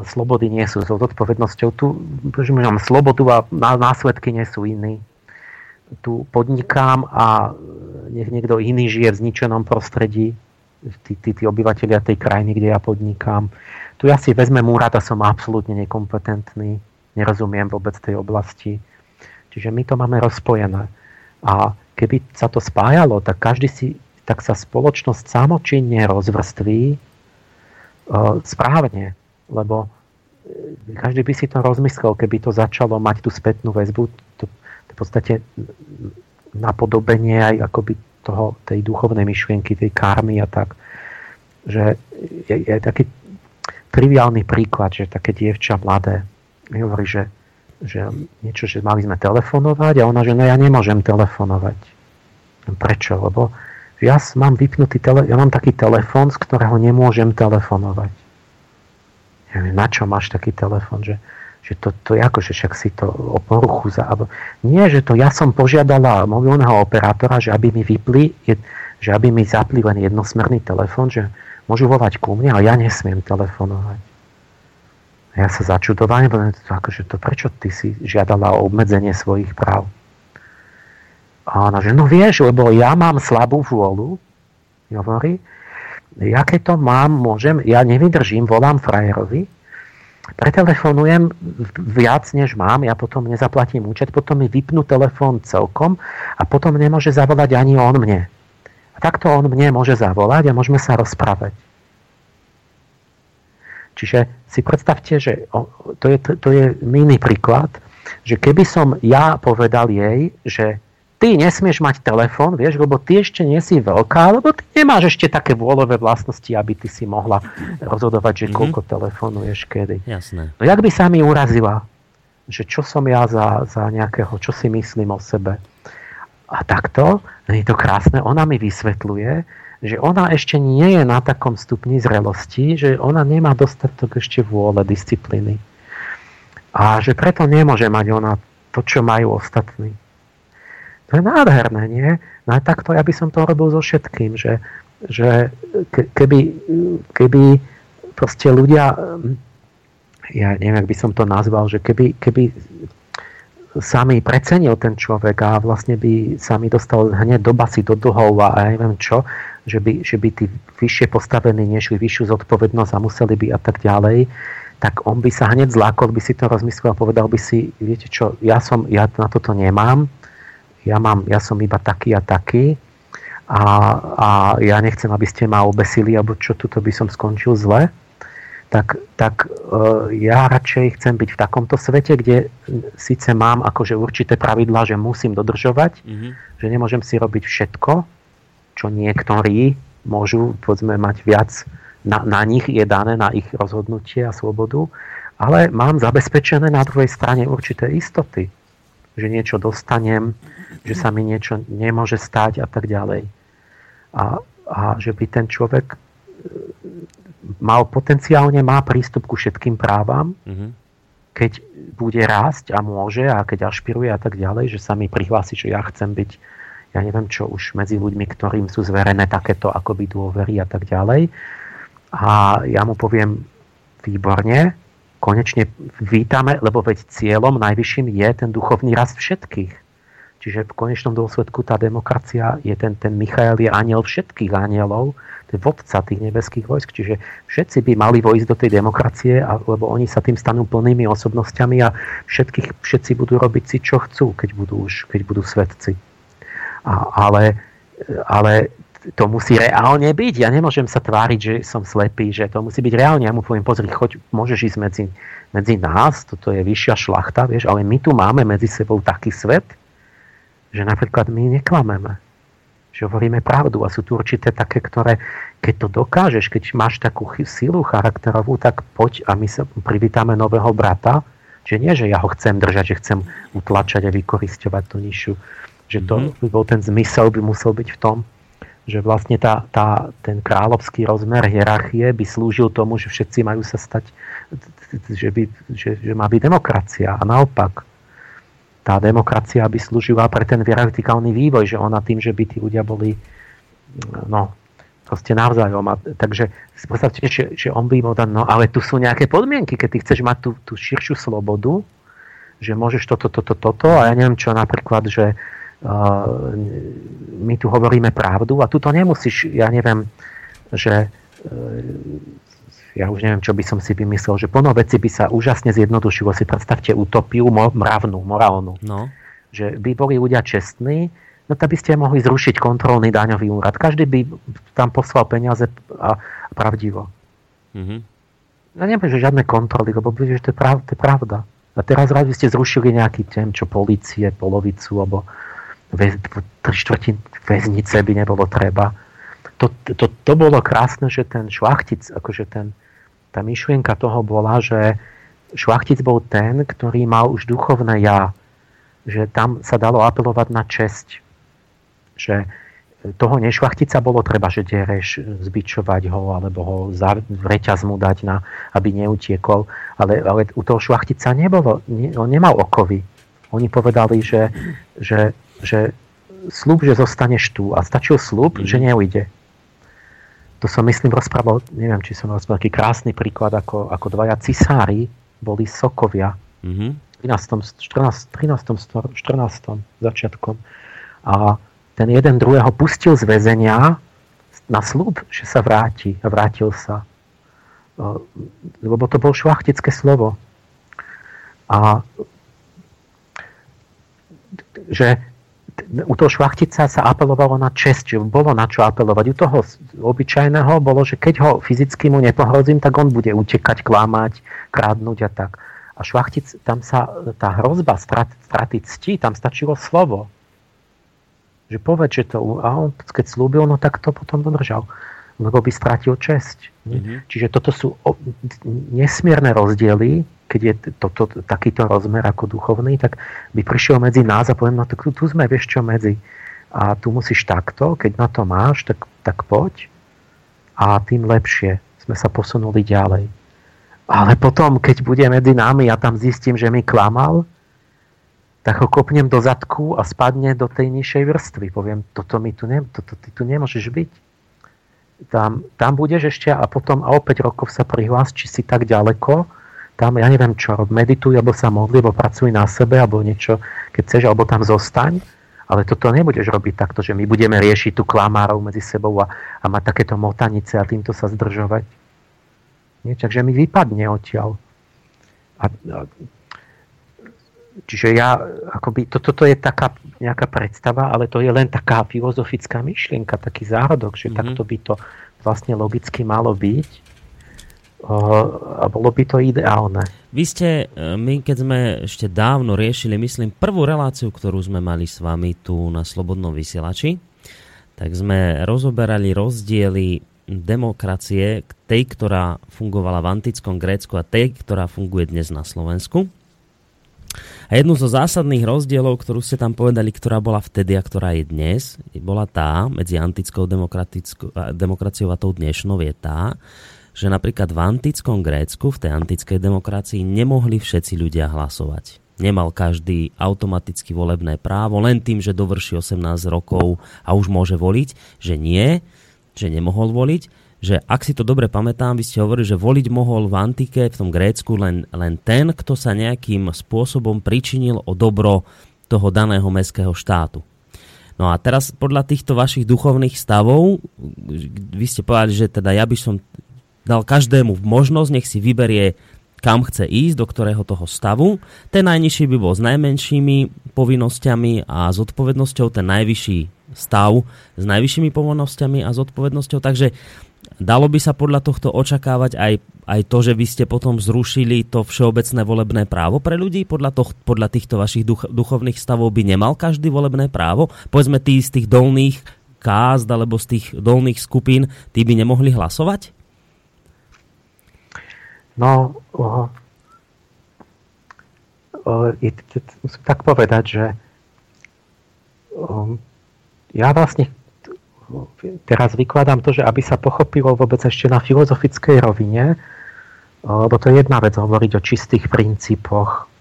slobody nie sú s odpovednosťou. Tu mám slobodu a následky nie sú iní. Tu podnikám a nech niekto iný žije v zničenom prostredí, tí, tí, tí obyvateľia tej krajiny, kde ja podnikám. Tu ja si vezmem úrad a som absolútne nekompetentný, nerozumiem vôbec tej oblasti. Čiže my to máme rozpojené. A keby sa to spájalo, tak každý si, tak sa spoločnosť samočinne rozvrství e, správne, lebo e, každý by si to rozmyslel, keby to začalo mať tú spätnú väzbu, to, to v podstate napodobenie aj akoby toho, tej duchovnej myšlienky, tej karmy a tak. Že je, je taký triviálny príklad, že také dievča mladé mi hovorí, že, že niečo, že mali sme telefonovať a ona, že no ja nemôžem telefonovať. Prečo? Lebo ja mám vypnutý tele, ja mám taký telefón, z ktorého nemôžem telefonovať. Ja neviem, na čo máš taký telefón? Že, že to, to ako, že však si to o poruchu za... Nie, že to ja som požiadala mobilného operátora, že aby mi vypli, že aby mi zapli len jednosmerný telefón, že môžu volať ku mne, ale ja nesmiem telefonovať. Ja sa začudovala, akože to, prečo ty si žiadala o obmedzenie svojich práv? A ona, že no vieš, lebo ja mám slabú vôľu, hovorí, ja keď to mám, môžem, ja nevydržím, volám frajerovi, pretelefonujem viac, než mám, ja potom nezaplatím účet, potom mi vypnú telefón celkom a potom nemôže zavolať ani on mne. A takto on mne môže zavolať a môžeme sa rozprávať. Čiže si predstavte, že to je, to je mini príklad, že keby som ja povedal jej, že ty nesmieš mať telefón, vieš, lebo ty ešte nie si veľká, lebo ty nemáš ešte také vôľové vlastnosti, aby ty si mohla rozhodovať, že mm-hmm. koľko telefónuješ kedy. Jasné. No jak by sa mi urazila, že čo som ja za, za nejakého, čo si myslím o sebe. A takto, je to krásne, ona mi vysvetľuje, že ona ešte nie je na takom stupni zrelosti, že ona nemá dostatok ešte vôle, disciplíny. A že preto nemôže mať ona to, čo majú ostatní. To je nádherné, nie? No a takto ja by som to robil so všetkým, že, že keby, keby proste ľudia, ja neviem, ak by som to nazval, že keby, keby sa mi precenil ten človek a vlastne by sa mi dostal hneď do basy, do dlhov a ja neviem čo, že by, že by tí vyššie postavení nešli vyššiu zodpovednosť a museli by a tak ďalej, tak on by sa hneď zlákol, by si to rozmyslel a povedal by si, viete čo, ja, som, ja na toto nemám, ja, mám, ja som iba taký a taký a, a ja nechcem, aby ste ma obesili, alebo čo tuto by som skončil zle, tak, tak uh, ja radšej chcem byť v takomto svete, kde síce mám akože určité pravidlá, že musím dodržovať, mm-hmm. že nemôžem si robiť všetko, čo niektorí môžu povedzme, mať viac na, na nich je dané, na ich rozhodnutie a slobodu, ale mám zabezpečené na druhej strane určité istoty, že niečo dostanem, že sa mi niečo nemôže stať a tak ďalej. A, a že by ten človek e, mal potenciálne má prístup ku všetkým právam, mm-hmm. keď bude rásť a môže a keď ašpiruje a tak ďalej, že sa mi prihlási, že ja chcem byť, ja neviem čo, už medzi ľuďmi, ktorým sú zverené takéto akoby dôvery a tak ďalej. A ja mu poviem, výborne, konečne vítame, lebo veď cieľom najvyšším je ten duchovný rast všetkých. Čiže v konečnom dôsledku tá demokracia je ten, ten Michael je aniel všetkých anielov, to vodca tých nebeských vojsk, čiže všetci by mali vojsť do tej demokracie, lebo oni sa tým stanú plnými osobnosťami a všetkých, všetci budú robiť si, čo chcú, keď budú, už, keď budú svetci. A, ale, ale to musí reálne byť. Ja nemôžem sa tváriť, že som slepý, že to musí byť reálne. Ja mu poviem, pozri, choď, môžeš ísť medzi, medzi nás, toto je vyššia šlachta, vieš, ale my tu máme medzi sebou taký svet, že napríklad my neklameme. Že hovoríme pravdu a sú tu určité také, ktoré, keď to dokážeš, keď máš takú silu charakterovú, tak poď a my sa privítame nového brata, že nie, že ja ho chcem držať, že chcem utlačať a vykoristovať tú nižšiu. Že to mm-hmm. by bol ten zmysel, by musel byť v tom, že vlastne tá, tá, ten kráľovský rozmer hierarchie by slúžil tomu, že všetci majú sa stať, že, by, že, že má byť demokracia. A naopak, tá demokracia by slúžila pre ten vertikálny vývoj, že ona tým, že by tí ľudia boli no, proste navzájom. A, takže si predstavte, že, že on by povedal, no ale tu sú nejaké podmienky, keď ty chceš mať tú, tú širšiu slobodu, že môžeš toto, toto, toto a ja neviem čo napríklad, že my tu hovoríme pravdu a tu to nemusíš, ja neviem, že uh, ja už neviem, čo by som si vymyslel, že plno veci by sa úžasne zjednodušilo. Si predstavte utopiu mravnú, morálnu. No. Že by boli ľudia čestní, no tak by ste mohli zrušiť kontrolný daňový úrad. Každý by tam poslal peniaze a, a pravdivo. Mm-hmm. Ja neviem, že žiadne kontroly, lebo že to je, prav, to je pravda. A teraz rád by ste zrušili nejaký tém, čo policie, polovicu, alebo väz, tri štvrtín väznice by nebolo treba. To, to, to bolo krásne, že ten šlachtic, akože ten, tá myšlienka toho bola, že šlachtic bol ten, ktorý mal už duchovné ja. Že tam sa dalo apelovať na česť. Že toho nešlachtica bolo treba, že dereš, zbičovať ho, alebo ho za, reťaz mu dať, na, aby neutiekol. Ale, ale u toho šlachtica nebolo, ne, on nemal okovy. Oni povedali, že, že, že slúb, že zostaneš tu. A stačil slúb, mm. že neujde. To som, myslím, rozprával, neviem, či som rozprával taký krásny príklad, ako, ako dvaja cisári boli sokovia. Mm-hmm. 13. 14, 13. 14. začiatkom. A ten jeden druhého pustil z väzenia na slúb, že sa vráti. A vrátil sa. Lebo to bolo šlachtické slovo. A že u toho šlachtica sa apelovalo na čest, že bolo na čo apelovať. U toho obyčajného bolo, že keď ho fyzicky mu nepohrozím, tak on bude utekať, klamať, krádnuť a tak. A šlachtic, tam sa tá hrozba straty cti, tam stačilo slovo. Že povedz, že to... A on keď slúbil, no tak to potom dodržal. Lebo by stratil česť. Mm-hmm. Čiže toto sú nesmierne rozdiely, keď je to, to, takýto rozmer ako duchovný, tak by prišiel medzi nás a poviem, no tak tu, tu sme, vieš čo, medzi. A tu musíš takto, keď na to máš, tak, tak poď. A tým lepšie sme sa posunuli ďalej. Ale potom, keď bude medzi nami a tam zistím, že mi klamal, tak ho kopnem do zadku a spadne do tej nižšej vrstvy. Poviem, toto mi tu, ne, toto, ty tu nemôžeš byť. Tam, tam budeš ešte a potom a o 5 rokov sa prihlás, či si tak ďaleko, tam, ja neviem čo, medituj, alebo sa modli, alebo pracuj na sebe, alebo niečo, keď chceš, alebo tam zostaň, ale toto nebudeš robiť takto, že my budeme riešiť tu klamárov medzi sebou a, a mať takéto motanice a týmto sa zdržovať. Nie? Takže mi vypadne odtiaľ. A, a Čiže ja, akoby, toto to je taká nejaká predstava, ale to je len taká filozofická myšlienka, taký zárodok, že mm-hmm. takto by to vlastne logicky malo byť a bolo by to ideálne. Vy ste, e, my keď sme ešte dávno riešili, myslím, prvú reláciu, ktorú sme mali s vami tu na Slobodnom vysielači, tak sme rozoberali rozdiely demokracie tej, ktorá fungovala v antickom Grécku a tej, ktorá funguje dnes na Slovensku. A jednu zo zásadných rozdielov, ktorú ste tam povedali, ktorá bola vtedy a ktorá je dnes, bola tá medzi antickou demokraciou a tou dnešnou je tá, že napríklad v antickom Grécku, v tej antickej demokracii nemohli všetci ľudia hlasovať. Nemal každý automaticky volebné právo len tým, že dovrší 18 rokov a už môže voliť, že nie, že nemohol voliť, že ak si to dobre pamätám, vy ste hovorili, že voliť mohol v antike, v tom Grécku len, len ten, kto sa nejakým spôsobom pričinil o dobro toho daného mestského štátu. No a teraz podľa týchto vašich duchovných stavov, vy ste povedali, že teda ja by som dal každému možnosť, nech si vyberie kam chce ísť, do ktorého toho stavu. Ten najnižší by bol s najmenšími povinnosťami a zodpovednosťou, ten najvyšší stav s najvyššími povinnosťami a zodpovednosťou. Takže Dalo by sa podľa tohto očakávať aj, aj to, že vy ste potom zrušili to všeobecné volebné právo pre ľudí? Podľa, to, podľa týchto vašich duch, duchovných stavov by nemal každý volebné právo? Povedzme, tí z tých dolných kázd alebo z tých dolných skupín, tí by nemohli hlasovať? No, uh, uh, musím tak povedať, že um, ja vlastne teraz vykladám to, že aby sa pochopilo vôbec ešte na filozofickej rovine, lebo to je jedna vec hovoriť o čistých princípoch,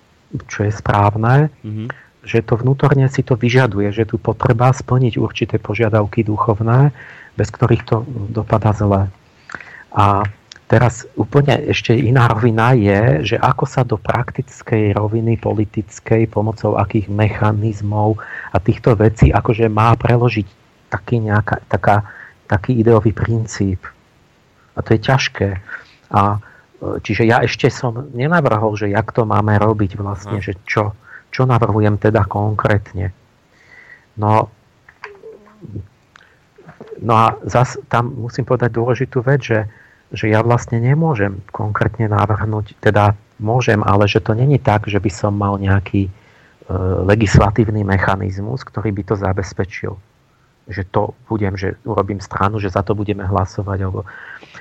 čo je správne, mm-hmm. že to vnútorne si to vyžaduje, že tu potreba splniť určité požiadavky duchovné, bez ktorých to dopadá zle. A teraz úplne ešte iná rovina je, že ako sa do praktickej roviny politickej pomocou akých mechanizmov a týchto vecí akože má preložiť taký, nejaká, taká, taký ideový princíp. A to je ťažké. A, e, čiže ja ešte som nenavrhol, že jak to máme robiť vlastne, že čo, čo navrhujem teda konkrétne. No, no a zas tam musím povedať dôležitú vec, že, že ja vlastne nemôžem konkrétne navrhnúť, teda môžem, ale že to není tak, že by som mal nejaký e, legislatívny mechanizmus, ktorý by to zabezpečil že to budem, že urobím stranu, že za to budeme hlasovať. Alebo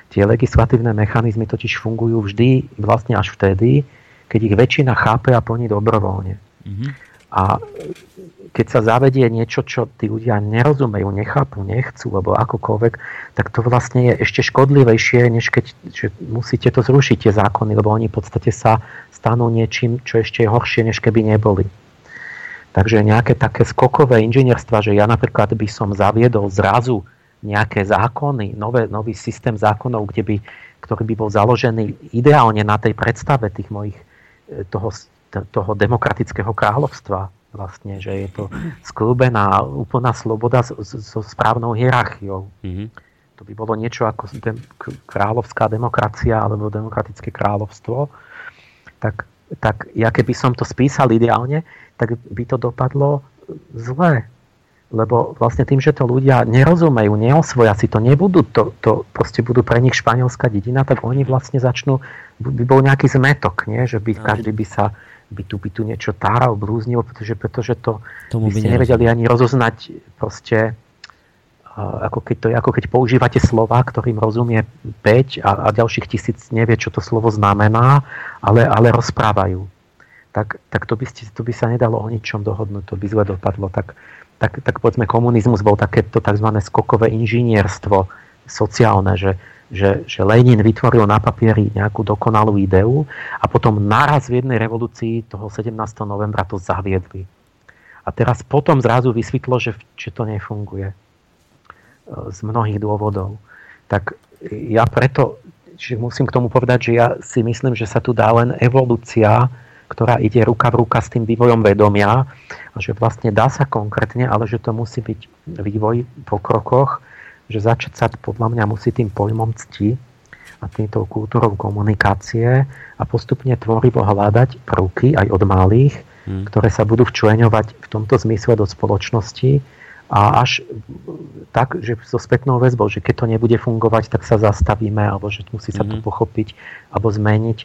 tie legislatívne mechanizmy totiž fungujú vždy vlastne až vtedy, keď ich väčšina chápe a plní dobrovoľne. Mm-hmm. A keď sa zavedie niečo, čo tí ľudia nerozumejú, nechápu, nechcú, alebo akokoľvek, tak to vlastne je ešte škodlivejšie, než keď že musíte to zrušiť, tie zákony, lebo oni v podstate sa stanú niečím, čo ešte je horšie, než keby neboli. Takže nejaké také skokové inžinierstva, že ja napríklad by som zaviedol zrazu nejaké zákony, nové, nový systém zákonov, kde by, ktorý by bol založený ideálne na tej predstave tých mojich, e, toho, toho demokratického kráľovstva, vlastne, že je to sklúbená úplná sloboda so správnou hierarchiou. Mm-hmm. To by bolo niečo ako dem- kráľovská demokracia alebo demokratické kráľovstvo. Tak, tak ja keby som to spísal ideálne, tak by to dopadlo zle. Lebo vlastne tým, že to ľudia nerozumejú, neosvoja si to, nebudú to, to proste budú pre nich španielská dedina, tak oni vlastne začnú, by bol nejaký zmetok, nie? že by každý by sa by tu, by tu niečo táral, blúznil, pretože, pretože to Tomu by ste nevedeli ani rozoznať proste ako keď, to je, ako keď používate slova, ktorým rozumie 5 a, a ďalších tisíc nevie, čo to slovo znamená, ale, ale rozprávajú. Tak, tak to, by ste, to by sa nedalo o ničom dohodnúť, to by zle dopadlo. Tak, tak, tak povedzme, komunizmus bol takéto tzv. skokové inžinierstvo sociálne, že že, že Lenin vytvoril na papieri nejakú dokonalú ideu a potom naraz v jednej revolúcii toho 17. novembra to zaviedli. A teraz potom zrazu vysvetlo, že, že to nefunguje. Z mnohých dôvodov. Tak ja preto že musím k tomu povedať, že ja si myslím, že sa tu dá len evolúcia, ktorá ide ruka v ruka s tým vývojom vedomia a že vlastne dá sa konkrétne, ale že to musí byť vývoj po krokoch, že začať sa podľa mňa musí tým pojmom cti a týmto kultúrou komunikácie a postupne tvorivo hľadať prvky aj od malých, hmm. ktoré sa budú včleňovať v tomto zmysle do spoločnosti a až tak, že so spätnou väzbou, že keď to nebude fungovať, tak sa zastavíme, alebo že musí sa to hmm. pochopiť, alebo zmeniť.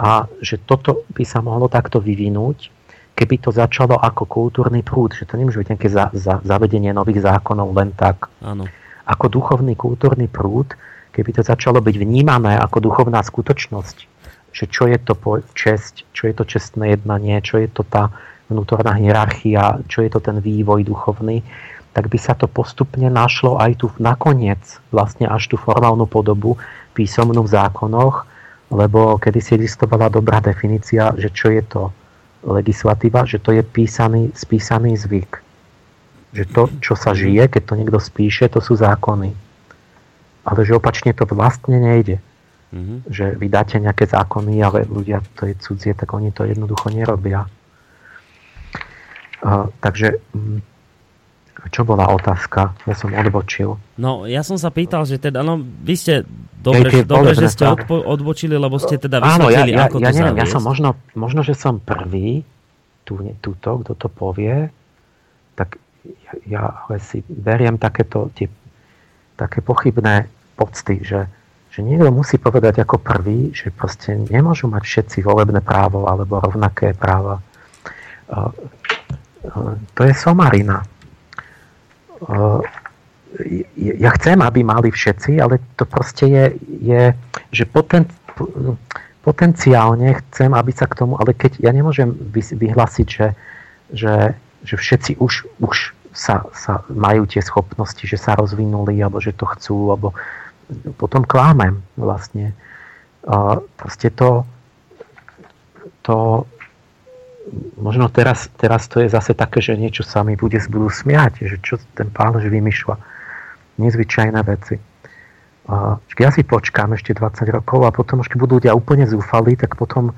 A že toto by sa mohlo takto vyvinúť, keby to začalo ako kultúrny prúd, že to nemôže byť nejaké za, za, zavedenie nových zákonov len tak. Áno ako duchovný kultúrny prúd, keby to začalo byť vnímané ako duchovná skutočnosť, že čo je to česť, čo je to čestné jednanie, čo je to tá vnútorná hierarchia, čo je to ten vývoj duchovný, tak by sa to postupne našlo aj tu nakoniec, vlastne až tú formálnu podobu písomnú v zákonoch, lebo kedy si existovala dobrá definícia, že čo je to legislatíva, že to je písaný, spísaný zvyk že to, čo sa žije, keď to niekto spíše, to sú zákony. Ale že opačne to vlastne nejde. Mm-hmm. Že vy dáte nejaké zákony, ale ľudia, to je cudzie, tak oni to jednoducho nerobia. Uh, takže mm, čo bola otázka? Ja som odbočil. No, ja som sa pýtal, že teda, no, vy ste dobre, Hej, dobre že ste odpo- odbočili, lebo ste teda vysvetlili, ja, ja, ako ja, to neviem, ja som možno, možno, že som prvý, tu, túto, kto to povie, tak ja ale si beriem takéto tie, také pochybné pocty, že, že niekto musí povedať ako prvý, že proste nemôžu mať všetci volebné právo alebo rovnaké práva. To je somarina. Ja chcem, aby mali všetci, ale to proste je, je že poten, potenciálne chcem, aby sa k tomu, ale keď ja nemôžem vyhlásiť, že, že, že všetci už, už sa, sa majú tie schopnosti, že sa rozvinuli, alebo že to chcú, alebo potom klámem vlastne. A proste to, to možno teraz, teraz to je zase také, že niečo sa mi bude, budú smiať, že čo ten pán už vymýšľa. Nezvyčajné veci. Ja si počkám ešte 20 rokov a potom keď budú ľudia úplne zúfali, tak potom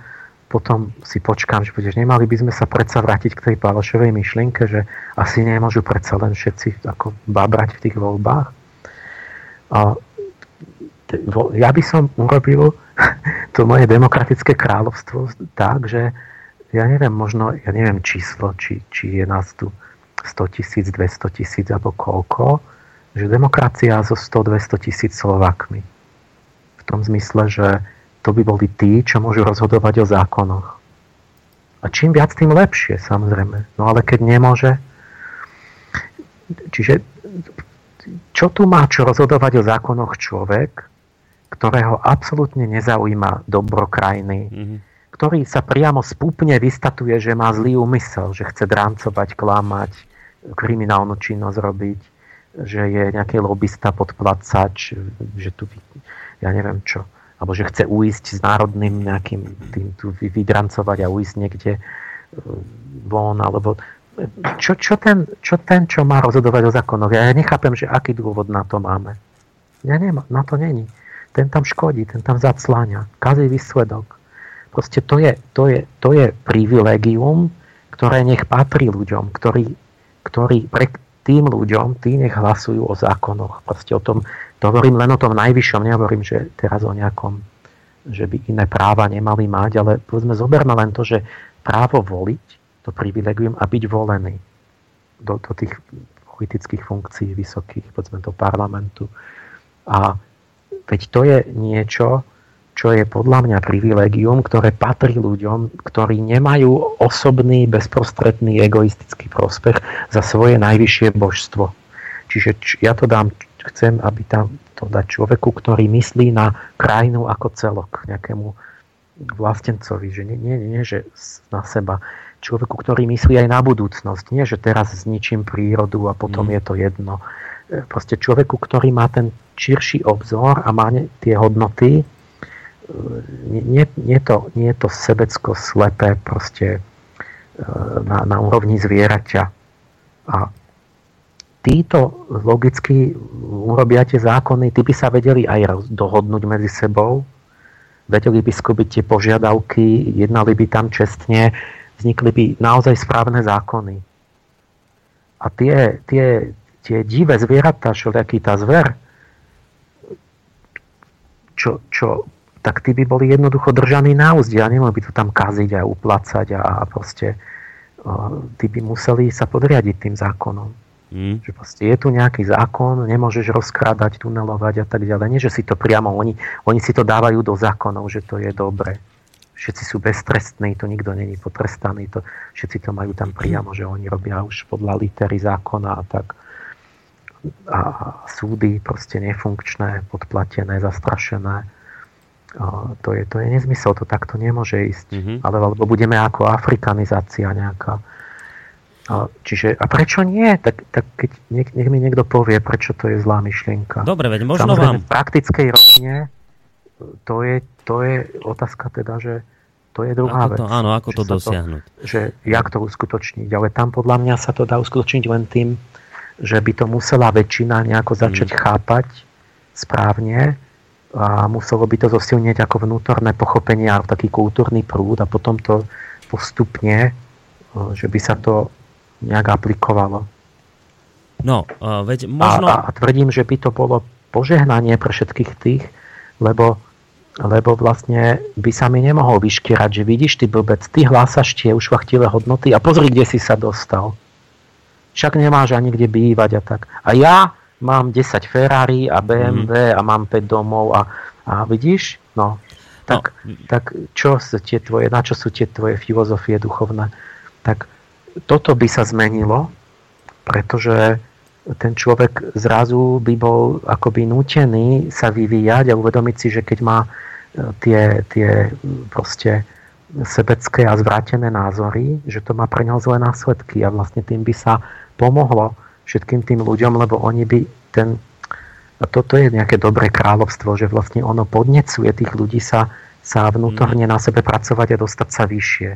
potom si počkám, že budeš, nemali by sme sa predsa vrátiť k tej Pálošovej myšlienke, že asi nemôžu predsa len všetci ako babrať v tých voľbách. A ja by som urobil to moje demokratické kráľovstvo tak, že ja neviem, možno, ja neviem číslo, či, či je nás tu 100 tisíc, 200 tisíc alebo koľko, že demokracia so 100-200 tisíc Slovakmi. V tom zmysle, že to by boli tí, čo môžu rozhodovať o zákonoch. A čím viac, tým lepšie, samozrejme. No ale keď nemôže... Čiže čo tu má čo rozhodovať o zákonoch človek, ktorého absolútne nezaujíma dobro krajiny, mm-hmm. Ktorý sa priamo spúpne vystatuje, že má zlý úmysel, že chce dráncovať, klamať, kriminálnu činnosť robiť, že je nejaký lobista, podplacač, že tu, ja neviem čo, alebo že chce uísť s národným nejakým tým tu vydrancovať a uísť niekde e, von, alebo čo, čo, ten, čo ten, čo má rozhodovať o zákonoch? Ja nechápem, že aký dôvod na to máme. Ja nemá, na to není. Ten tam škodí, ten tam zacláňa, kazí výsledok. Proste to je, to je, to je privilegium, ktoré nech patrí ľuďom, ktorí, ktorí pre tým ľuďom, tí nech hlasujú o zákonoch. Proste o tom, to hovorím len o tom najvyššom, nehovorím, že teraz o nejakom, že by iné práva nemali mať, ale povedzme, zoberme len to, že právo voliť to privilegium a byť volený do, do tých politických funkcií vysokých, povedzme do parlamentu. A veď to je niečo, čo je podľa mňa privilegium, ktoré patrí ľuďom, ktorí nemajú osobný, bezprostredný, egoistický prospech za svoje najvyššie božstvo. Čiže ja to dám, chcem, aby tam to dať človeku, ktorý myslí na krajinu ako celok, nejakému vlastencovi, že nie, nie, nie že na seba, človeku, ktorý myslí aj na budúcnosť. Nie, že teraz zničím prírodu a potom mm. je to jedno. E, proste človeku, ktorý má ten širší obzor a má tie hodnoty, nie, nie, to, nie je to sebecko slepé proste e, na, na úrovni zvieraťa. A títo logicky urobia tie zákony, tí by sa vedeli aj dohodnúť medzi sebou, vedeli by skobiť tie požiadavky, jednali by tam čestne, vznikli by naozaj správne zákony. A tie, tie, tie divé zvieratá, všelijaký tá zver, čo, čo, tak tí by boli jednoducho držaní na úzde a nemohli by to tam kaziť a uplacať a, a proste tí by museli sa podriadiť tým zákonom. Mm. Že proste je tu nejaký zákon, nemôžeš rozkrádať, tunelovať a tak ďalej. Nie, že si to priamo, oni, oni si to dávajú do zákonov, že to je dobre všetci sú beztrestní, to nikto není potrestaný, to, všetci to majú tam priamo, že oni robia už podľa litery zákona a tak. A súdy proste nefunkčné, podplatené, zastrašené. To, je, to je nezmysel, to takto nemôže ísť. Mm-hmm. Ale, alebo budeme ako afrikanizácia nejaká. A, čiže, a prečo nie? Tak, tak keď nech, nech mi niekto povie, prečo to je zlá myšlienka. Dobre, veď možno Samozrejme, vám... v praktickej rovine to je, to je otázka teda, že to je druhá ako to, vec. Áno, ako to dosiahnuť. To, že jak to uskutočniť. Ale tam podľa mňa sa to dá uskutočniť len tým, že by to musela väčšina nejako začať mm. chápať správne a muselo by to zosilnieť ako vnútorné pochopenie a taký kultúrny prúd a potom to postupne, že by sa to nejak aplikovalo. No, veď možno... A, a tvrdím, že by to bolo požehnanie pre všetkých tých, lebo lebo vlastne by sa mi nemohol vyškierať, že vidíš ty blbec, ty hlásaš tie ušvachtivé hodnoty a pozri, kde si sa dostal. Však nemáš ani kde bývať a tak. A ja mám 10 Ferrari a BMW mm. a mám 5 domov a, a vidíš, no, tak, no. tak čo sú tie tvoje, na čo sú tie tvoje filozofie duchovné? Tak toto by sa zmenilo, pretože ten človek zrazu by bol akoby nútený sa vyvíjať a uvedomiť si, že keď má e, tie, tie proste sebecké a zvrátené názory, že to má pre neho zlé následky a vlastne tým by sa pomohlo všetkým tým ľuďom, lebo oni by ten a toto je nejaké dobré kráľovstvo, že vlastne ono podnecuje tých ľudí sa sa vnútorne na sebe pracovať a dostať sa vyššie.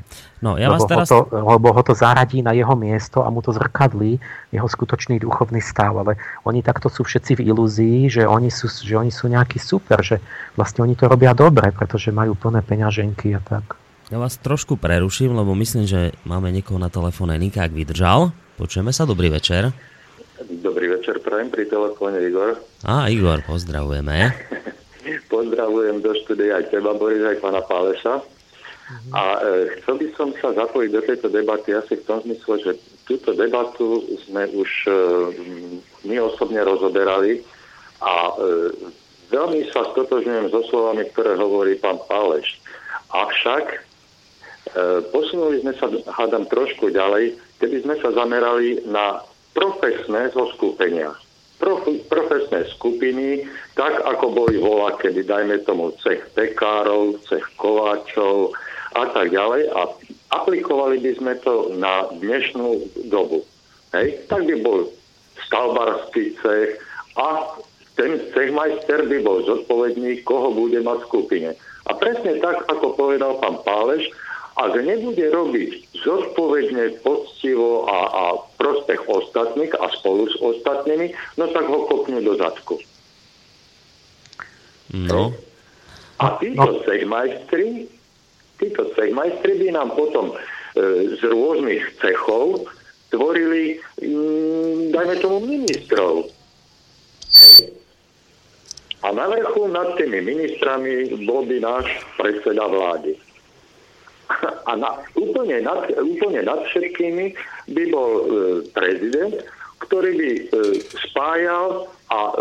No, ja lebo, vás teraz... ho to, lebo ho to zaradí na jeho miesto a mu to zrkadlí jeho skutočný duchovný stav. Ale oni takto sú všetci v ilúzii, že oni sú, že oni sú nejakí super, že vlastne oni to robia dobre, pretože majú plné peňaženky a tak. Ja vás trošku preruším, lebo myslím, že máme niekoho na telefóne. Nikák vydržal. Počujeme sa, dobrý večer. Dobrý večer, prajem pri telefóne Igor. Á, Igor, pozdravujeme. Pozdravujem do štúdia aj teba, Boris, aj pána Páleša. Mm-hmm. A e, chcel by som sa zapojiť do tejto debaty asi v tom zmysle, že túto debatu sme už e, my osobne rozoberali a e, veľmi sa stotožňujem so slovami, ktoré hovorí pán Páleš. Avšak e, posunuli sme sa, hádam, trošku ďalej, keby sme sa zamerali na profesné zoskupenia profesné skupiny, tak ako boli volá, kedy dajme tomu cech pekárov, cech kováčov a tak ďalej a aplikovali by sme to na dnešnú dobu. Hej? Tak by bol stavbarský cech a ten cechmajster by bol zodpovedný, koho bude mať v skupine. A presne tak, ako povedal pán Páleš, ak nebude robiť zodpovedne, poctivo a, a prospech ostatných a spolu s ostatnými, no tak ho kopnú do zadku. No. A títo no. cechmajstri, títo cechmajstri by nám potom e, z rôznych cechov tvorili, mm, dajme tomu, ministrov. A na vrchu nad tými ministrami bol by náš predseda vlády. A na, úplne, nad, úplne nad všetkými by bol e, prezident, ktorý by e, spájal a e,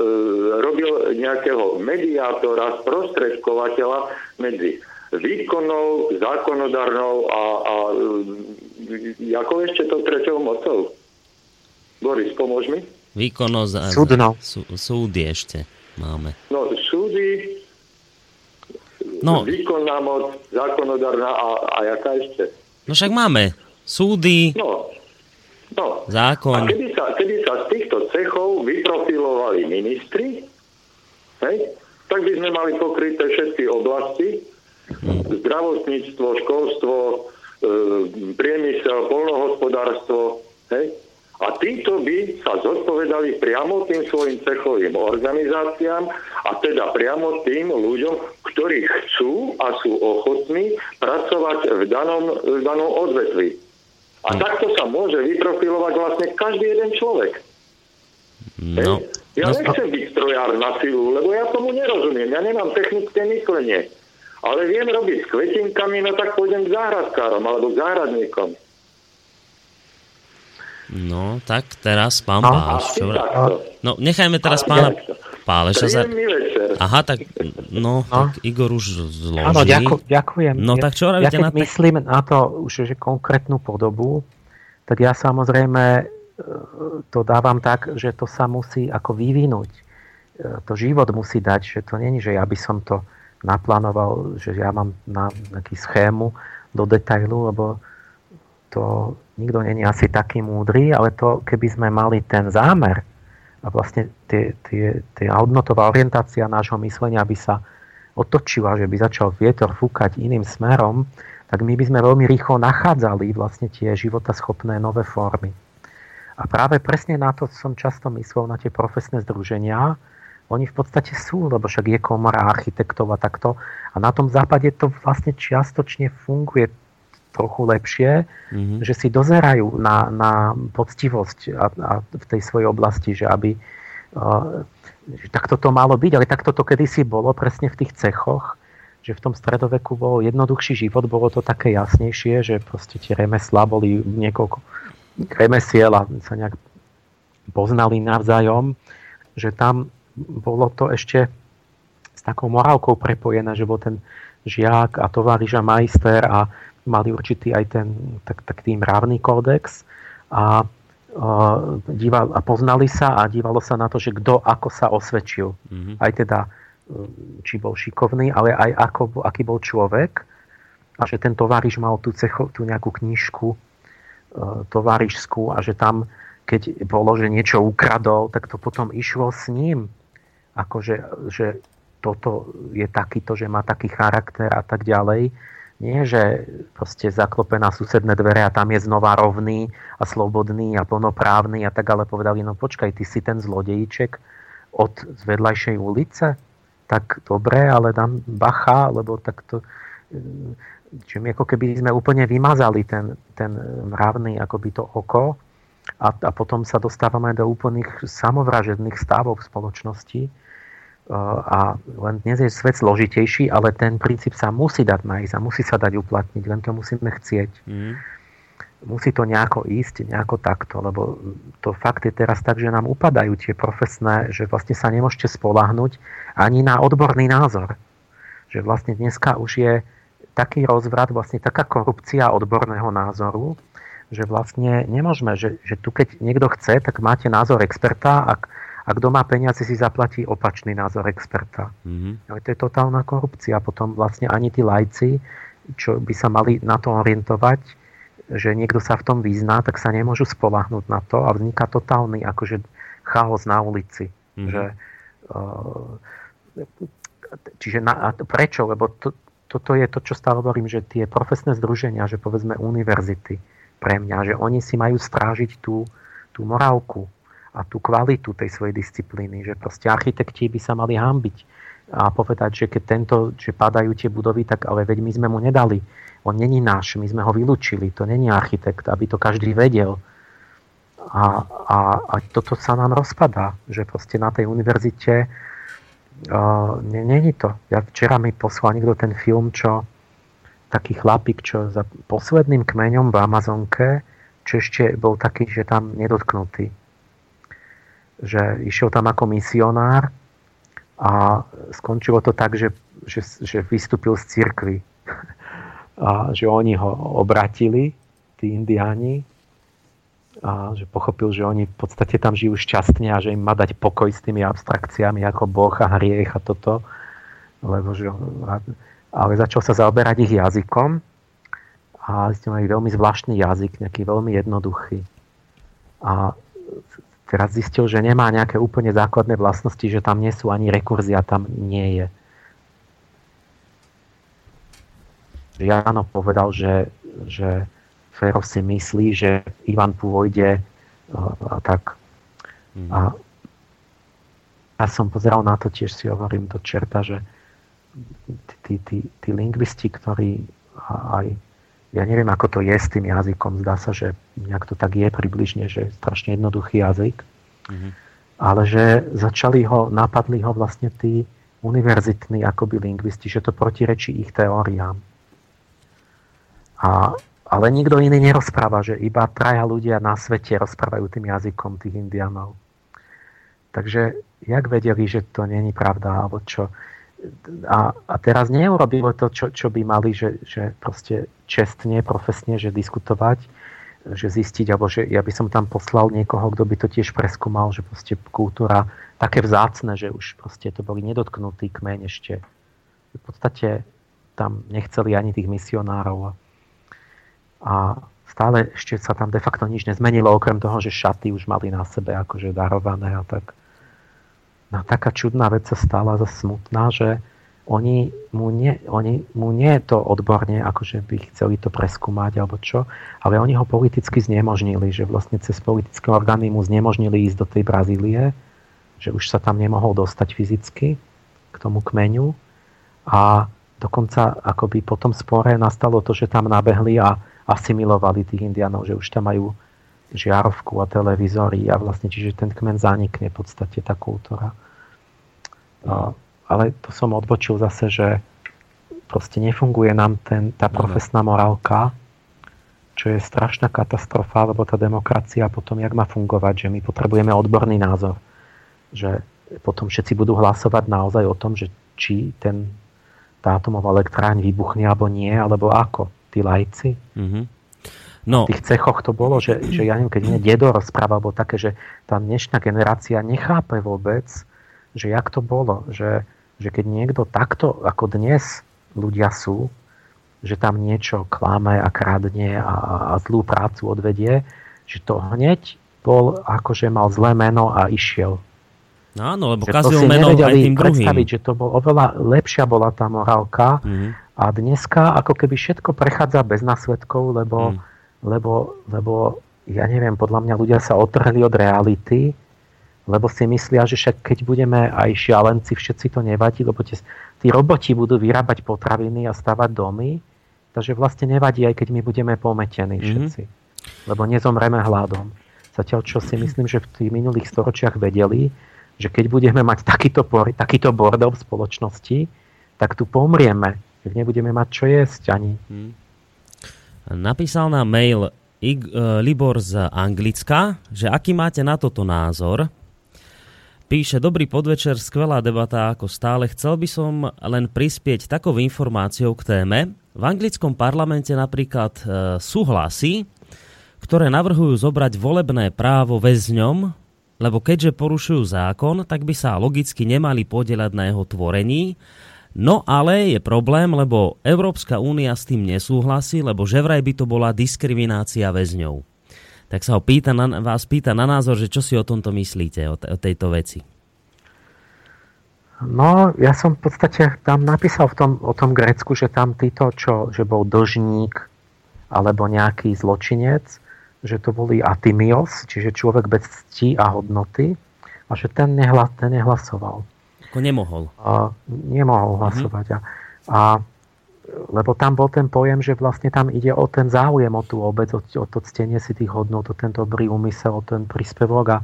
robil nejakého mediátora, sprostredkovateľa medzi výkonnou, zákonodárnou a, a e, ako ešte to treťou mocou? Boris, pomôž mi. Výkonnosť a Súdno. Sú, súdy ešte máme. No, súdy, No. výkonná moc, zákonodárna a, a jaká ešte? No však máme súdy, No, no. zákon. A keby sa, keby sa z týchto cechov vyprofilovali ministri, hej, tak by sme mali pokryté všetky oblasti, zdravotníctvo, školstvo, e, priemysel, polnohospodárstvo, hej, a títo by sa zodpovedali priamo tým svojim cechovým organizáciám a teda priamo tým ľuďom, ktorí chcú a sú ochotní pracovať v danom, v danom odvetvi. A takto sa môže vyprofilovať vlastne každý jeden človek. No, Hej? Ja no, nechcem byť strojár na silu, lebo ja tomu nerozumiem. Ja nemám technické myslenie. Ale viem robiť s kvetinkami, no tak pôjdem k záhradkárom alebo k záhradníkom. No, tak teraz pán No. Páleš. Čo... vra-. No, nechajme teraz A pána takto. Páleša za... Aha, tak, no, tak Igor už zloží. Áno, ďaku, ďakujem. No, tak čo ja, keď na te- myslím na to, už, že konkrétnu podobu, tak ja samozrejme e, to dávam tak, že to sa musí ako vyvinúť. E, To život musí dať, že to není, že ja by som to naplánoval, že ja mám na nejaký schému do detailu, lebo to nikto není asi taký múdry, ale to, keby sme mali ten zámer a vlastne tie, tie, tie hodnotová orientácia nášho myslenia by sa otočila, že by začal vietor fúkať iným smerom, tak my by sme veľmi rýchlo nachádzali vlastne tie životaschopné nové formy. A práve presne na to som často myslel, na tie profesné združenia. Oni v podstate sú, lebo však je komora architektov a takto. A na tom západe to vlastne čiastočne funguje trochu lepšie, mm-hmm. že si dozerajú na, na poctivosť a, a v tej svojej oblasti, že aby uh, že takto to malo byť, ale takto to kedysi bolo presne v tých cechoch, že v tom stredoveku bol jednoduchší život, bolo to také jasnejšie, že proste tie remeslá boli niekoľko remesiel a sa nejak poznali navzájom, že tam bolo to ešte s takou morálkou prepojené, že bol ten žiak a tovariš a majster a mali určitý aj ten tak, tak tým mravný kódex a, a, díval, a poznali sa a dívalo sa na to, že kto ako sa osvedčil. Mhm. Aj teda e, či bol šikovný, ale aj ako, aký bol človek a že ten tovariš mal tú, cecho, tú nejakú knižku e, tovarišskú a že tam, keď bolo, že niečo ukradol, tak to potom išlo s ním. Akože, že toto je takýto, že má taký charakter a tak ďalej. Nie, že proste zaklope na susedné dvere a tam je znova rovný a slobodný a plnoprávny a tak, ale povedali, no počkaj, ty si ten zlodejíček od vedľajšej ulice? Tak dobre, ale dám bacha, lebo tak to... Čiže my ako keby sme úplne vymazali ten, ten mravný akoby to oko a, a potom sa dostávame do úplných samovražedných stavov v spoločnosti a len dnes je svet zložitejší, ale ten princíp sa musí dať nájsť a musí sa dať uplatniť, len to musíme chcieť. Mhm. Musí to nejako ísť, nejako takto, lebo to fakt je teraz tak, že nám upadajú tie profesné, že vlastne sa nemôžete spolahnuť ani na odborný názor. Že vlastne dneska už je taký rozvrat, vlastne taká korupcia odborného názoru, že vlastne nemôžeme, že, že tu keď niekto chce, tak máte názor experta, ak, a kto má peniaze, si zaplatí opačný názor experta. Mhm. Ale to je totálna korupcia. Potom vlastne ani tí lajci čo by sa mali na to orientovať, že niekto sa v tom vyzná, tak sa nemôžu spolahnúť na to a vzniká totálny akože chaos na ulici. Mm-hmm. Že, uh, čiže na, prečo? Lebo to, toto je to, čo stále hovorím, že tie profesné združenia, že povedzme univerzity pre mňa, že oni si majú strážiť tú, tú morálku a tú kvalitu tej svojej disciplíny, že proste architekti by sa mali hambiť a povedať, že keď tento, že padajú tie budovy, tak ale veď my sme mu nedali on není náš, my sme ho vylúčili, to není architekt, aby to každý vedel. A, a, a toto sa nám rozpadá, že proste na tej univerzite uh, není to. Ja včera mi poslal niekto ten film, čo taký chlapík, čo za posledným kmeňom v Amazonke, čo ešte bol taký, že tam nedotknutý. Že išiel tam ako misionár a skončilo to tak, že, že, že vystúpil z cirkvy a že oni ho obratili, tí indiáni, a že pochopil, že oni v podstate tam žijú šťastne a že im má dať pokoj s tými abstrakciami ako Boh a hriech a toto. Lebo, že, ale začal sa zaoberať ich jazykom a ste mali veľmi zvláštny jazyk, nejaký veľmi jednoduchý. A teraz zistil, že nemá nejaké úplne základné vlastnosti, že tam nie sú ani rekurzia, tam nie je. Jano povedal, že, že Fero si myslí, že Ivan pôjde a tak. Mm. A ja som pozeral na to, tiež si hovorím do čerta, že tí, tí, tí lingvisti, ktorí aj ja neviem, ako to je s tým jazykom. Zdá sa, že nejak to tak je približne, že je strašne jednoduchý jazyk. Mm-hmm. Ale že začali ho, napadli ho vlastne tí univerzitní akoby lingvisti, že to protirečí ich teóriám. A, ale nikto iný nerozpráva, že iba traja ľudia na svete rozprávajú tým jazykom tých indianov. Takže jak vedeli, že to není pravda, alebo čo? A, a teraz neurobilo to, čo, čo by mali, že, že proste čestne, profesne, že diskutovať, že zistiť, alebo že ja by som tam poslal niekoho, kto by to tiež preskúmal, že proste kultúra také vzácne, že už proste to boli nedotknutý kmeň ešte. V podstate tam nechceli ani tých misionárov a stále ešte sa tam de facto nič nezmenilo, okrem toho, že šaty už mali na sebe akože darované a tak. No taká čudná vec sa stala za smutná, že oni mu, nie, oni mu nie to odborne, akože by chceli to preskúmať alebo čo, ale oni ho politicky znemožnili, že vlastne cez politické orgány mu znemožnili ísť do tej Brazílie, že už sa tam nemohol dostať fyzicky k tomu kmeňu a dokonca akoby po tom spore nastalo to, že tam nabehli a asimilovali tých indianov, že už tam majú žiarovku a televízory a vlastne, čiže ten kmen zanikne v podstate tá kultúra. Ale to som odbočil zase, že proste nefunguje nám ten, tá profesná morálka, čo je strašná katastrofa, lebo tá demokracia potom, jak má fungovať, že my potrebujeme odborný názor. Že potom všetci budú hlasovať naozaj o tom, že či ten, tá atomová elektráň vybuchne alebo nie, alebo ako tí lajci. Mm-hmm. No. V tých cechoch to bolo, že, že ja neviem, keď mne dedo rozprával, bolo také, že tá dnešná generácia nechápe vôbec, že jak to bolo, že, že keď niekto takto, ako dnes ľudia sú, že tam niečo klame a kradne a, a zlú prácu odvedie, že to hneď bol akože mal zlé meno a išiel. No áno, lebo kazil meno aj tým druhým. predstaviť, že to bol oveľa lepšia bola tá morálka, mm-hmm a dneska ako keby všetko prechádza bez následkov, lebo, mm. lebo, lebo ja neviem, podľa mňa ľudia sa otrhli od reality, lebo si myslia, že však keď budeme aj šialenci, všetci to nevadí, lebo tie, tí roboti budú vyrábať potraviny a stavať domy, takže vlastne nevadí, aj keď my budeme pometení mhm. všetci. mm Lebo nezomreme hladom. Zatiaľ, čo si myslím, že v tých minulých storočiach vedeli, že keď budeme mať takýto, takýto bordel v spoločnosti, tak tu pomrieme tak nebudeme mať čo jesť ani. Hmm. Napísal na mail Ig- uh, Libor z Anglicka, že aký máte na toto názor. Píše, dobrý podvečer, skvelá debata ako stále. Chcel by som len prispieť takou informáciou k téme. V anglickom parlamente napríklad e, sú hlasy, ktoré navrhujú zobrať volebné právo väzňom, lebo keďže porušujú zákon, tak by sa logicky nemali podielať na jeho tvorení No ale je problém, lebo Európska únia s tým nesúhlasí, lebo že vraj by to bola diskriminácia väzňov. Tak sa ho pýta na, vás pýta na názor, že čo si o tomto myslíte, o, o tejto veci. No, ja som v podstate tam napísal v tom, o tom Grécku, že tam títo, čo, že bol dlžník alebo nejaký zločinec, že to boli atymios, čiže človek bez cti a hodnoty a že ten, nehla, ten nehlasoval. Ako nemohol. A, nemohol mhm. hlasovať. Mm-hmm. A, a lebo tam bol ten pojem, že vlastne tam ide o ten záujem, o tú obec, o, o to ctenie si tých hodnot, o ten dobrý úmysel, o ten príspevok a,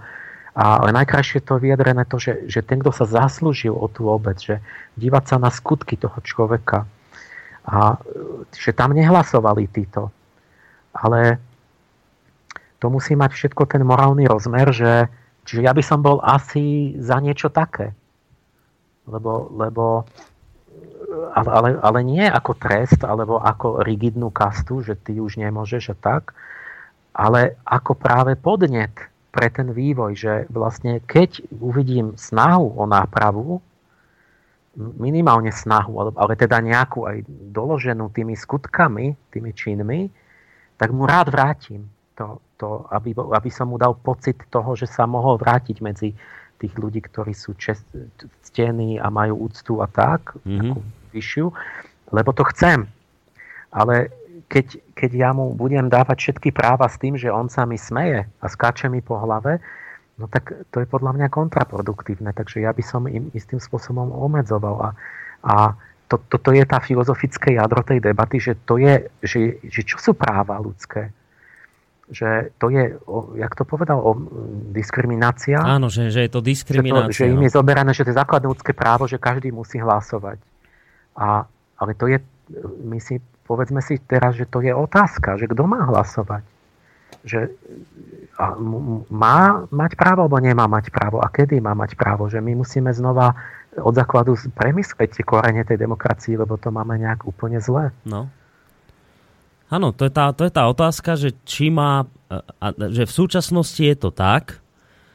a ale najkrajšie to vyjadrené to, že, že ten, kto sa zaslúžil o tú obec, že dívať sa na skutky toho človeka. A že tam nehlasovali títo. Ale to musí mať všetko ten morálny rozmer, že čiže ja by som bol asi za niečo také. Lebo, lebo ale, ale, ale nie ako trest, alebo ako rigidnú kastu, že ty už nemôžeš a tak, ale ako práve podnet pre ten vývoj, že vlastne keď uvidím snahu o nápravu, minimálne snahu, ale, teda nejakú aj doloženú tými skutkami, tými činmi, tak mu rád vrátim. To, to, aby, aby som mu dal pocit toho, že sa mohol vrátiť medzi tých ľudí, ktorí sú čest, ctení a majú úctu a tak, mm-hmm. Vyššiu, lebo to chcem. Ale keď, keď ja mu budem dávať všetky práva s tým, že on sa mi smeje a skáče mi po hlave, no tak to je podľa mňa kontraproduktívne. Takže ja by som im istým spôsobom obmedzoval. A, a to, toto je tá filozofické jadro tej debaty, že to je, že, že čo sú práva ľudské? Že to je, o, jak to povedal, o diskriminácia. Áno, že, že je to diskriminácia. Že, to, že im je zoberané, že to je základné ľudské právo, že každý musí hlasovať. A, ale to je, my si povedzme si teraz, že to je otázka, že kto má hlasovať. Že a má mať právo, alebo nemá mať právo a kedy má mať právo. Že my musíme znova od základu premyslieť tie korene tej demokracii, lebo to máme nejak úplne zle. No. Áno, to to je tá otázka, že či má, že v súčasnosti je to tak,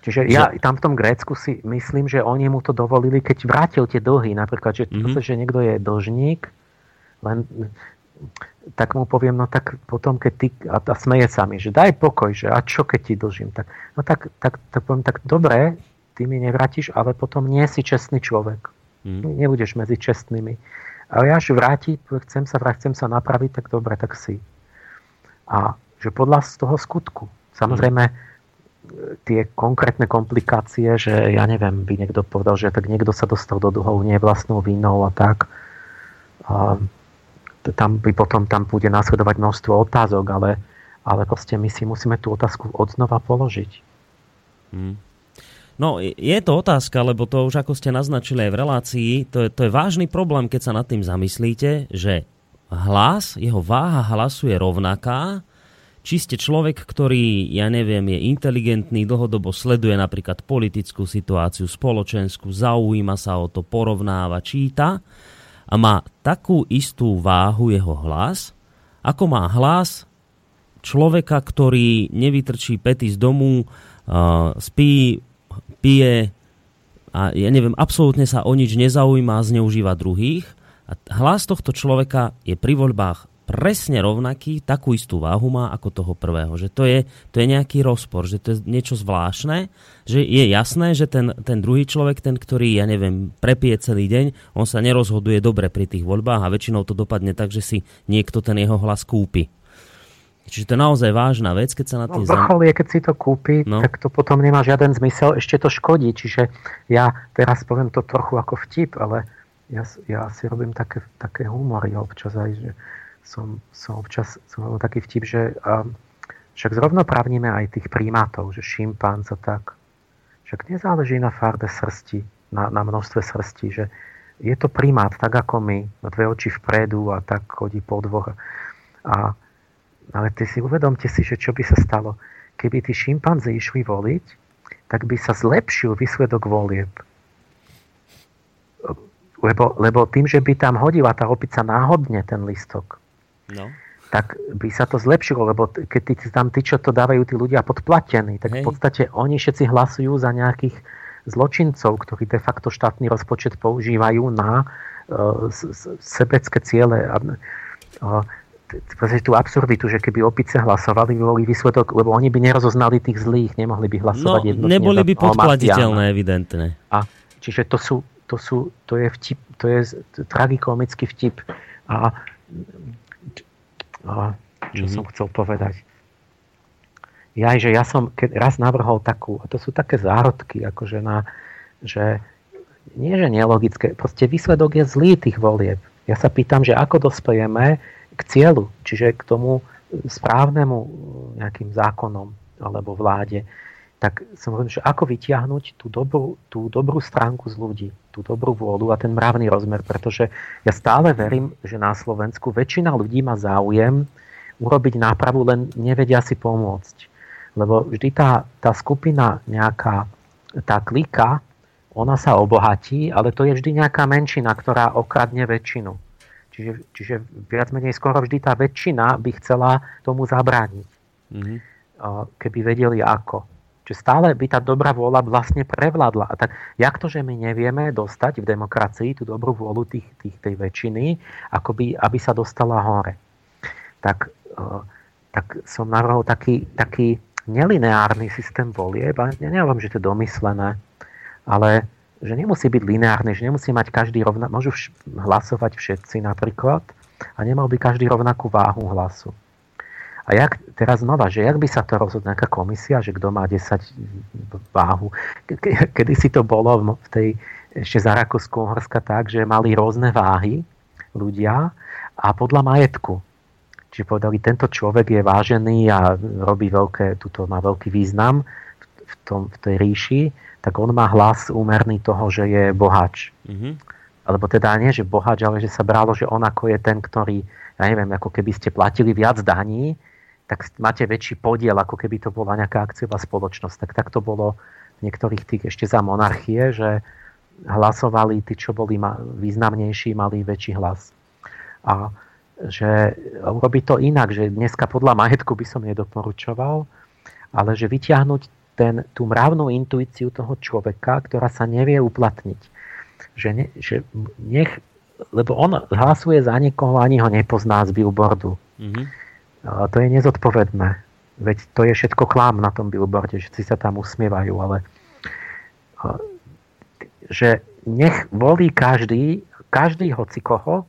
Čiže ja tam v tom Grécku si myslím, že oni mu to dovolili, keď vrátil tie dlhy. Napríklad, že, mm-hmm. že niekto je dlžník, len tak mu poviem, no tak potom, keď ty, a, a smeje sa mi, že daj pokoj, že a čo keď ti dlžím, tak, no tak, tak, tak poviem, tak dobre, ty mi nevrátiš, ale potom nie si čestný človek. Mm. Nebudeš medzi čestnými. Ale až vráti, chcem sa vrátiť, chcem sa napraviť, tak dobre, tak si. A že podľa z toho skutku. Samozrejme, mm. Tie konkrétne komplikácie, že ja neviem, by niekto povedal, že tak niekto sa dostal do dlhov nie vlastnou vínou a tak. A tam by potom tam bude následovať množstvo otázok, ale, ale proste my si musíme tú otázku odznova položiť. Hmm. No, je to otázka, lebo to už ako ste naznačili aj v relácii, to je, to je vážny problém, keď sa nad tým zamyslíte, že hlas, jeho váha hlasu je rovnaká, či ste človek, ktorý, ja neviem, je inteligentný, dlhodobo sleduje napríklad politickú situáciu, spoločenskú, zaujíma sa o to, porovnáva, číta, a má takú istú váhu jeho hlas, ako má hlas človeka, ktorý nevytrčí pety z domu, uh, spí, pije a ja neviem, absolútne sa o nič nezaujíma a zneužíva druhých. A hlas tohto človeka je pri voľbách presne rovnaký, takú istú váhu má ako toho prvého. Že to je, to je nejaký rozpor, že to je niečo zvláštne, že je jasné, že ten, ten druhý človek, ten, ktorý, ja neviem, prepije celý deň, on sa nerozhoduje dobre pri tých voľbách a väčšinou to dopadne tak, že si niekto ten jeho hlas kúpi. Čiže to je naozaj vážna vec, keď sa na tým... No, vrchol je, keď si to kúpi, no. tak to potom nemá žiaden zmysel, ešte to škodí. Čiže ja teraz poviem to trochu ako vtip, ale ja, ja si robím také, také humory občas aj, že som, som občas som taký vtip, že a, však zrovnoprávnime aj tých primátov, že šimpánz a tak. Však nezáleží na farbe srsti, na, na množstve srsti, že je to primát tak ako my, na dve oči vpredu a tak chodí po dvoch. A, ale ty si uvedomte si, že čo by sa stalo, keby tí šimpanze išli voliť, tak by sa zlepšil výsledok volieb. Lebo, lebo tým, že by tam hodila tá opica náhodne ten listok, no. tak by sa to zlepšilo, lebo keď tí, tam tí, čo to dávajú tí ľudia podplatení, tak Hej. v podstate oni všetci hlasujú za nejakých zločincov, ktorí de facto štátny rozpočet používajú na sebecké ciele tú absurditu, že keby opice hlasovali, by boli výsledok, lebo oni by nerozoznali tých zlých, nemohli by hlasovať no, jednotne. neboli by podkladiteľné, evidentne. A, čiže to sú, to sú, to je vtip, to je tragikomický vtip. A čo mm-hmm. som chcel povedať? Ja, že ja som keď raz navrhol takú, a to sú také zárodky, akože na, že nie, že nelogické, proste výsledok je zlý tých volieb. Ja sa pýtam, že ako dospejeme k cieľu, čiže k tomu správnemu nejakým zákonom alebo vláde, tak som hovoril, že ako vytiahnuť tú dobrú, tú dobrú stránku z ľudí, tú dobrú vôľu a ten mravný rozmer, pretože ja stále verím, že na Slovensku väčšina ľudí má záujem urobiť nápravu, len nevedia si pomôcť. Lebo vždy tá, tá skupina nejaká, tá klika, ona sa obohatí, ale to je vždy nejaká menšina, ktorá okradne väčšinu. Čiže, čiže viac menej skoro vždy tá väčšina by chcela tomu zabrániť. Mm-hmm. Keby vedeli ako. Čiže stále by tá dobrá vôľa vlastne prevládla. A tak jak to, že my nevieme dostať v demokracii tú dobrú vôľu tých, tých, tej väčšiny, akoby, aby sa dostala hore. Tak, tak som navrhol taký, taký nelineárny systém volieb. A neviem, že to je domyslené, ale že nemusí byť lineárny, že nemusí mať každý rovna, môžu vš- hlasovať všetci napríklad a nemal by každý rovnakú váhu hlasu. A jak, teraz znova, že jak by sa to rozhodla nejaká komisia, že kto má 10 váhu. Kedy si to bolo v tej, ešte za Rakúsko-Uhorska tak, že mali rôzne váhy ľudia a podľa majetku. Čiže povedali, tento človek je vážený a robí veľké, tuto má veľký význam v, tom, v tej ríši tak on má hlas úmerný toho, že je bohač. Mm-hmm. Alebo teda nie, že bohač, ale že sa bralo, že on ako je ten, ktorý, ja neviem, ako keby ste platili viac daní, tak máte väčší podiel, ako keby to bola nejaká akciová spoločnosť. Tak tak to bolo v niektorých tých ešte za monarchie, že hlasovali tí, čo boli významnejší, mali väčší hlas. A že urobiť to inak, že dneska podľa majetku by som nedoporučoval, ale že vyťahnuť ten, tú mravnú intuíciu toho človeka, ktorá sa nevie uplatniť. Že, ne, že nech, lebo on hlasuje za niekoho, ani ho nepozná z billboardu. Mm-hmm. To je nezodpovedné. Veď to je všetko klám na tom billboarde, že si sa tam usmievajú, ale že nech volí každý, každý hoci koho,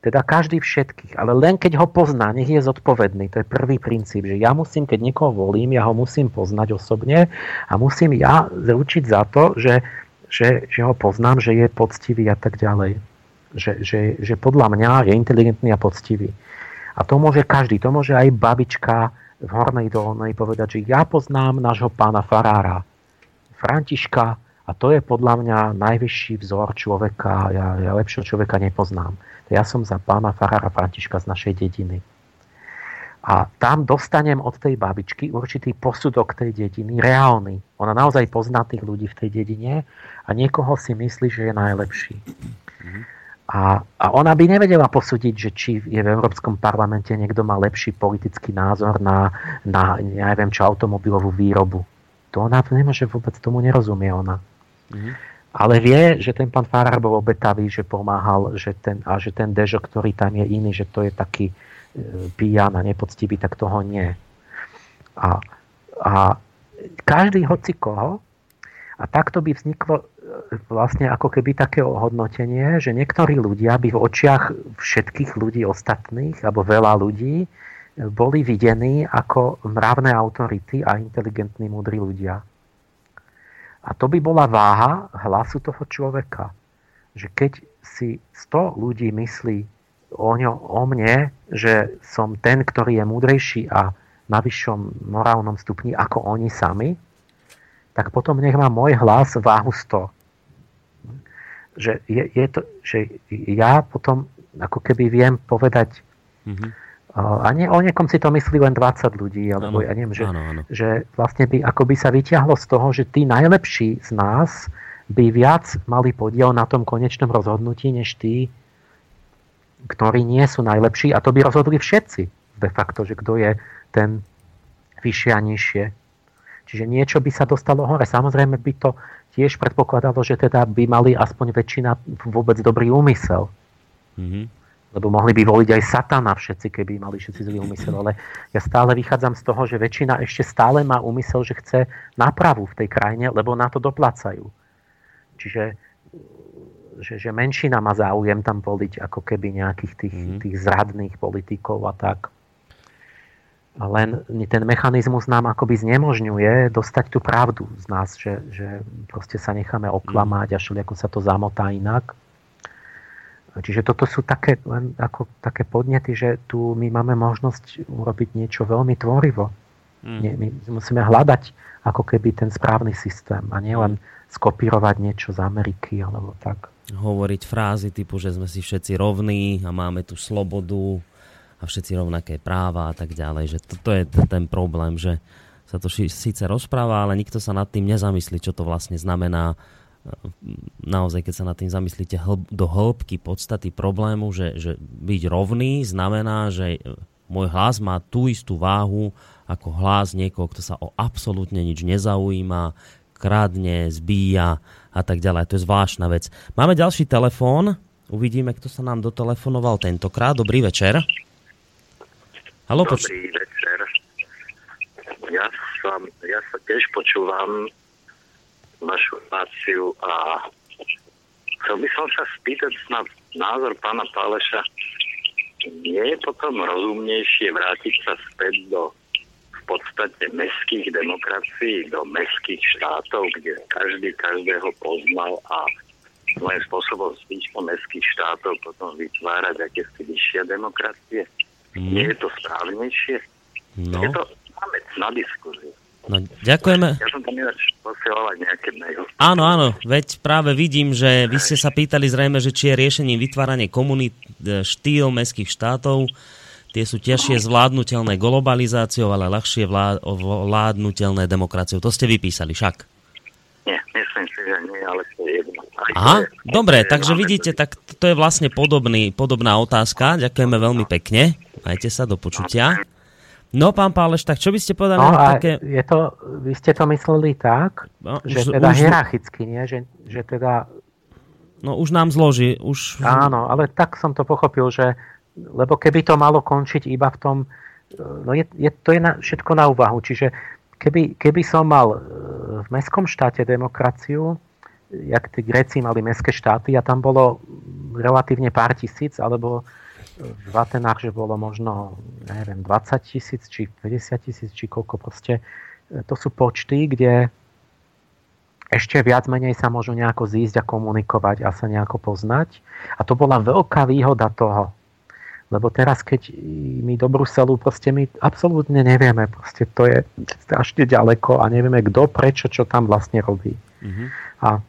teda každý všetkých, ale len keď ho pozná, nech je zodpovedný. To je prvý princíp, že ja musím, keď niekoho volím, ja ho musím poznať osobne a musím ja zručiť za to, že, že, že ho poznám, že je poctivý a tak ďalej. Že, že, že podľa mňa je inteligentný a poctivý. A to môže každý, to môže aj babička v Hornej Dolnej povedať, že ja poznám nášho pána Farára, Františka, a to je podľa mňa najvyšší vzor človeka, ja, ja lepšieho človeka nepoznám. Ja som za pána Farára Františka z našej dediny. A tam dostanem od tej babičky určitý posudok tej dediny, reálny. Ona naozaj pozná tých ľudí v tej dedine a niekoho si myslí, že je najlepší. A, a ona by nevedela posúdiť, že či je v Európskom parlamente niekto má lepší politický názor na, na neviem čo, automobilovú výrobu. To ona nemôže vôbec tomu nerozumie ona. Mm-hmm ale vie, že ten pán Farár bol obetavý, že pomáhal že ten, a že ten Dežo, ktorý tam je iný, že to je taký e, pijan a nepoctivý, tak toho nie. A, a každý hoci koho, a takto by vzniklo vlastne ako keby také ohodnotenie, že niektorí ľudia by v očiach všetkých ľudí ostatných, alebo veľa ľudí, boli videní ako mravné autority a inteligentní, múdri ľudia. A to by bola váha hlasu toho človeka. Že keď si 100 ľudí myslí o, ňo, o mne, že som ten, ktorý je múdrejší a na vyššom morálnom stupni ako oni sami, tak potom nech má môj hlas váhu 100. Že, je, je to, že ja potom ako keby viem povedať mm-hmm a nie, o niekom si to myslí len 20 ľudí, alebo ano, ja neviem, že, ano, ano. že vlastne by, ako by sa vyťahlo z toho, že tí najlepší z nás by viac mali podiel na tom konečnom rozhodnutí, než tí, ktorí nie sú najlepší. A to by rozhodli všetci de facto, že kto je ten vyššie a nižšie. Čiže niečo by sa dostalo hore. Samozrejme by to tiež predpokladalo, že teda by mali aspoň väčšina vôbec dobrý úmysel. Mm-hmm. Lebo mohli by voliť aj satana všetci, keby mali všetci zlý úmysel. Ale ja stále vychádzam z toho, že väčšina ešte stále má úmysel, že chce nápravu v tej krajine, lebo na to doplácajú. Čiže že, že menšina má záujem tam voliť ako keby nejakých tých, mm-hmm. tých zradných politikov a tak. Len ten mechanizmus nám akoby znemožňuje dostať tú pravdu z nás, že, že proste sa necháme oklamať a ako sa to zamotá inak. Čiže toto sú také, len ako, také podnety, že tu my máme možnosť urobiť niečo veľmi tvorivo. Mm. Nie, my musíme hľadať ako keby ten správny systém a nielen skopírovať niečo z Ameriky alebo tak. Hovoriť frázy typu, že sme si všetci rovní a máme tu slobodu a všetci rovnaké práva a tak ďalej. Že toto je ten problém, že sa to síce rozpráva, ale nikto sa nad tým nezamyslí, čo to vlastne znamená naozaj, keď sa nad tým zamyslíte do hĺbky podstaty problému, že, že byť rovný znamená, že môj hlas má tú istú váhu ako hlas niekoho, kto sa o absolútne nič nezaujíma, kradne, zbíja a tak ďalej. To je zvláštna vec. Máme ďalší telefón. Uvidíme, kto sa nám dotelefonoval tentokrát. Dobrý večer. Halo, Dobrý poč- večer. Ja, som, ja sa tiež počúvam vašu reláciu a chcel by som sa spýtať na názor pána Páleša. Nie je potom rozumnejšie vrátiť sa späť do v podstate mestských demokracií, do mestských štátov, kde každý každého poznal a svojím spôsobom z týchto mestských štátov potom vytvárať akési vyššie demokracie. Mm. Nie je to správnejšie? No. Je to máme na diskuziu. No, ďakujeme. Ja som tam nejaké maily. Áno, áno, veď práve vidím, že vy ste sa pýtali zrejme, že či je riešením vytváranie komunít e, štýl mestských štátov. Tie sú ťažšie zvládnutelné globalizáciou, ale ľahšie vládnutelné demokraciou. To ste vypísali však. Nie, myslím že nie, ale to je jedno. Aha, je, dobre, takže vidíte, tak to je vlastne podobný, podobná otázka. Ďakujeme veľmi pekne. Majte sa, do počutia. No, pán Páleš, tak čo by ste povedali? No, také... je to, vy ste to mysleli tak, no, že už, teda už... hierarchicky, nie? Že, že teda... No už nám zloží. Už... Áno, ale tak som to pochopil, že lebo keby to malo končiť iba v tom, no je, je, to je na, všetko na úvahu, čiže keby, keby som mal e, v mestskom štáte demokraciu, jak tí Gréci mali mestské štáty a tam bolo relatívne pár tisíc, alebo v Atenách, že bolo možno, neviem, 20 tisíc, či 50 tisíc, či koľko proste. E, to sú počty, kde ešte viac menej sa môžu nejako zísť a komunikovať a sa nejako poznať. A to bola veľká výhoda toho. Lebo teraz, keď my do Bruselu, proste my absolútne nevieme, proste to je strašne ďaleko a nevieme kto, prečo, čo tam vlastne robí. Mm-hmm. A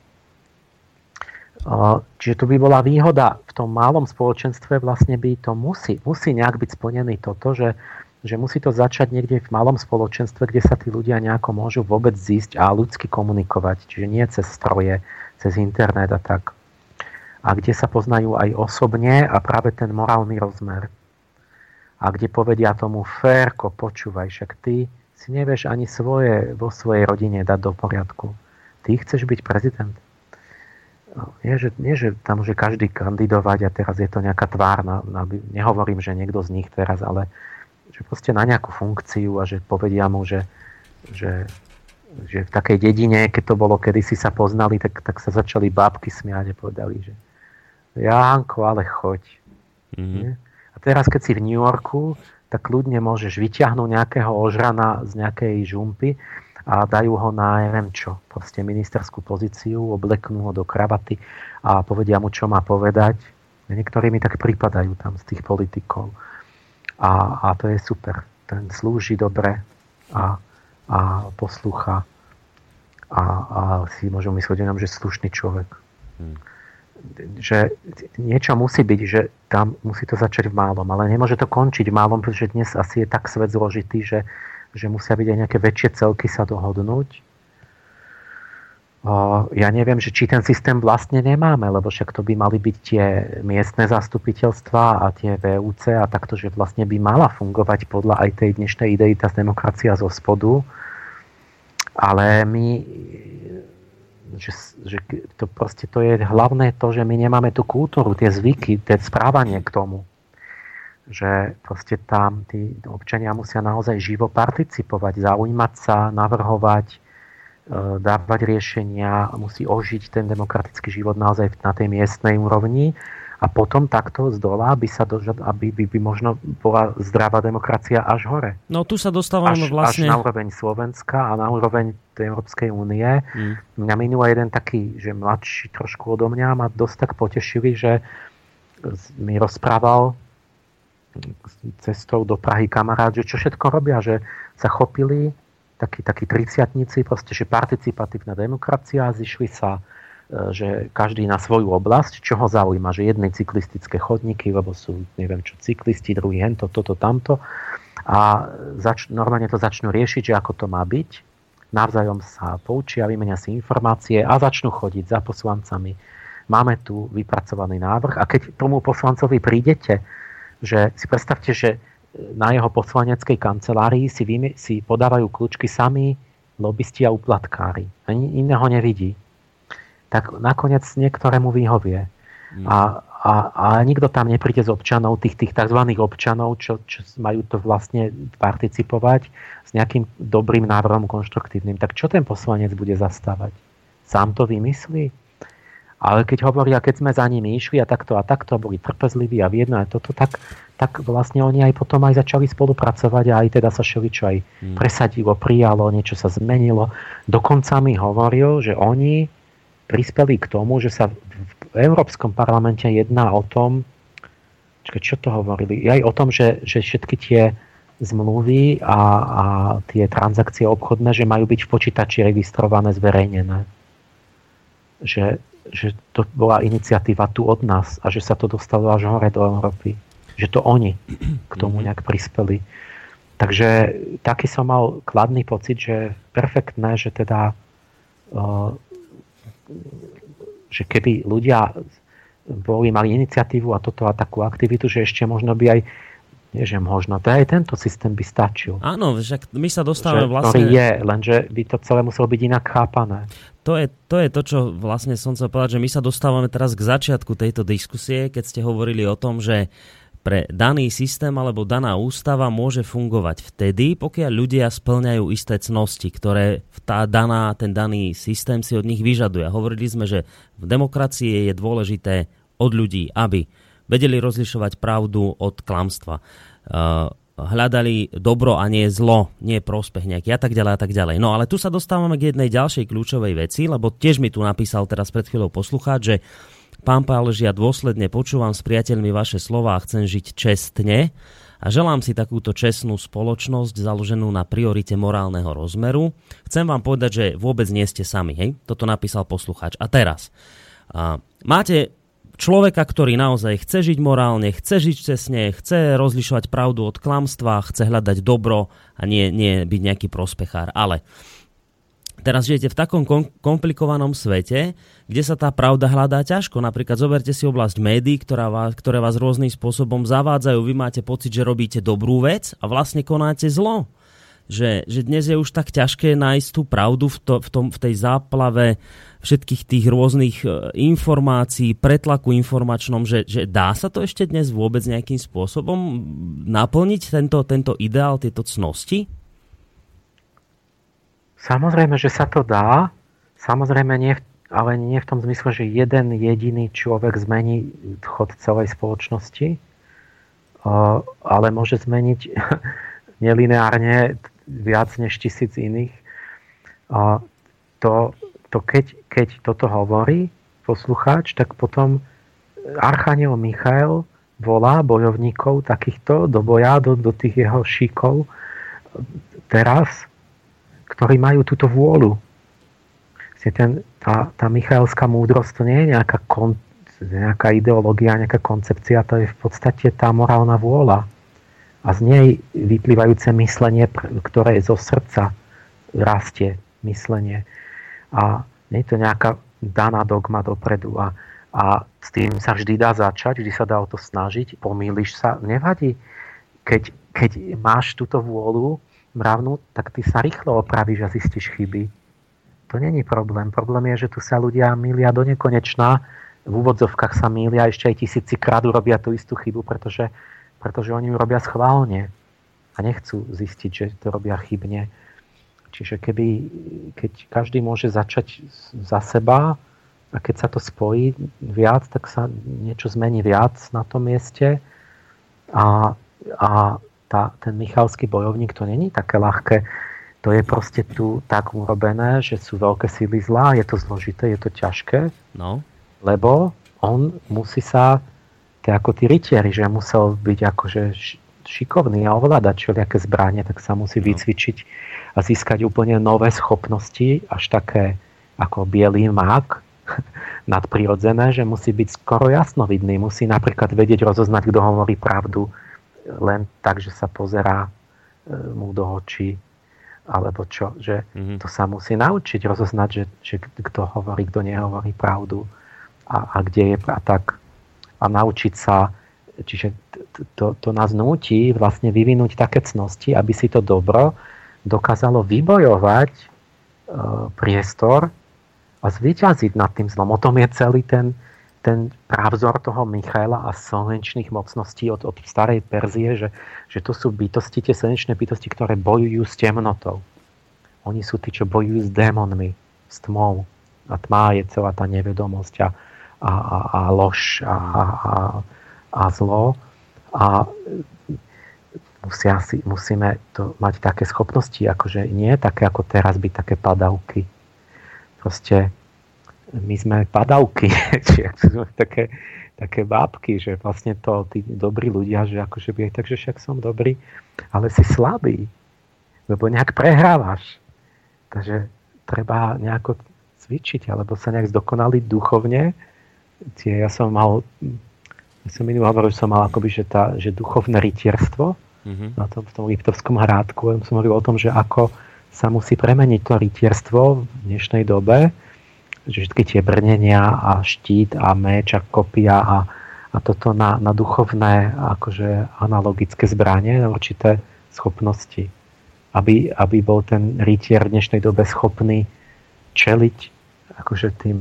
Čiže tu by bola výhoda v tom malom spoločenstve, vlastne by to musí, musí nejak byť splnený toto, že, že musí to začať niekde v malom spoločenstve, kde sa tí ľudia nejako môžu vôbec zísť a ľudsky komunikovať. Čiže nie cez stroje, cez internet a tak. A kde sa poznajú aj osobne a práve ten morálny rozmer. A kde povedia tomu Férko, počúvaj, však ty si nevieš ani svoje vo svojej rodine dať do poriadku. Ty chceš byť prezident nie že, nie, že tam môže každý kandidovať a teraz je to nejaká tvár, na, na, nehovorím, že niekto z nich teraz, ale že proste na nejakú funkciu a že povedia mu, že, že, že v takej dedine, keď to bolo, kedy si sa poznali, tak, tak sa začali bábky smiať a povedali, že Jánko, ale choď. Mm-hmm. A teraz, keď si v New Yorku, tak ľudne môžeš vyťahnuť nejakého ožrana z nejakej žumpy a dajú ho na neviem čo, proste ministerskú pozíciu, obleknú ho do kravaty a povedia mu, čo má povedať. Niektorí mi tak pripadajú tam z tých politikov. A, a to je super. Ten slúži dobre a, a poslúcha a, a si môžu myslieť jenom, že slušný človek. Hmm. Že niečo musí byť, že tam musí to začať v málom, ale nemôže to končiť v málom, pretože dnes asi je tak svet zložitý, že že musia byť aj nejaké väčšie celky sa dohodnúť. Ja neviem, že či ten systém vlastne nemáme, lebo však to by mali byť tie miestne zastupiteľstva a tie VUC a takto, že vlastne by mala fungovať podľa aj tej dnešnej idei tá demokracia zo spodu. Ale my že, že to proste to je hlavné to, že my nemáme tú kultúru, tie zvyky, tie správanie k tomu. Že proste tam tí občania musia naozaj živo participovať, zaujímať sa, navrhovať, e, dávať riešenia, musí ožiť ten demokratický život naozaj na tej miestnej úrovni a potom takto z dola by sa dožad, aby by, by možno bola zdravá demokracia až hore. No tu sa dostávame až, vlastne... Až na úroveň Slovenska a na úroveň tej Európskej únie. Hmm. Mňa minula jeden taký, že mladší trošku odo mňa ma dosť tak potešili, že mi rozprával cestou do Prahy kamarát, že čo všetko robia, že sa chopili takí, takí triciatníci, proste, že participatívna demokracia, zišli sa E, že každý na svoju oblasť, čo ho zaujíma, že jedné cyklistické chodníky, lebo sú, neviem čo, cyklisti, druhý hento, toto, tamto. A zač- normálne to začnú riešiť, že ako to má byť. Navzájom sa poučia, vymenia si informácie a začnú chodiť za poslancami. Máme tu vypracovaný návrh a keď tomu poslancovi prídete, že si predstavte, že na jeho poslaneckej kancelárii si, vymi- si podávajú kľúčky sami lobbysti a uplatkári. Ani iného nevidí tak nakoniec niektorému vyhovie. Mm. A, a, a nikto tam nepríde z občanov, tých, tých tzv. občanov, čo, čo majú to vlastne participovať s nejakým dobrým návrhom konštruktívnym. Tak čo ten poslanec bude zastávať? Sám to vymyslí? Ale keď hovoria, keď sme za nimi išli a takto a takto, boli trpezliví a viedno aj toto, tak, tak vlastne oni aj potom aj začali spolupracovať a aj teda sa šeličo aj mm. presadilo, prijalo, niečo sa zmenilo. Dokonca mi hovoril, že oni prispeli k tomu, že sa v Európskom parlamente jedná o tom, čakaj, čo to hovorili, aj o tom, že, že všetky tie zmluvy a, a tie transakcie obchodné, že majú byť v počítači registrované, zverejnené. Že, že to bola iniciatíva tu od nás a že sa to dostalo až hore do Európy. Že to oni k tomu mhm. nejak prispeli. Takže taký som mal kladný pocit, že perfektné, že teda uh, že keby ľudia boli, mali iniciatívu a toto a takú aktivitu, že ešte možno by aj nie, že možno, to aj tento systém by stačil. Áno, však my sa dostávame že, vlastne... je, lenže by to celé muselo byť inak chápané. To je, to je to, čo vlastne som chcel povedať, že my sa dostávame teraz k začiatku tejto diskusie, keď ste hovorili o tom, že pre daný systém alebo daná ústava môže fungovať vtedy, pokiaľ ľudia splňajú isté cnosti, ktoré tá daná, ten daný systém si od nich vyžaduje. Hovorili sme, že v demokracii je dôležité od ľudí, aby vedeli rozlišovať pravdu od klamstva. Uh, hľadali dobro a nie zlo, nie prospech nejaký a tak ďalej a tak ďalej. No ale tu sa dostávame k jednej ďalšej kľúčovej veci, lebo tiež mi tu napísal teraz pred chvíľou poslucháč, že Pán Pálež, dôsledne počúvam s priateľmi vaše slova a chcem žiť čestne a želám si takúto čestnú spoločnosť založenú na priorite morálneho rozmeru. Chcem vám povedať, že vôbec nie ste sami. Hej? Toto napísal poslucháč. A teraz. A, máte človeka, ktorý naozaj chce žiť morálne, chce žiť čestne, chce rozlišovať pravdu od klamstva, chce hľadať dobro a nie, nie byť nejaký prospechár. Ale Teraz žijete v takom kom- komplikovanom svete, kde sa tá pravda hľadá ťažko. Napríklad zoberte si oblasť médií, ktorá vás, ktoré vás rôznym spôsobom zavádzajú. Vy máte pocit, že robíte dobrú vec a vlastne konáte zlo. Že, že dnes je už tak ťažké nájsť tú pravdu v, to, v, tom, v tej záplave všetkých tých rôznych e, informácií, pretlaku informačnom, že, že dá sa to ešte dnes vôbec nejakým spôsobom naplniť tento, tento ideál, tieto cnosti? Samozrejme, že sa to dá, samozrejme nie, ale nie v tom zmysle, že jeden jediný človek zmení chod celej spoločnosti, ale môže zmeniť nelineárne viac než tisíc iných. To, to keď, keď toto hovorí poslucháč, tak potom Archaniel Michael volá bojovníkov takýchto do boja, do, do tých jeho šíkov teraz ktorí majú túto vôľu. Ten, tá, tá Michaelská múdrosť to nie je nejaká, kon, nejaká ideológia, nejaká koncepcia, to je v podstate tá morálna vôľa. A z nej vyplývajúce myslenie, ktoré zo srdca rastie myslenie. A nie je to nejaká daná dogma dopredu. A, a s tým sa vždy dá začať, vždy sa dá o to snažiť, pomýliš sa, nevadí. Keď, keď máš túto vôľu, mravnú, tak ty sa rýchlo opravíš a zistíš chyby. To není problém. Problém je, že tu sa ľudia milia do nekonečná. V úvodzovkách sa milia ešte aj tisíci krát urobia tú istú chybu, pretože, pretože oni ju robia schválne a nechcú zistiť, že to robia chybne. Čiže keby, keď každý môže začať za seba a keď sa to spojí viac, tak sa niečo zmení viac na tom mieste a, a tá, ten Michalský bojovník to není také ľahké to je proste tu tak urobené, že sú veľké síly zlá, je to zložité, je to ťažké, no. lebo on musí sa, to ako tí rytieri, že musel byť akože šikovný a ovládať všelijaké zbranie, tak sa musí no. vycvičiť a získať úplne nové schopnosti, až také ako bielý mák, nadprirodzené, že musí byť skoro jasnovidný. Musí napríklad vedieť rozoznať, kto hovorí pravdu len tak, že sa pozerá e, mu do očí alebo čo, že mm-hmm. to sa musí naučiť rozoznať, že, že kto hovorí, kto nehovorí pravdu a, a kde je a tak a naučiť sa, čiže to, to nás núti vlastne vyvinúť také cnosti, aby si to dobro dokázalo vybojovať e, priestor a zvyťaziť nad tým zlom. O tom je celý ten, ten právzor toho Michaela a slnečných mocností od, od starej Perzie, že, že to sú bytosti, tie slnečné bytosti, ktoré bojujú s temnotou. Oni sú tí, čo bojujú s démonmi, s tmou. A tma je celá tá nevedomosť a, a, a, a lož a, a, a, a zlo. A musia si, musíme to mať také schopnosti, akože nie také ako teraz byť také padavky. Proste my sme padavky, sme také, také bábky, že vlastne to tí dobrí ľudia, že akože by takže však som dobrý, ale si slabý, lebo nejak prehrávaš. Takže treba nejako cvičiť, alebo sa nejak zdokonaliť duchovne. Tie, ja som mal, ja som minulý hovoril, že som mal akoby, že, tá, že duchovné rytierstvo mm-hmm. na tom, v tom Liptovskom hrádku. Ja som hovoril o tom, že ako sa musí premeniť to rytierstvo v dnešnej dobe, všetky tie brnenia a štít a meč a kopia a, a toto na, na duchovné akože analogické zbranie, určité schopnosti. Aby, aby bol ten rytier v dnešnej dobe schopný čeliť akože tým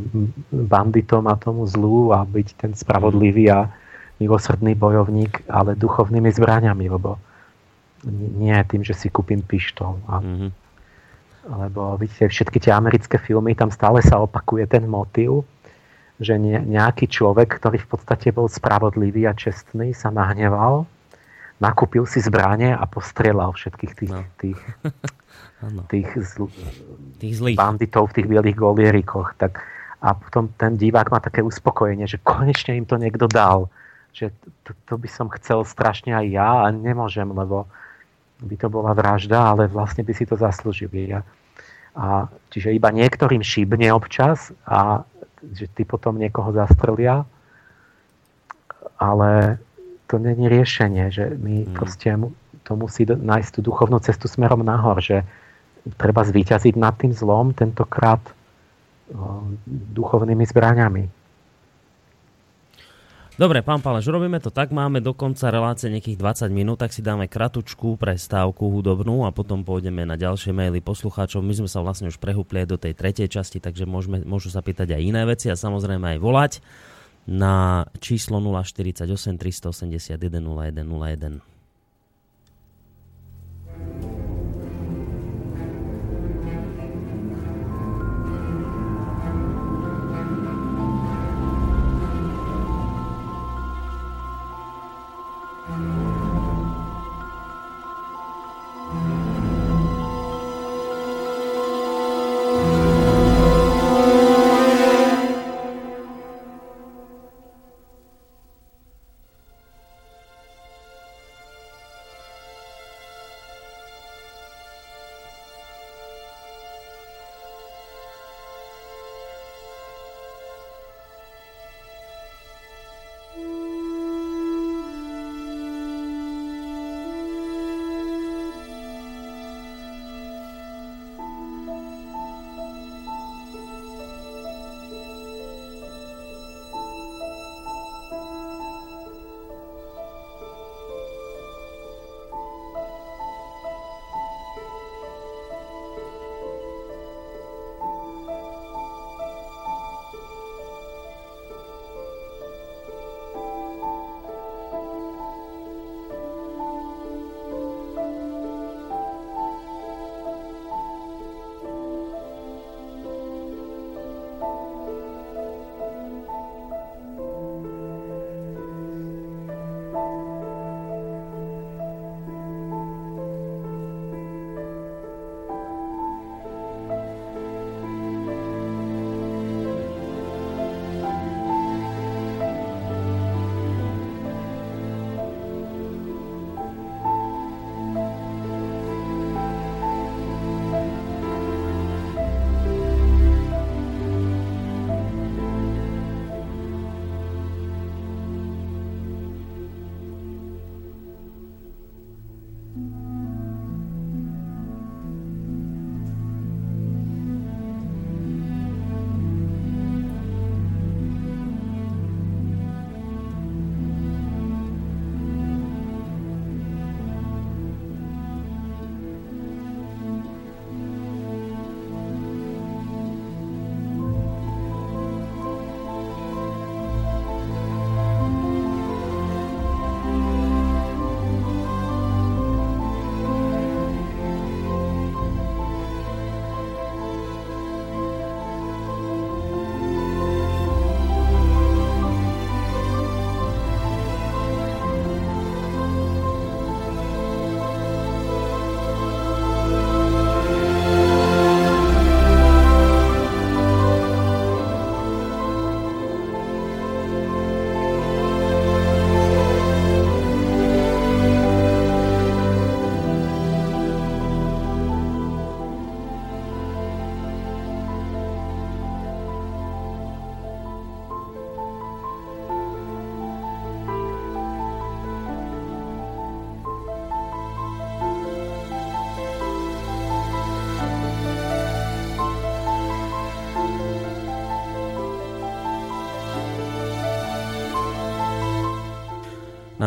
banditom a tomu zlu a byť ten spravodlivý a milosrdný bojovník, ale duchovnými zbraniami, lebo nie tým, že si kúpim pištol. A, mm-hmm lebo vidíte, všetky tie americké filmy, tam stále sa opakuje ten motív, že nejaký človek, ktorý v podstate bol spravodlivý a čestný, sa nahneval, nakúpil si zbranie a postrelal všetkých tých, no. tých, tých, zl, tých zlých. banditov v tých bielých golierikoch. Tak, a potom ten divák má také uspokojenie, že konečne im to niekto dal. Že to, to by som chcel strašne aj ja a nemôžem, lebo by to bola vražda, ale vlastne by si to zaslúžili. A, a, čiže iba niektorým šibne občas a že ty potom niekoho zastrelia, ale to není riešenie, že my hmm. proste to musí nájsť tú duchovnú cestu smerom nahor, že treba zvíťaziť nad tým zlom, tentokrát duchovnými zbraňami. Dobre, pán Paleš, robíme to tak, máme do konca relácie nejakých 20 minút, tak si dáme kratučku prestávku hudobnú a potom pôjdeme na ďalšie maily poslucháčov. My sme sa vlastne už prehúpli do tej tretej časti, takže môžeme, môžu sa pýtať aj iné veci a samozrejme aj volať na číslo 048 381 0101.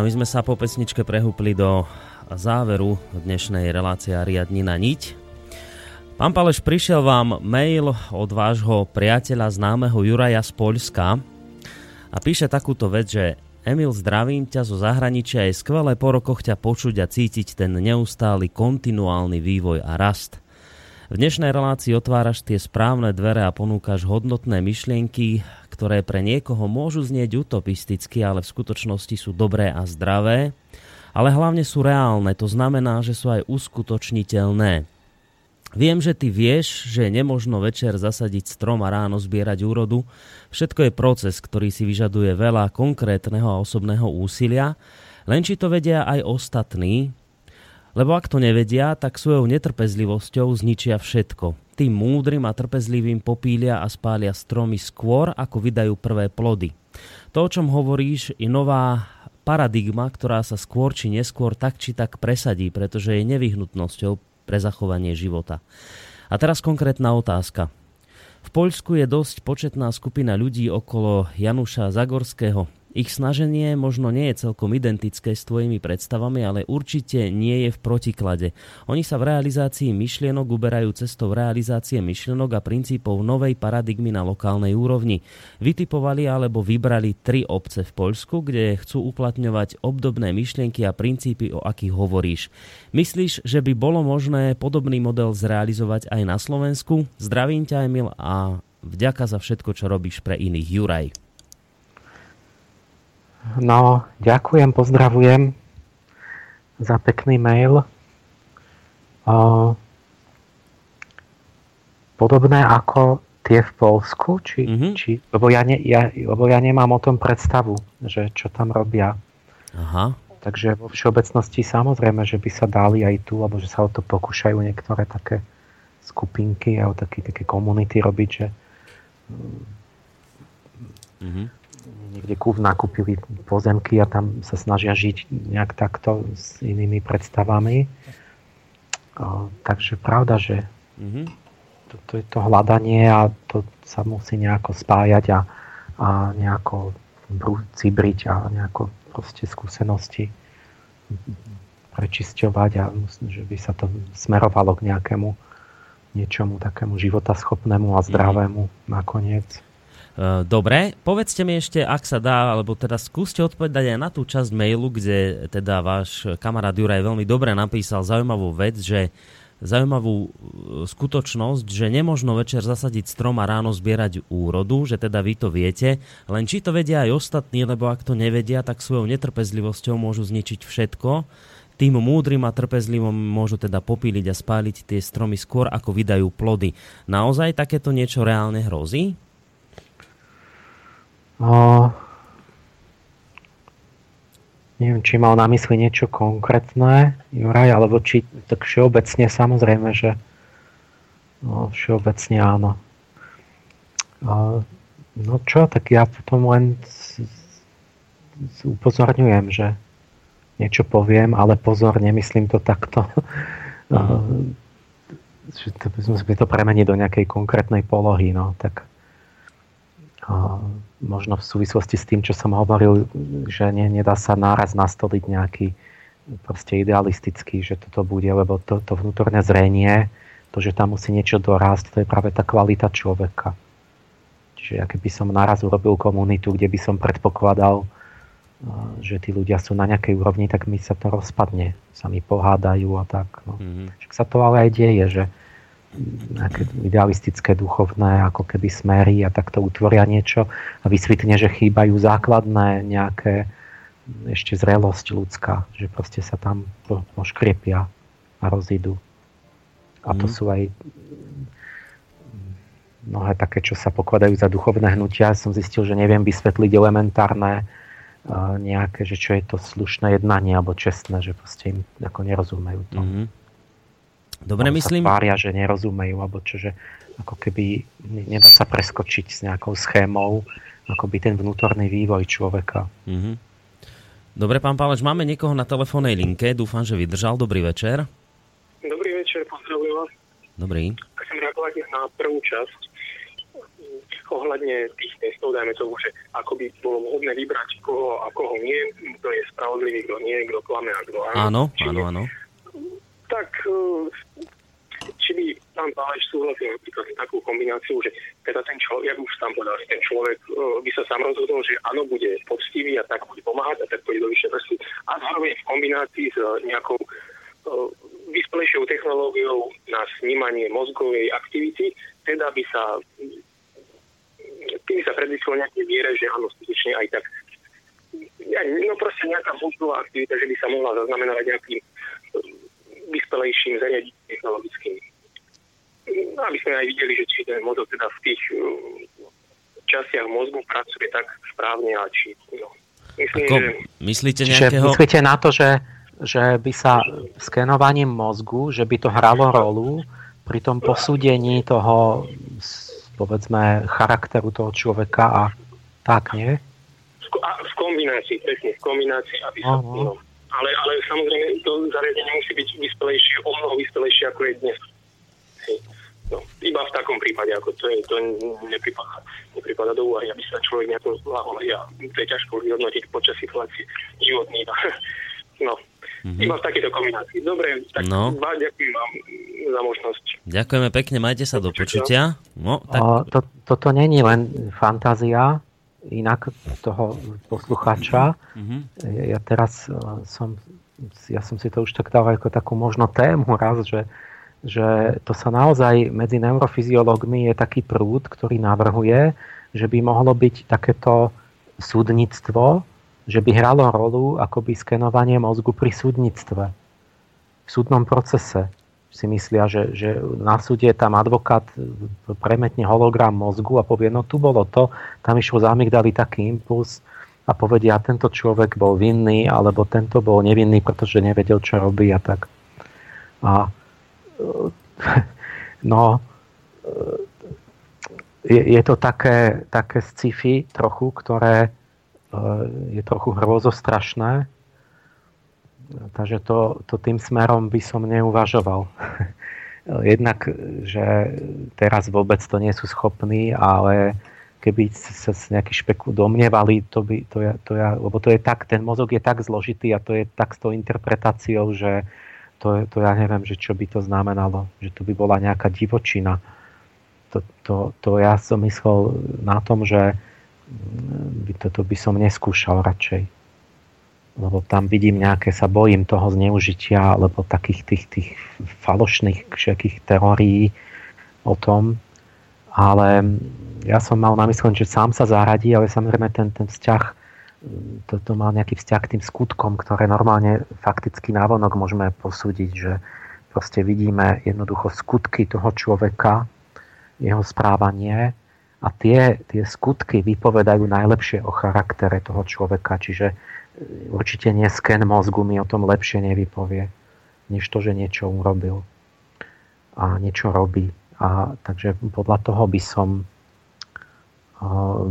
my sme sa po pesničke prehúpli do záveru dnešnej relácie Riadnina niť. Pán Paleš, prišiel vám mail od vášho priateľa známeho Juraja z Poľska a píše takúto vec, že Emil, zdravím ťa zo zahraničia, je skvelé po rokoch ťa počuť a cítiť ten neustály kontinuálny vývoj a rast. V dnešnej relácii otváraš tie správne dvere a ponúkaš hodnotné myšlienky, ktoré pre niekoho môžu znieť utopisticky, ale v skutočnosti sú dobré a zdravé, ale hlavne sú reálne, to znamená, že sú aj uskutočniteľné. Viem, že ty vieš, že je nemožno večer zasadiť strom a ráno zbierať úrodu. Všetko je proces, ktorý si vyžaduje veľa konkrétneho a osobného úsilia, len či to vedia aj ostatní, lebo ak to nevedia, tak svojou netrpezlivosťou zničia všetko. Tým múdrym a trpezlivým popília a spália stromy skôr, ako vydajú prvé plody. To, o čom hovoríš, je nová paradigma, ktorá sa skôr či neskôr tak či tak presadí, pretože je nevyhnutnosťou pre zachovanie života. A teraz konkrétna otázka. V Poľsku je dosť početná skupina ľudí okolo Januša Zagorského, ich snaženie možno nie je celkom identické s tvojimi predstavami, ale určite nie je v protiklade. Oni sa v realizácii myšlienok uberajú cestou realizácie myšlienok a princípov novej paradigmy na lokálnej úrovni. Vytipovali alebo vybrali tri obce v Poľsku, kde chcú uplatňovať obdobné myšlienky a princípy, o akých hovoríš. Myslíš, že by bolo možné podobný model zrealizovať aj na Slovensku? Zdravím ťa, Emil, a vďaka za všetko, čo robíš pre iných. Juraj. No, ďakujem, pozdravujem za pekný mail. O, podobné ako tie v Polsku? Či, mm-hmm. či, lebo, ja ne, ja, lebo ja nemám o tom predstavu, že čo tam robia. Aha. Takže vo všeobecnosti samozrejme, že by sa dali aj tu, alebo že sa o to pokúšajú niektoré také skupinky alebo také, také komunity robiť, že mm-hmm niekde kúp nakúpili pozemky a tam sa snažia žiť nejak takto s inými predstavami. O, takže pravda, že mm-hmm. to, to je to hľadanie a to sa musí nejako spájať a, a nejako cibriť a nejako proste skúsenosti prečisťovať a že by sa to smerovalo k nejakému niečomu takému životaschopnému a zdravému mm-hmm. nakoniec. Eh, dobre, povedzte mi ešte, ak sa dá, alebo teda skúste odpovedať aj na tú časť mailu, kde teda váš kamarát Juraj veľmi dobre napísal zaujímavú vec, že zaujímavú eh, skutočnosť, že nemožno večer zasadiť strom a ráno zbierať úrodu, že teda vy to viete, len či to vedia aj ostatní, lebo ak to nevedia, tak svojou netrpezlivosťou môžu zničiť všetko. Tým múdrym a trpezlivom môžu teda popíliť a spáliť tie stromy skôr, ako vydajú plody. Naozaj takéto niečo reálne hrozí? O, neviem, či mal na mysli niečo konkrétne, Juraj, alebo či tak všeobecne samozrejme, že no, všeobecne áno. O, no čo, tak ja potom len upozorňujem, že niečo poviem, ale pozor, nemyslím to takto. Mm. že to, by to premeniť do nejakej konkrétnej polohy, no, tak možno v súvislosti s tým, čo som hovoril, že nie, nedá sa náraz nastoliť nejaký proste idealistický, že toto bude, lebo to, to vnútorné zrenie, to, že tam musí niečo dorásť, to je práve tá kvalita človeka. Čiže ja keby som naraz urobil komunitu, kde by som predpokladal, že tí ľudia sú na nejakej úrovni, tak mi sa to rozpadne. Sa mi pohádajú a tak. No. Mm-hmm. Však sa to ale aj deje, že nejaké idealistické, duchovné, ako keby smery a takto utvoria niečo a vysvetne, že chýbajú základné nejaké ešte zrelosť ľudská, že proste sa tam poškriepia a rozídu. A to mm. sú aj mnohé také, čo sa pokladajú za duchovné hnutia. Som zistil, že neviem vysvetliť elementárne nejaké, že čo je to slušné jednanie alebo čestné, že proste im ako nerozumejú to. Mm-hmm. Dobre, alebo myslím... sa tvária, že nerozumejú, alebo čo, že ako keby nedá sa preskočiť s nejakou schémou, ako by ten vnútorný vývoj človeka. Mm-hmm. Dobre, pán Páleč, máme niekoho na telefónnej linke, dúfam, že vydržal. Dobrý večer. Dobrý večer, pozdravujem vás. Dobrý. Chcem reagovať na prvú časť. ohľadne tých testov, dajme tomu, že ako by bolo vhodné vybrať koho a koho nie, kto je spravodlivý, kto nie, kto klame a kto áno. Áno, áno, áno. Tak či by pán Páleš súhlasil napríklad takú kombináciu, že teda ten človek, jak už tam povedal, ten človek by sa sám rozhodol, že áno, bude poctivý a tak bude pomáhať a tak pôjde do vyššej vrstvy. A zároveň v kombinácii s nejakou vyspelejšou technológiou na snímanie mozgovej aktivity, teda by sa tým sa predišlo nejaké viere, že áno, skutočne aj tak ja, no proste nejaká mozgová aktivita, že by sa mohla zaznamenávať nejakým vyspelejším zariadením technologickým. No, aby sme aj videli, že či ten mozog teda v tých uh, častiach mozgu pracuje tak správne a či... No, myslím, Ako, že... Myslíte nejakého... myslíte na to, že, že by sa skenovaním mozgu, že by to hralo rolu pri tom posúdení toho povedzme charakteru toho človeka a tak, nie? V kombinácii, presne, v kombinácii, aby sa... Uh-huh. No, ale, ale samozrejme to zariadenie musí byť vyspelejšie, o mnoho vyspelejšie ako je dnes. No, iba v takom prípade, ako to, je, to nepripada, nepripada do úvahy, aby sa človek nejako zláhol. Ja, to je ťažko vyhodnotiť počas situácie životný. No, mm-hmm. iba v takéto kombinácii. Dobre, tak no. ďakujem vám za možnosť. Ďakujeme pekne, majte sa do počutia. No, tak... o, to, toto není len fantázia, inak toho poslucháča. Mm-hmm. Ja teraz e, som, ja som si to už tak dal ako takú možno tému raz, že, že to sa naozaj medzi neurofyziológmi je taký prúd, ktorý navrhuje, že by mohlo byť takéto súdnictvo, že by hralo rolu akoby skenovanie mozgu pri súdnictve, v súdnom procese si myslia, že, že na súde tam advokát premetne hologram mozgu a povie, no tu bolo to, tam išlo z amygdaly taký impuls a povedia, tento človek bol vinný, alebo tento bol nevinný, pretože nevedel, čo robí a tak. A no, je, je to také, také sci-fi trochu, ktoré e, je trochu hrozostrašné, Takže to, to tým smerom by som neuvažoval. Jednak, že teraz vôbec to nie sú schopní, ale keby sa nejaký špeku domnievali, to by, to ja, to ja, lebo to je tak, ten mozog je tak zložitý a to je tak s tou interpretáciou, že to, to ja neviem, že čo by to znamenalo, že to by bola nejaká divočina. To, to, to ja som myslel na tom, že by toto by som neskúšal radšej lebo tam vidím nejaké, sa bojím toho zneužitia, alebo takých tých, tých falošných všetkých teórií o tom. Ale ja som mal na mysle, že sám sa zaradí, ale samozrejme ten, ten vzťah, to, to mal nejaký vzťah k tým skutkom, ktoré normálne fakticky návonok môžeme posúdiť, že proste vidíme jednoducho skutky toho človeka, jeho správanie a tie, tie skutky vypovedajú najlepšie o charaktere toho človeka. Čiže určite nie sken mozgu mi o tom lepšie nevypovie, než to, že niečo urobil a niečo robí. A, takže podľa toho by som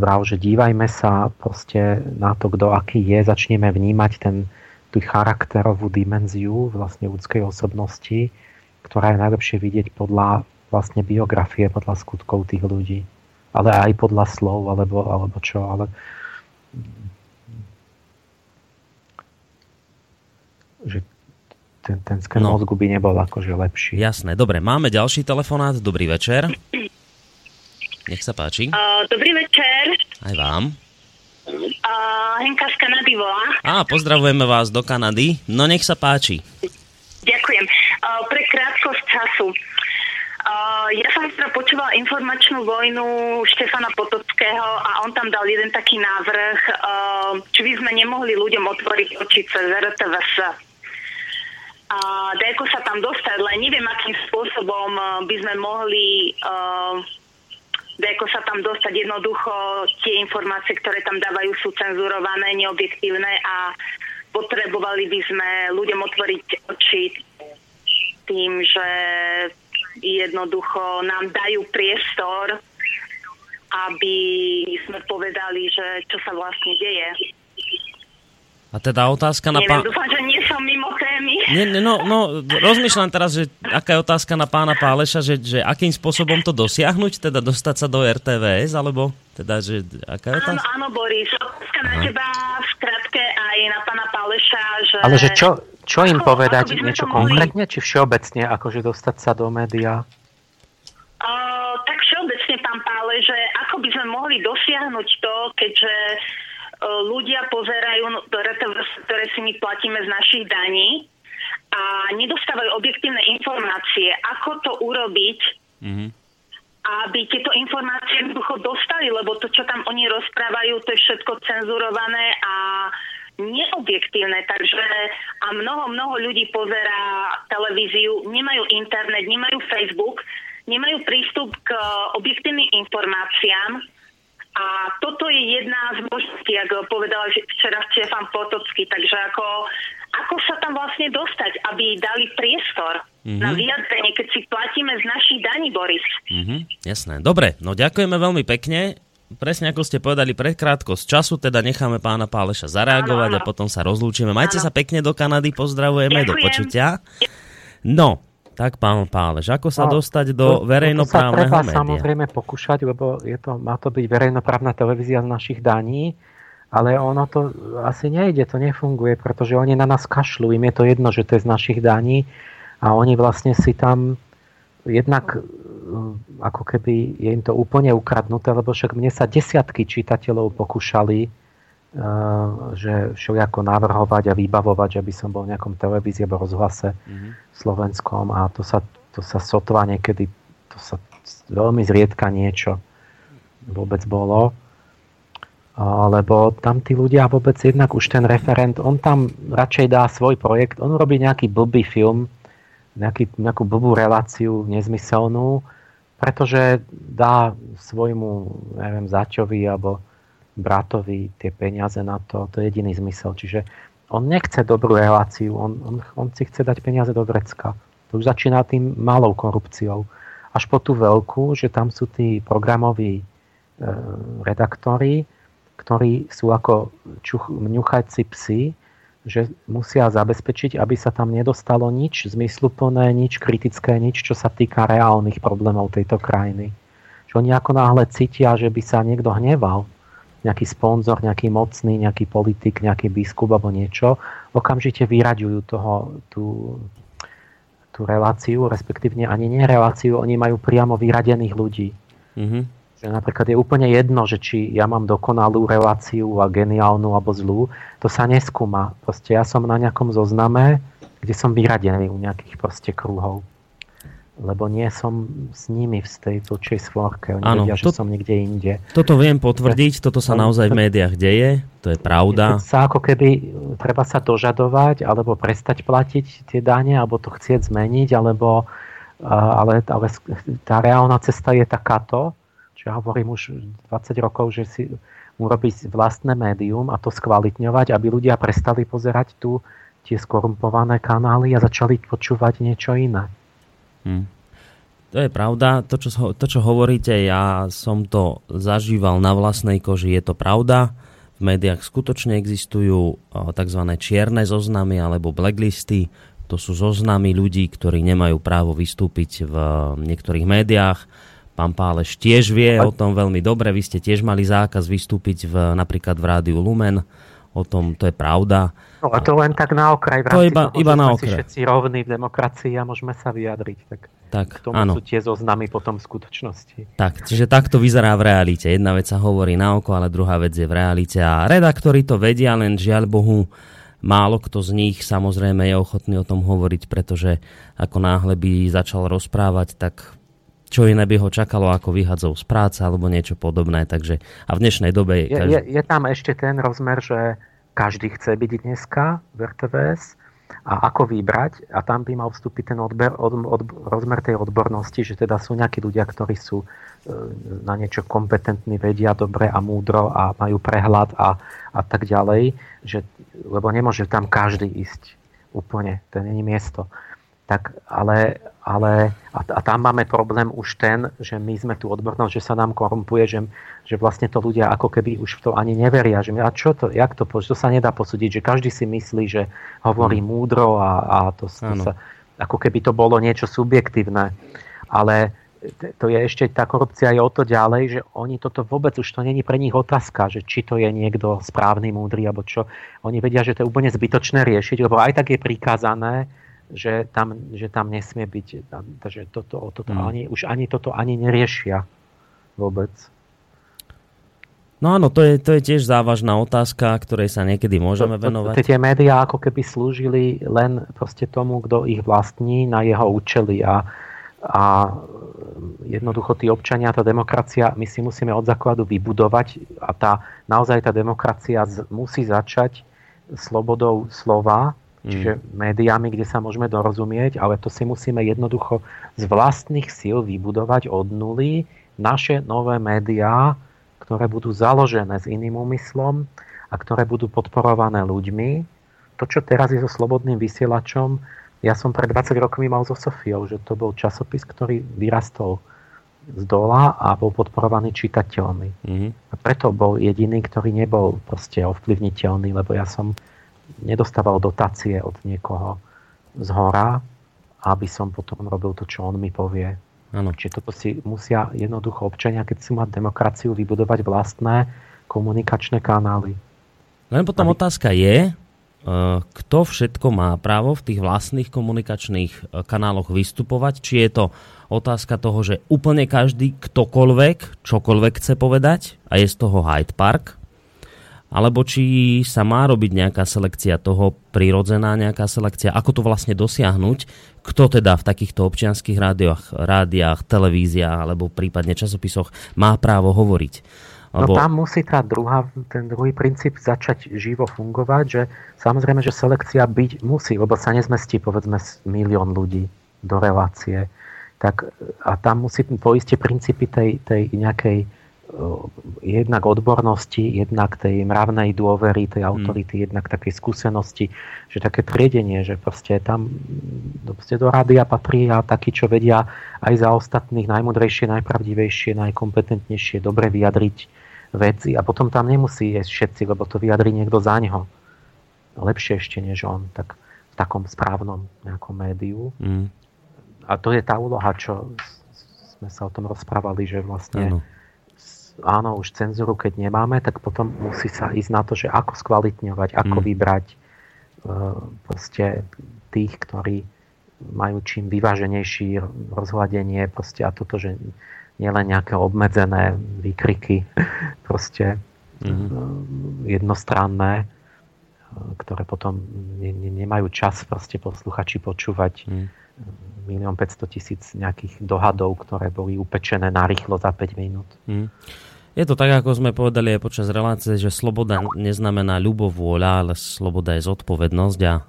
vral, že dívajme sa proste na to, kto aký je, začneme vnímať ten, tú charakterovú dimenziu vlastne ľudskej osobnosti, ktorá je najlepšie vidieť podľa vlastne biografie, podľa skutkov tých ľudí. Ale aj podľa slov, alebo, alebo čo. Ale že ten, ten sken no. mozgu by nebol akože lepší. Jasné, dobre, máme ďalší telefonát, dobrý večer. Nech sa páči. Uh, dobrý večer. Aj vám. Uh, Henka z Kanady volá. Á, pozdravujeme vás do Kanady. No nech sa páči. Ďakujem. Uh, pre krátkosť času. Uh, ja som teda počúvala informačnú vojnu Štefana Potockého a on tam dal jeden taký návrh, uh, či by sme nemohli ľuďom otvoriť oči cez RTVS a dajko sa tam dostať, len neviem, akým spôsobom eh, by sme mohli uh, dajko sa tam dostať jednoducho tie informácie, ktoré tam dávajú, sú cenzurované, neobjektívne a potrebovali by sme ľuďom otvoriť oči tým, že jednoducho nám dajú priestor, aby sme povedali, že čo sa vlastne deje. A teda otázka na pán... Dúfam, že nie som mimo témy. Nie, nie, no, no, rozmýšľam teraz, že aká je otázka na pána Páleša, že, že akým spôsobom to dosiahnuť, teda dostať sa do RTVS, alebo teda, že aká je otázka? Áno, áno, Boris, otázka na teba v skratke aj na pána Páleša, že... Ale že čo, čo im ako, povedať, ako niečo konkrétne, či všeobecne, akože dostať sa do média? Uh, tak všeobecne, pán Pále, že ako by sme mohli dosiahnuť to, keďže ľudia pozerajú, no, ktoré, ktoré si my platíme z našich daní a nedostávajú objektívne informácie, ako to urobiť, mm-hmm. aby tieto informácie jednoducho dostali, lebo to, čo tam oni rozprávajú, to je všetko cenzurované a neobjektívne, takže a mnoho, mnoho ľudí pozerá televíziu, nemajú internet, nemajú Facebook, nemajú prístup k objektívnym informáciám a toto je jedna z možností, ako povedal včera Štefan Potocký. Takže ako, ako sa tam vlastne dostať, aby dali priestor mm-hmm. na vyjadrenie, keď si platíme z našich daní, Boris. Mm-hmm, jasné. Dobre, no ďakujeme veľmi pekne. Presne ako ste povedali, predkrátko z času, teda necháme pána Páleša zareagovať áno, áno. a potom sa rozlúčime. Majte áno. sa pekne do Kanady, pozdravujeme, Ďakujem. do počutia. No, tak, pán Pálež, ako sa no, dostať do verejnoprávneho to sa treba samozrejme pokúšať, lebo je to, má to byť verejnoprávna televízia z našich daní, ale ono to asi nejde, to nefunguje, pretože oni na nás kašľú, im je to jedno, že to je z našich daní a oni vlastne si tam jednak ako keby je im to úplne ukradnuté, lebo však mne sa desiatky čitateľov pokúšali že všelijako navrhovať a vybavovať, že by som bol v nejakom televízii alebo rozhlase mm-hmm. slovenskom a to sa, to sa sotva niekedy, to sa veľmi zriedka niečo vôbec bolo. Lebo tam tí ľudia vôbec jednak už ten referent, on tam radšej dá svoj projekt, on robí nejaký blbý film, nejaký, nejakú blbú reláciu nezmyselnú, pretože dá svojmu, neviem, Zaťovi alebo bratovi tie peniaze na to, to je jediný zmysel. Čiže on nechce dobrú reláciu, on, on, on si chce dať peniaze do vrecka. To už začína tým malou korupciou. Až po tú veľkú, že tam sú tí programoví e, redaktori, ktorí sú ako čuch, mňuchajci psi, že musia zabezpečiť, aby sa tam nedostalo nič zmysluplné, nič kritické, nič, čo sa týka reálnych problémov tejto krajiny. Že oni ako náhle cítia, že by sa niekto hneval, nejaký sponzor, nejaký mocný, nejaký politik, nejaký biskup alebo niečo, okamžite vyraďujú toho, tú, tú reláciu, respektívne ani nie reláciu, oni majú priamo vyradených ľudí. Mm-hmm. Že napríklad je úplne jedno, že či ja mám dokonalú reláciu a geniálnu alebo zlú, to sa neskúma. Proste ja som na nejakom zozname, kde som vyradený u nejakých proste krúhov lebo nie som s nimi v tej točej svorke. Oni ano, vedia, to, že som niekde inde. Toto viem potvrdiť, toto sa naozaj v médiách deje, to je pravda. Sa ako keby treba sa dožadovať, alebo prestať platiť tie dane, alebo to chcieť zmeniť, alebo ale, ale tá reálna cesta je takáto, čo ja hovorím už 20 rokov, že si urobiť vlastné médium a to skvalitňovať, aby ľudia prestali pozerať tu tie skorumpované kanály a začali počúvať niečo iné. Hm. To je pravda. To čo, to, čo hovoríte, ja som to zažíval na vlastnej koži. Je to pravda. V médiách skutočne existujú tzv. čierne zoznamy alebo blacklisty. To sú zoznamy ľudí, ktorí nemajú právo vystúpiť v niektorých médiách. Pán Páleš tiež vie o tom veľmi dobre. Vy ste tiež mali zákaz vystúpiť v, napríklad v rádiu Lumen o tom, to je pravda. No a to len tak na okraj. To iba, toho, iba na okraj. všetci rovní v demokracii a môžeme sa vyjadriť. Tak, tak k tomu áno. sú tie zoznamy potom v skutočnosti. Tak, čiže takto vyzerá v realite. Jedna vec sa hovorí na oko, ale druhá vec je v realite. A redaktori to vedia, len žiaľ Bohu, málo kto z nich samozrejme je ochotný o tom hovoriť, pretože ako náhle by začal rozprávať, tak čo iné by ho čakalo ako vyhadzov z práce alebo niečo podobné. Takže, a v dnešnej dobe... Je, každý... je, je tam ešte ten rozmer, že každý chce byť dneska v RTVS a ako vybrať a tam by mal vstúpiť ten odber, od, od, rozmer tej odbornosti, že teda sú nejakí ľudia, ktorí sú e, na niečo kompetentní, vedia dobre a múdro a majú prehľad a, a tak ďalej, že, lebo nemôže tam každý ísť úplne, to není miesto tak ale, ale a, a tam máme problém už ten, že my sme tu odbornosť, že sa nám korumpuje, že, že vlastne to ľudia ako keby už v to ani neveria. Že, a čo to, jak to, to sa nedá posúdiť, že každý si myslí, že hovorí mm. múdro a, a to, to sa, ako keby to bolo niečo subjektívne. Ale to je ešte, tá korupcia je o to ďalej, že oni toto vôbec už to není pre nich otázka, že či to je niekto správny, múdry, alebo čo. Oni vedia, že to je úplne zbytočné riešiť, lebo aj tak je prikázané, že tam, že tam nesmie byť. Takže toto, toto hmm. ani, už ani toto ani neriešia vôbec. No áno, to je, to je tiež závažná otázka, ktorej sa niekedy môžeme to, venovať. To, tie médiá ako keby slúžili len proste tomu, kto ich vlastní na jeho účely a, a jednoducho tí občania, tá demokracia, my si musíme od základu vybudovať a tá, naozaj tá demokracia z, musí začať slobodou slova, čiže mm. médiami, kde sa môžeme dorozumieť, ale to si musíme jednoducho z vlastných síl vybudovať od nuly naše nové médiá, ktoré budú založené s iným úmyslom a ktoré budú podporované ľuďmi. To, čo teraz je so slobodným vysielačom, ja som pred 20 rokmi mal so Sofiou, že to bol časopis, ktorý vyrastol z dola a bol podporovaný čitateľmi. Mm-hmm. A preto bol jediný, ktorý nebol proste ovplyvniteľný, lebo ja som nedostával dotácie od niekoho z hora, aby som potom robil to, čo on mi povie. Ano. Čiže toto si musia jednoducho občania, keď si mať demokraciu, vybudovať vlastné komunikačné kanály. Len potom aby... otázka je, Eh, kto všetko má právo v tých vlastných komunikačných eh, kanáloch vystupovať. Či je to otázka toho, že úplne každý, ktokoľvek, čokoľvek chce povedať a je z toho Hyde Park, alebo či sa má robiť nejaká selekcia toho, prirodzená nejaká selekcia, ako to vlastne dosiahnuť, kto teda v takýchto občianských rádiách, rádiách televíziách alebo prípadne časopisoch má právo hovoriť. No Lebo... No tam musí tá druhá, ten druhý princíp začať živo fungovať, že samozrejme, že selekcia byť musí, lebo sa nezmestí povedzme milión ľudí do relácie. Tak, a tam musí poistiť princípy tej, tej nejakej jednak odbornosti, jednak tej mravnej dôvery, tej autority, mm. jednak takej skúsenosti, že také triedenie, že proste tam proste do rádia a takí, čo vedia aj za ostatných najmudrejšie, najpravdivejšie, najkompetentnejšie, dobre vyjadriť veci a potom tam nemusí jesť všetci, lebo to vyjadrí niekto za neho. Lepšie ešte než on, tak v takom správnom nejakom médiu. Mm. A to je tá úloha, čo sme sa o tom rozprávali, že vlastne ano. Áno, už cenzuru keď nemáme, tak potom musí sa ísť na to, že ako skvalitňovať, ako mm. vybrať uh, proste tých, ktorí majú čím vyváženejší rozhľadenie proste a toto, že nielen nejaké obmedzené výkriky, proste mm-hmm. jednostranné, ktoré potom ne, ne, nemajú čas proste posluchači počúvať mm. Milión 500 tisíc nejakých dohadov, ktoré boli upečené na rýchlo za 5 minút. Mm. Je to tak, ako sme povedali aj počas relácie, že sloboda neznamená ľubovôľa, ale sloboda je zodpovednosť a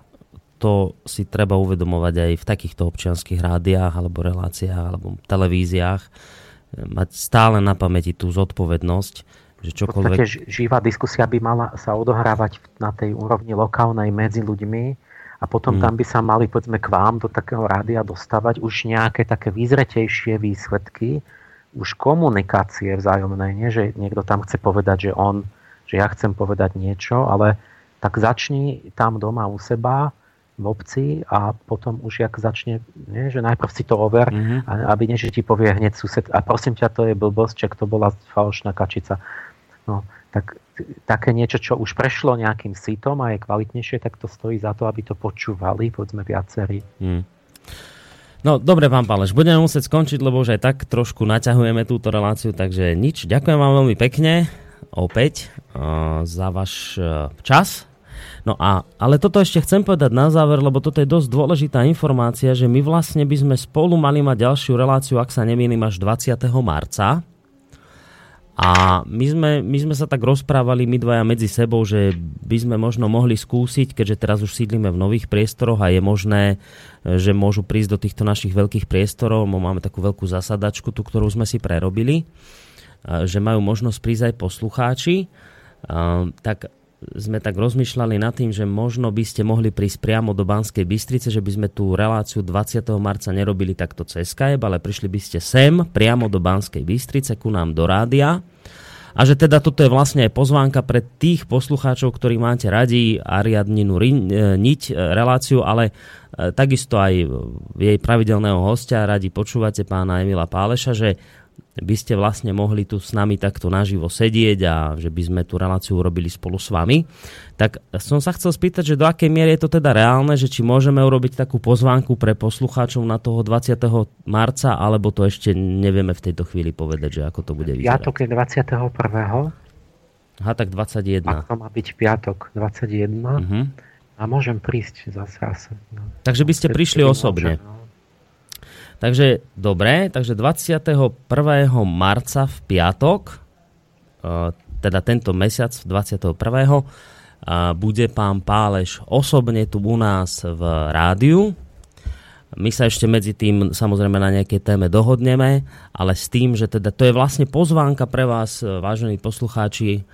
to si treba uvedomovať aj v takýchto občianských rádiách alebo reláciách alebo televíziách mať stále na pamäti tú zodpovednosť, že čokoľvek... V podstate živá diskusia by mala sa odohrávať na tej úrovni lokálnej medzi ľuďmi a potom tam by sa mali, povedzme, k vám do takého rádia dostávať už nejaké také výzretejšie výsledky, už komunikácie vzájomnej, nie? že niekto tam chce povedať, že on, že ja chcem povedať niečo, ale tak začni tam doma u seba v obci a potom už jak začne, nie, že najprv si to over, mm-hmm. aby nie, že ti povie hneď sused, a prosím ťa, to je blbosť, čak to bola falošná kačica. No, tak také niečo, čo už prešlo nejakým sítom a je kvalitnejšie, tak to stojí za to, aby to počúvali, povedzme viacerí. Mm. No, dobre, pán Páleš, budeme musieť skončiť, lebo už aj tak trošku naťahujeme túto reláciu, takže nič. Ďakujem vám veľmi pekne opäť uh, za váš uh, čas, No a, ale toto ešte chcem povedať na záver, lebo toto je dosť dôležitá informácia, že my vlastne by sme spolu mali mať ďalšiu reláciu, ak sa nemýlim, až 20. marca. A my sme, my sme sa tak rozprávali my dvaja medzi sebou, že by sme možno mohli skúsiť, keďže teraz už sídlime v nových priestoroch a je možné, že môžu prísť do týchto našich veľkých priestorov, máme takú veľkú zasadačku, tú, ktorú sme si prerobili, že majú možnosť prísť aj poslucháči, tak sme tak rozmýšľali nad tým, že možno by ste mohli prísť priamo do Banskej Bystrice, že by sme tú reláciu 20. marca nerobili takto cez Skype, ale prišli by ste sem, priamo do Banskej Bystrice, ku nám do rádia. A že teda toto je vlastne aj pozvánka pre tých poslucháčov, ktorí máte radi Ariadninu e, niť e, reláciu, ale e, takisto aj jej pravidelného hostia radi počúvate pána Emila Páleša, že by ste vlastne mohli tu s nami takto naživo sedieť a že by sme tú reláciu urobili spolu s vami. Tak som sa chcel spýtať, že do akej miery je to teda reálne, že či môžeme urobiť takú pozvánku pre poslucháčov na toho 20. marca, alebo to ešte nevieme v tejto chvíli povedať, že ako to bude vyzerať. Piatok je 21. Aha, tak 21. A to má byť piatok 21. Uh-huh. A môžem prísť zase. No. Takže by ste prišli osobne. Môžem, no. Takže dobre, takže 21. marca v piatok, e, teda tento mesiac 21. bude pán Páleš osobne tu u nás v rádiu. My sa ešte medzi tým samozrejme na nejakej téme dohodneme, ale s tým, že teda to je vlastne pozvánka pre vás, vážení poslucháči,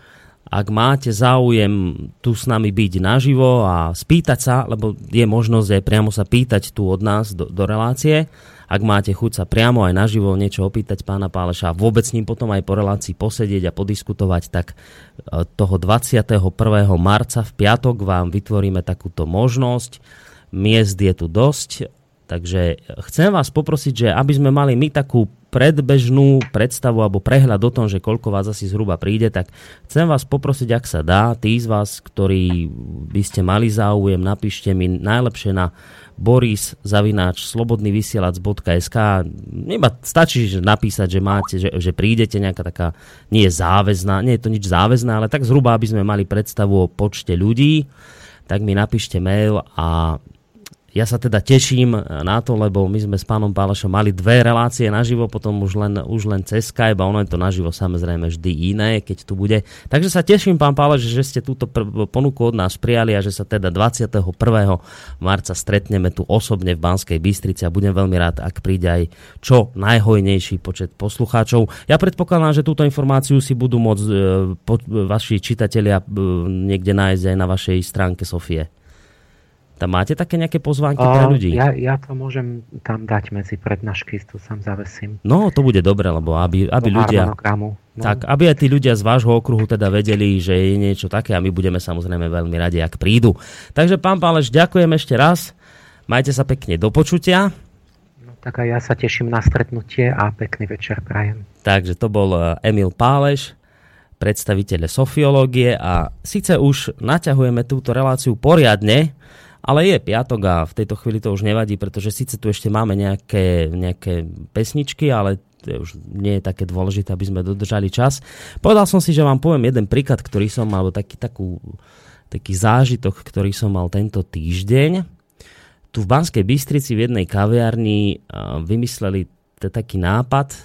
ak máte záujem tu s nami byť naživo a spýtať sa, lebo je možnosť aj priamo sa pýtať tu od nás do, do relácie, ak máte chuť sa priamo aj naživo niečo opýtať pána Páleša a vôbec s ním potom aj po relácii posedieť a podiskutovať, tak e, toho 21. marca v piatok vám vytvoríme takúto možnosť. Miest je tu dosť, takže chcem vás poprosiť, že aby sme mali my takú predbežnú predstavu alebo prehľad o tom, že koľko vás asi zhruba príde, tak chcem vás poprosiť, ak sa dá, tí z vás, ktorí by ste mali záujem, napíšte mi najlepšie na boris zavináč slobodnyvysielac.sk Neba stačí že napísať, že máte, že, že prídete nejaká taká, nie je záväzná, nie je to nič záväzná, ale tak zhruba, aby sme mali predstavu o počte ľudí, tak mi napíšte mail a ja sa teda teším na to, lebo my sme s pánom Pálešom mali dve relácie naživo, potom už len, už len cez Skype a ono je to naživo samozrejme vždy iné, keď tu bude. Takže sa teším, pán Páleš, že ste túto ponuku od nás prijali a že sa teda 21. marca stretneme tu osobne v Banskej Bystrici a budem veľmi rád, ak príde aj čo najhojnejší počet poslucháčov. Ja predpokladám, že túto informáciu si budú môcť e, po, vaši čitatelia e, niekde nájsť aj na vašej stránke Sofie. Tam máte také nejaké pozvánky o, pre ľudí? Ja, ja to môžem tam dať medzi prednášky, to sám zavesím. No, to bude dobre, lebo aby, aby ľudia... No. Tak, aby aj tí ľudia z vášho okruhu teda vedeli, že je niečo také a my budeme samozrejme veľmi radi, ak prídu. Takže pán Páleš, ďakujem ešte raz. Majte sa pekne do počutia. No, tak aj ja sa teším na stretnutie a pekný večer prajem. Takže to bol eh, Emil Páleš, predstaviteľ sofiológie a síce už naťahujeme túto reláciu poriadne, ale je piatok a v tejto chvíli to už nevadí, pretože síce tu ešte máme nejaké, nejaké pesničky, ale to už nie je také dôležité, aby sme dodržali čas. Povedal som si, že vám poviem jeden príklad, ktorý som, alebo taký, takú, taký zážitok, ktorý som mal tento týždeň. Tu v Banskej Bystrici v jednej kaviarni vymysleli taký nápad,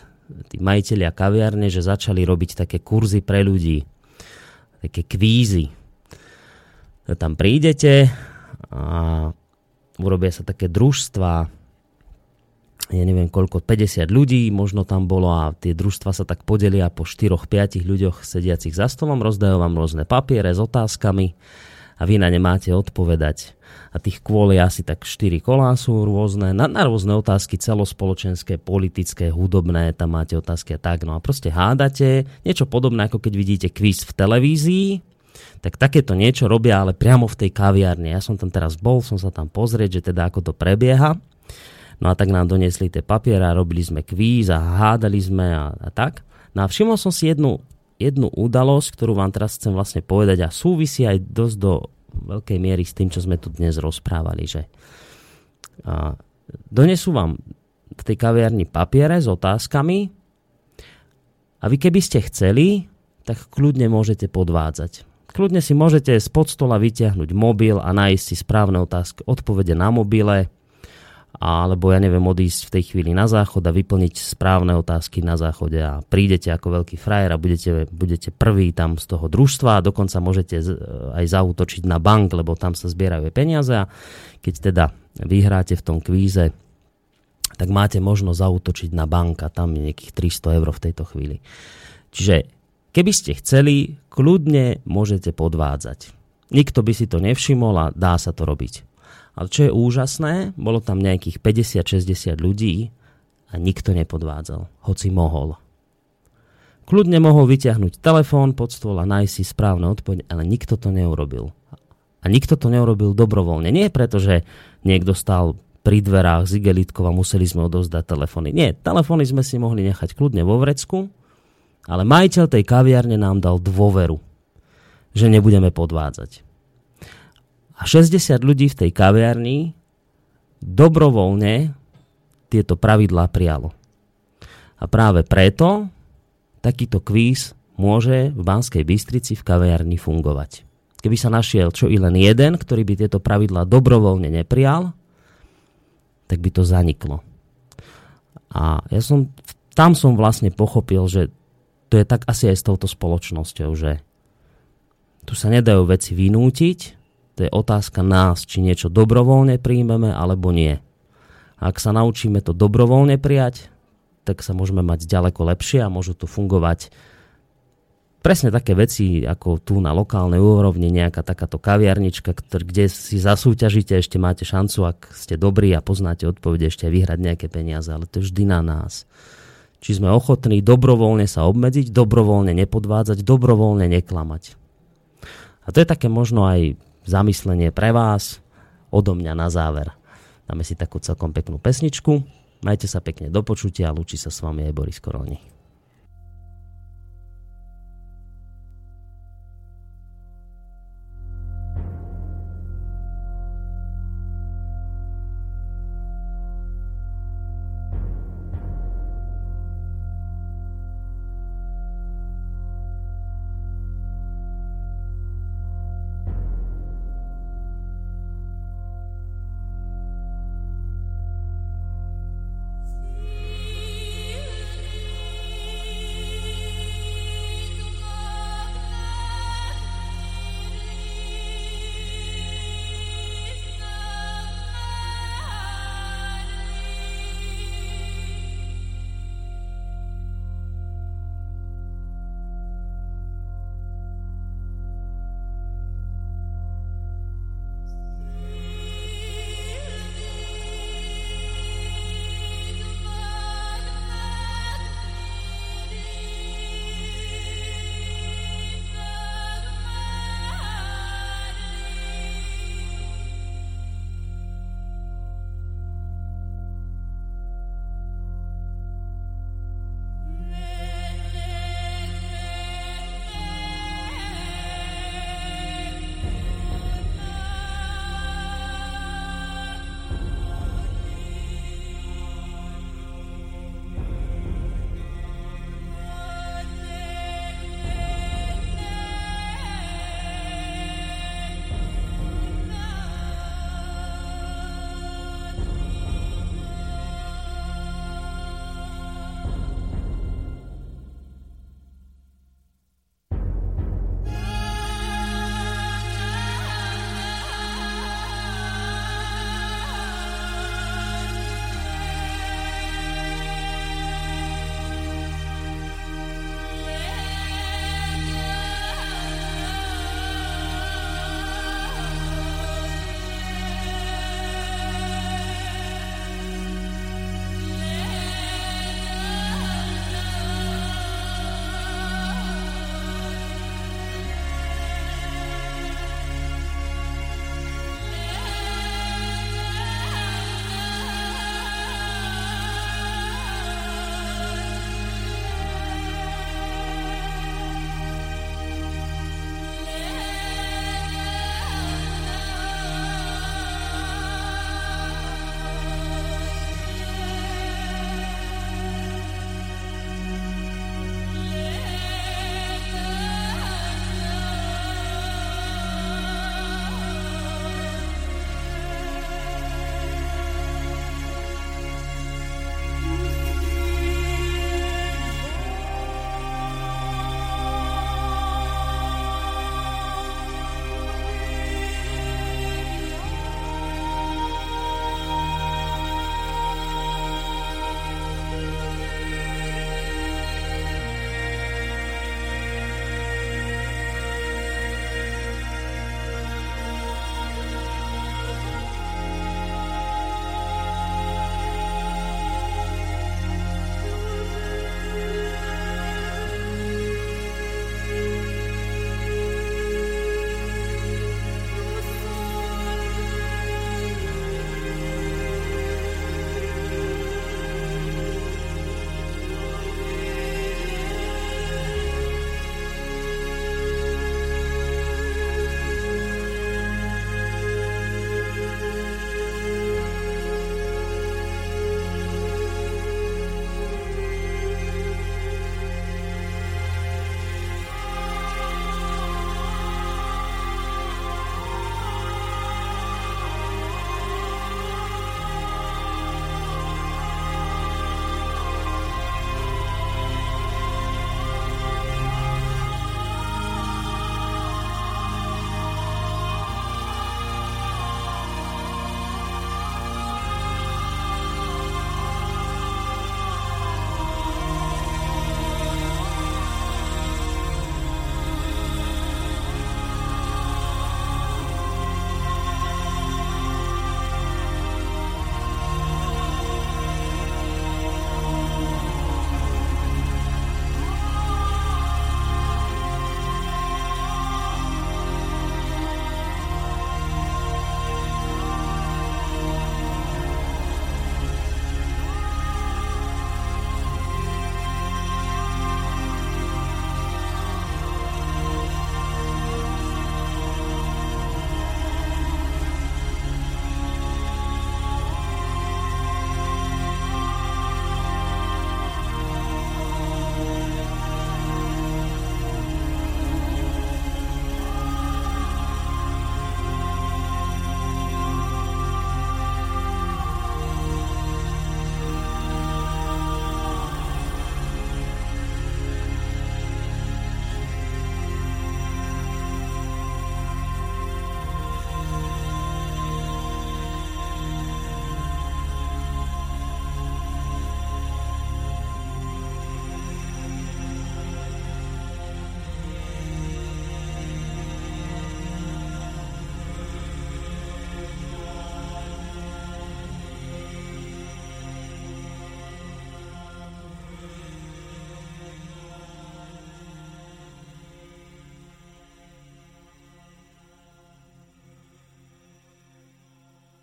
tí majiteľia kaviarne, že začali robiť také kurzy pre ľudí, také kvízy. Tam prídete, a urobia sa také družstva, ja neviem koľko, 50 ľudí možno tam bolo a tie družstva sa tak podelia po 4-5 ľuďoch sediacich za stolom, rozdajú vám rôzne papiere s otázkami a vy na ne máte odpovedať. A tých kôl je asi tak 4 kolá sú rôzne, na, na rôzne otázky celospoločenské, politické, hudobné, tam máte otázky a tak. No a proste hádate, niečo podobné ako keď vidíte quiz v televízii, tak takéto niečo robia ale priamo v tej kaviarni. Ja som tam teraz bol, som sa tam pozrieť, že teda ako to prebieha. No a tak nám doniesli tie papiere a robili sme kvíz a hádali sme a, a tak. No a všimol som si jednu, jednu udalosť, ktorú vám teraz chcem vlastne povedať a súvisí aj dosť do veľkej miery s tým, čo sme tu dnes rozprávali, že a, donesú vám v tej kaviarni papiere s otázkami a vy keby ste chceli, tak kľudne môžete podvádzať Kľudne si môžete spod stola vyťahnuť mobil a nájsť si správne otázky, odpovede na mobile, alebo ja neviem, odísť v tej chvíli na záchod a vyplniť správne otázky na záchode a prídete ako veľký frajer a budete, budete prvý tam z toho družstva a dokonca môžete aj zautočiť na bank, lebo tam sa zbierajú peniaze a keď teda vyhráte v tom kvíze, tak máte možnosť zautočiť na banka, tam je nejakých 300 eur v tejto chvíli. Čiže keby ste chceli, kľudne môžete podvádzať. Nikto by si to nevšimol a dá sa to robiť. Ale čo je úžasné, bolo tam nejakých 50-60 ľudí a nikto nepodvádzal, hoci mohol. Kľudne mohol vyťahnuť telefón pod stôl a nájsť si správne odpoveď, ale nikto to neurobil. A nikto to neurobil dobrovoľne. Nie preto, že niekto stal pri dverách z igelitkou a museli sme odovzdať telefóny. Nie, telefóny sme si mohli nechať kľudne vo vrecku, ale majiteľ tej kaviarne nám dal dôveru, že nebudeme podvádzať. A 60 ľudí v tej kaviarni dobrovoľne tieto pravidlá prijalo. A práve preto takýto kvíz môže v Banskej Bystrici v kaviarni fungovať. Keby sa našiel čo i len jeden, ktorý by tieto pravidlá dobrovoľne neprijal, tak by to zaniklo. A ja som, tam som vlastne pochopil, že to je tak asi aj s touto spoločnosťou, že tu sa nedajú veci vynútiť, to je otázka nás, či niečo dobrovoľne príjmeme alebo nie. Ak sa naučíme to dobrovoľne prijať, tak sa môžeme mať ďaleko lepšie a môžu to fungovať presne také veci, ako tu na lokálnej úrovni, nejaká takáto kaviarnička, kde si zasúťažíte, ešte máte šancu, ak ste dobrí a poznáte odpovede, ešte vyhrať nejaké peniaze, ale to je vždy na nás. Či sme ochotní dobrovoľne sa obmedziť, dobrovoľne nepodvádzať, dobrovoľne neklamať. A to je také možno aj zamyslenie pre vás, odo mňa na záver. Dáme si takú celkom peknú pesničku. Majte sa pekne do počutia a lúči sa s vami aj Boris Koroni.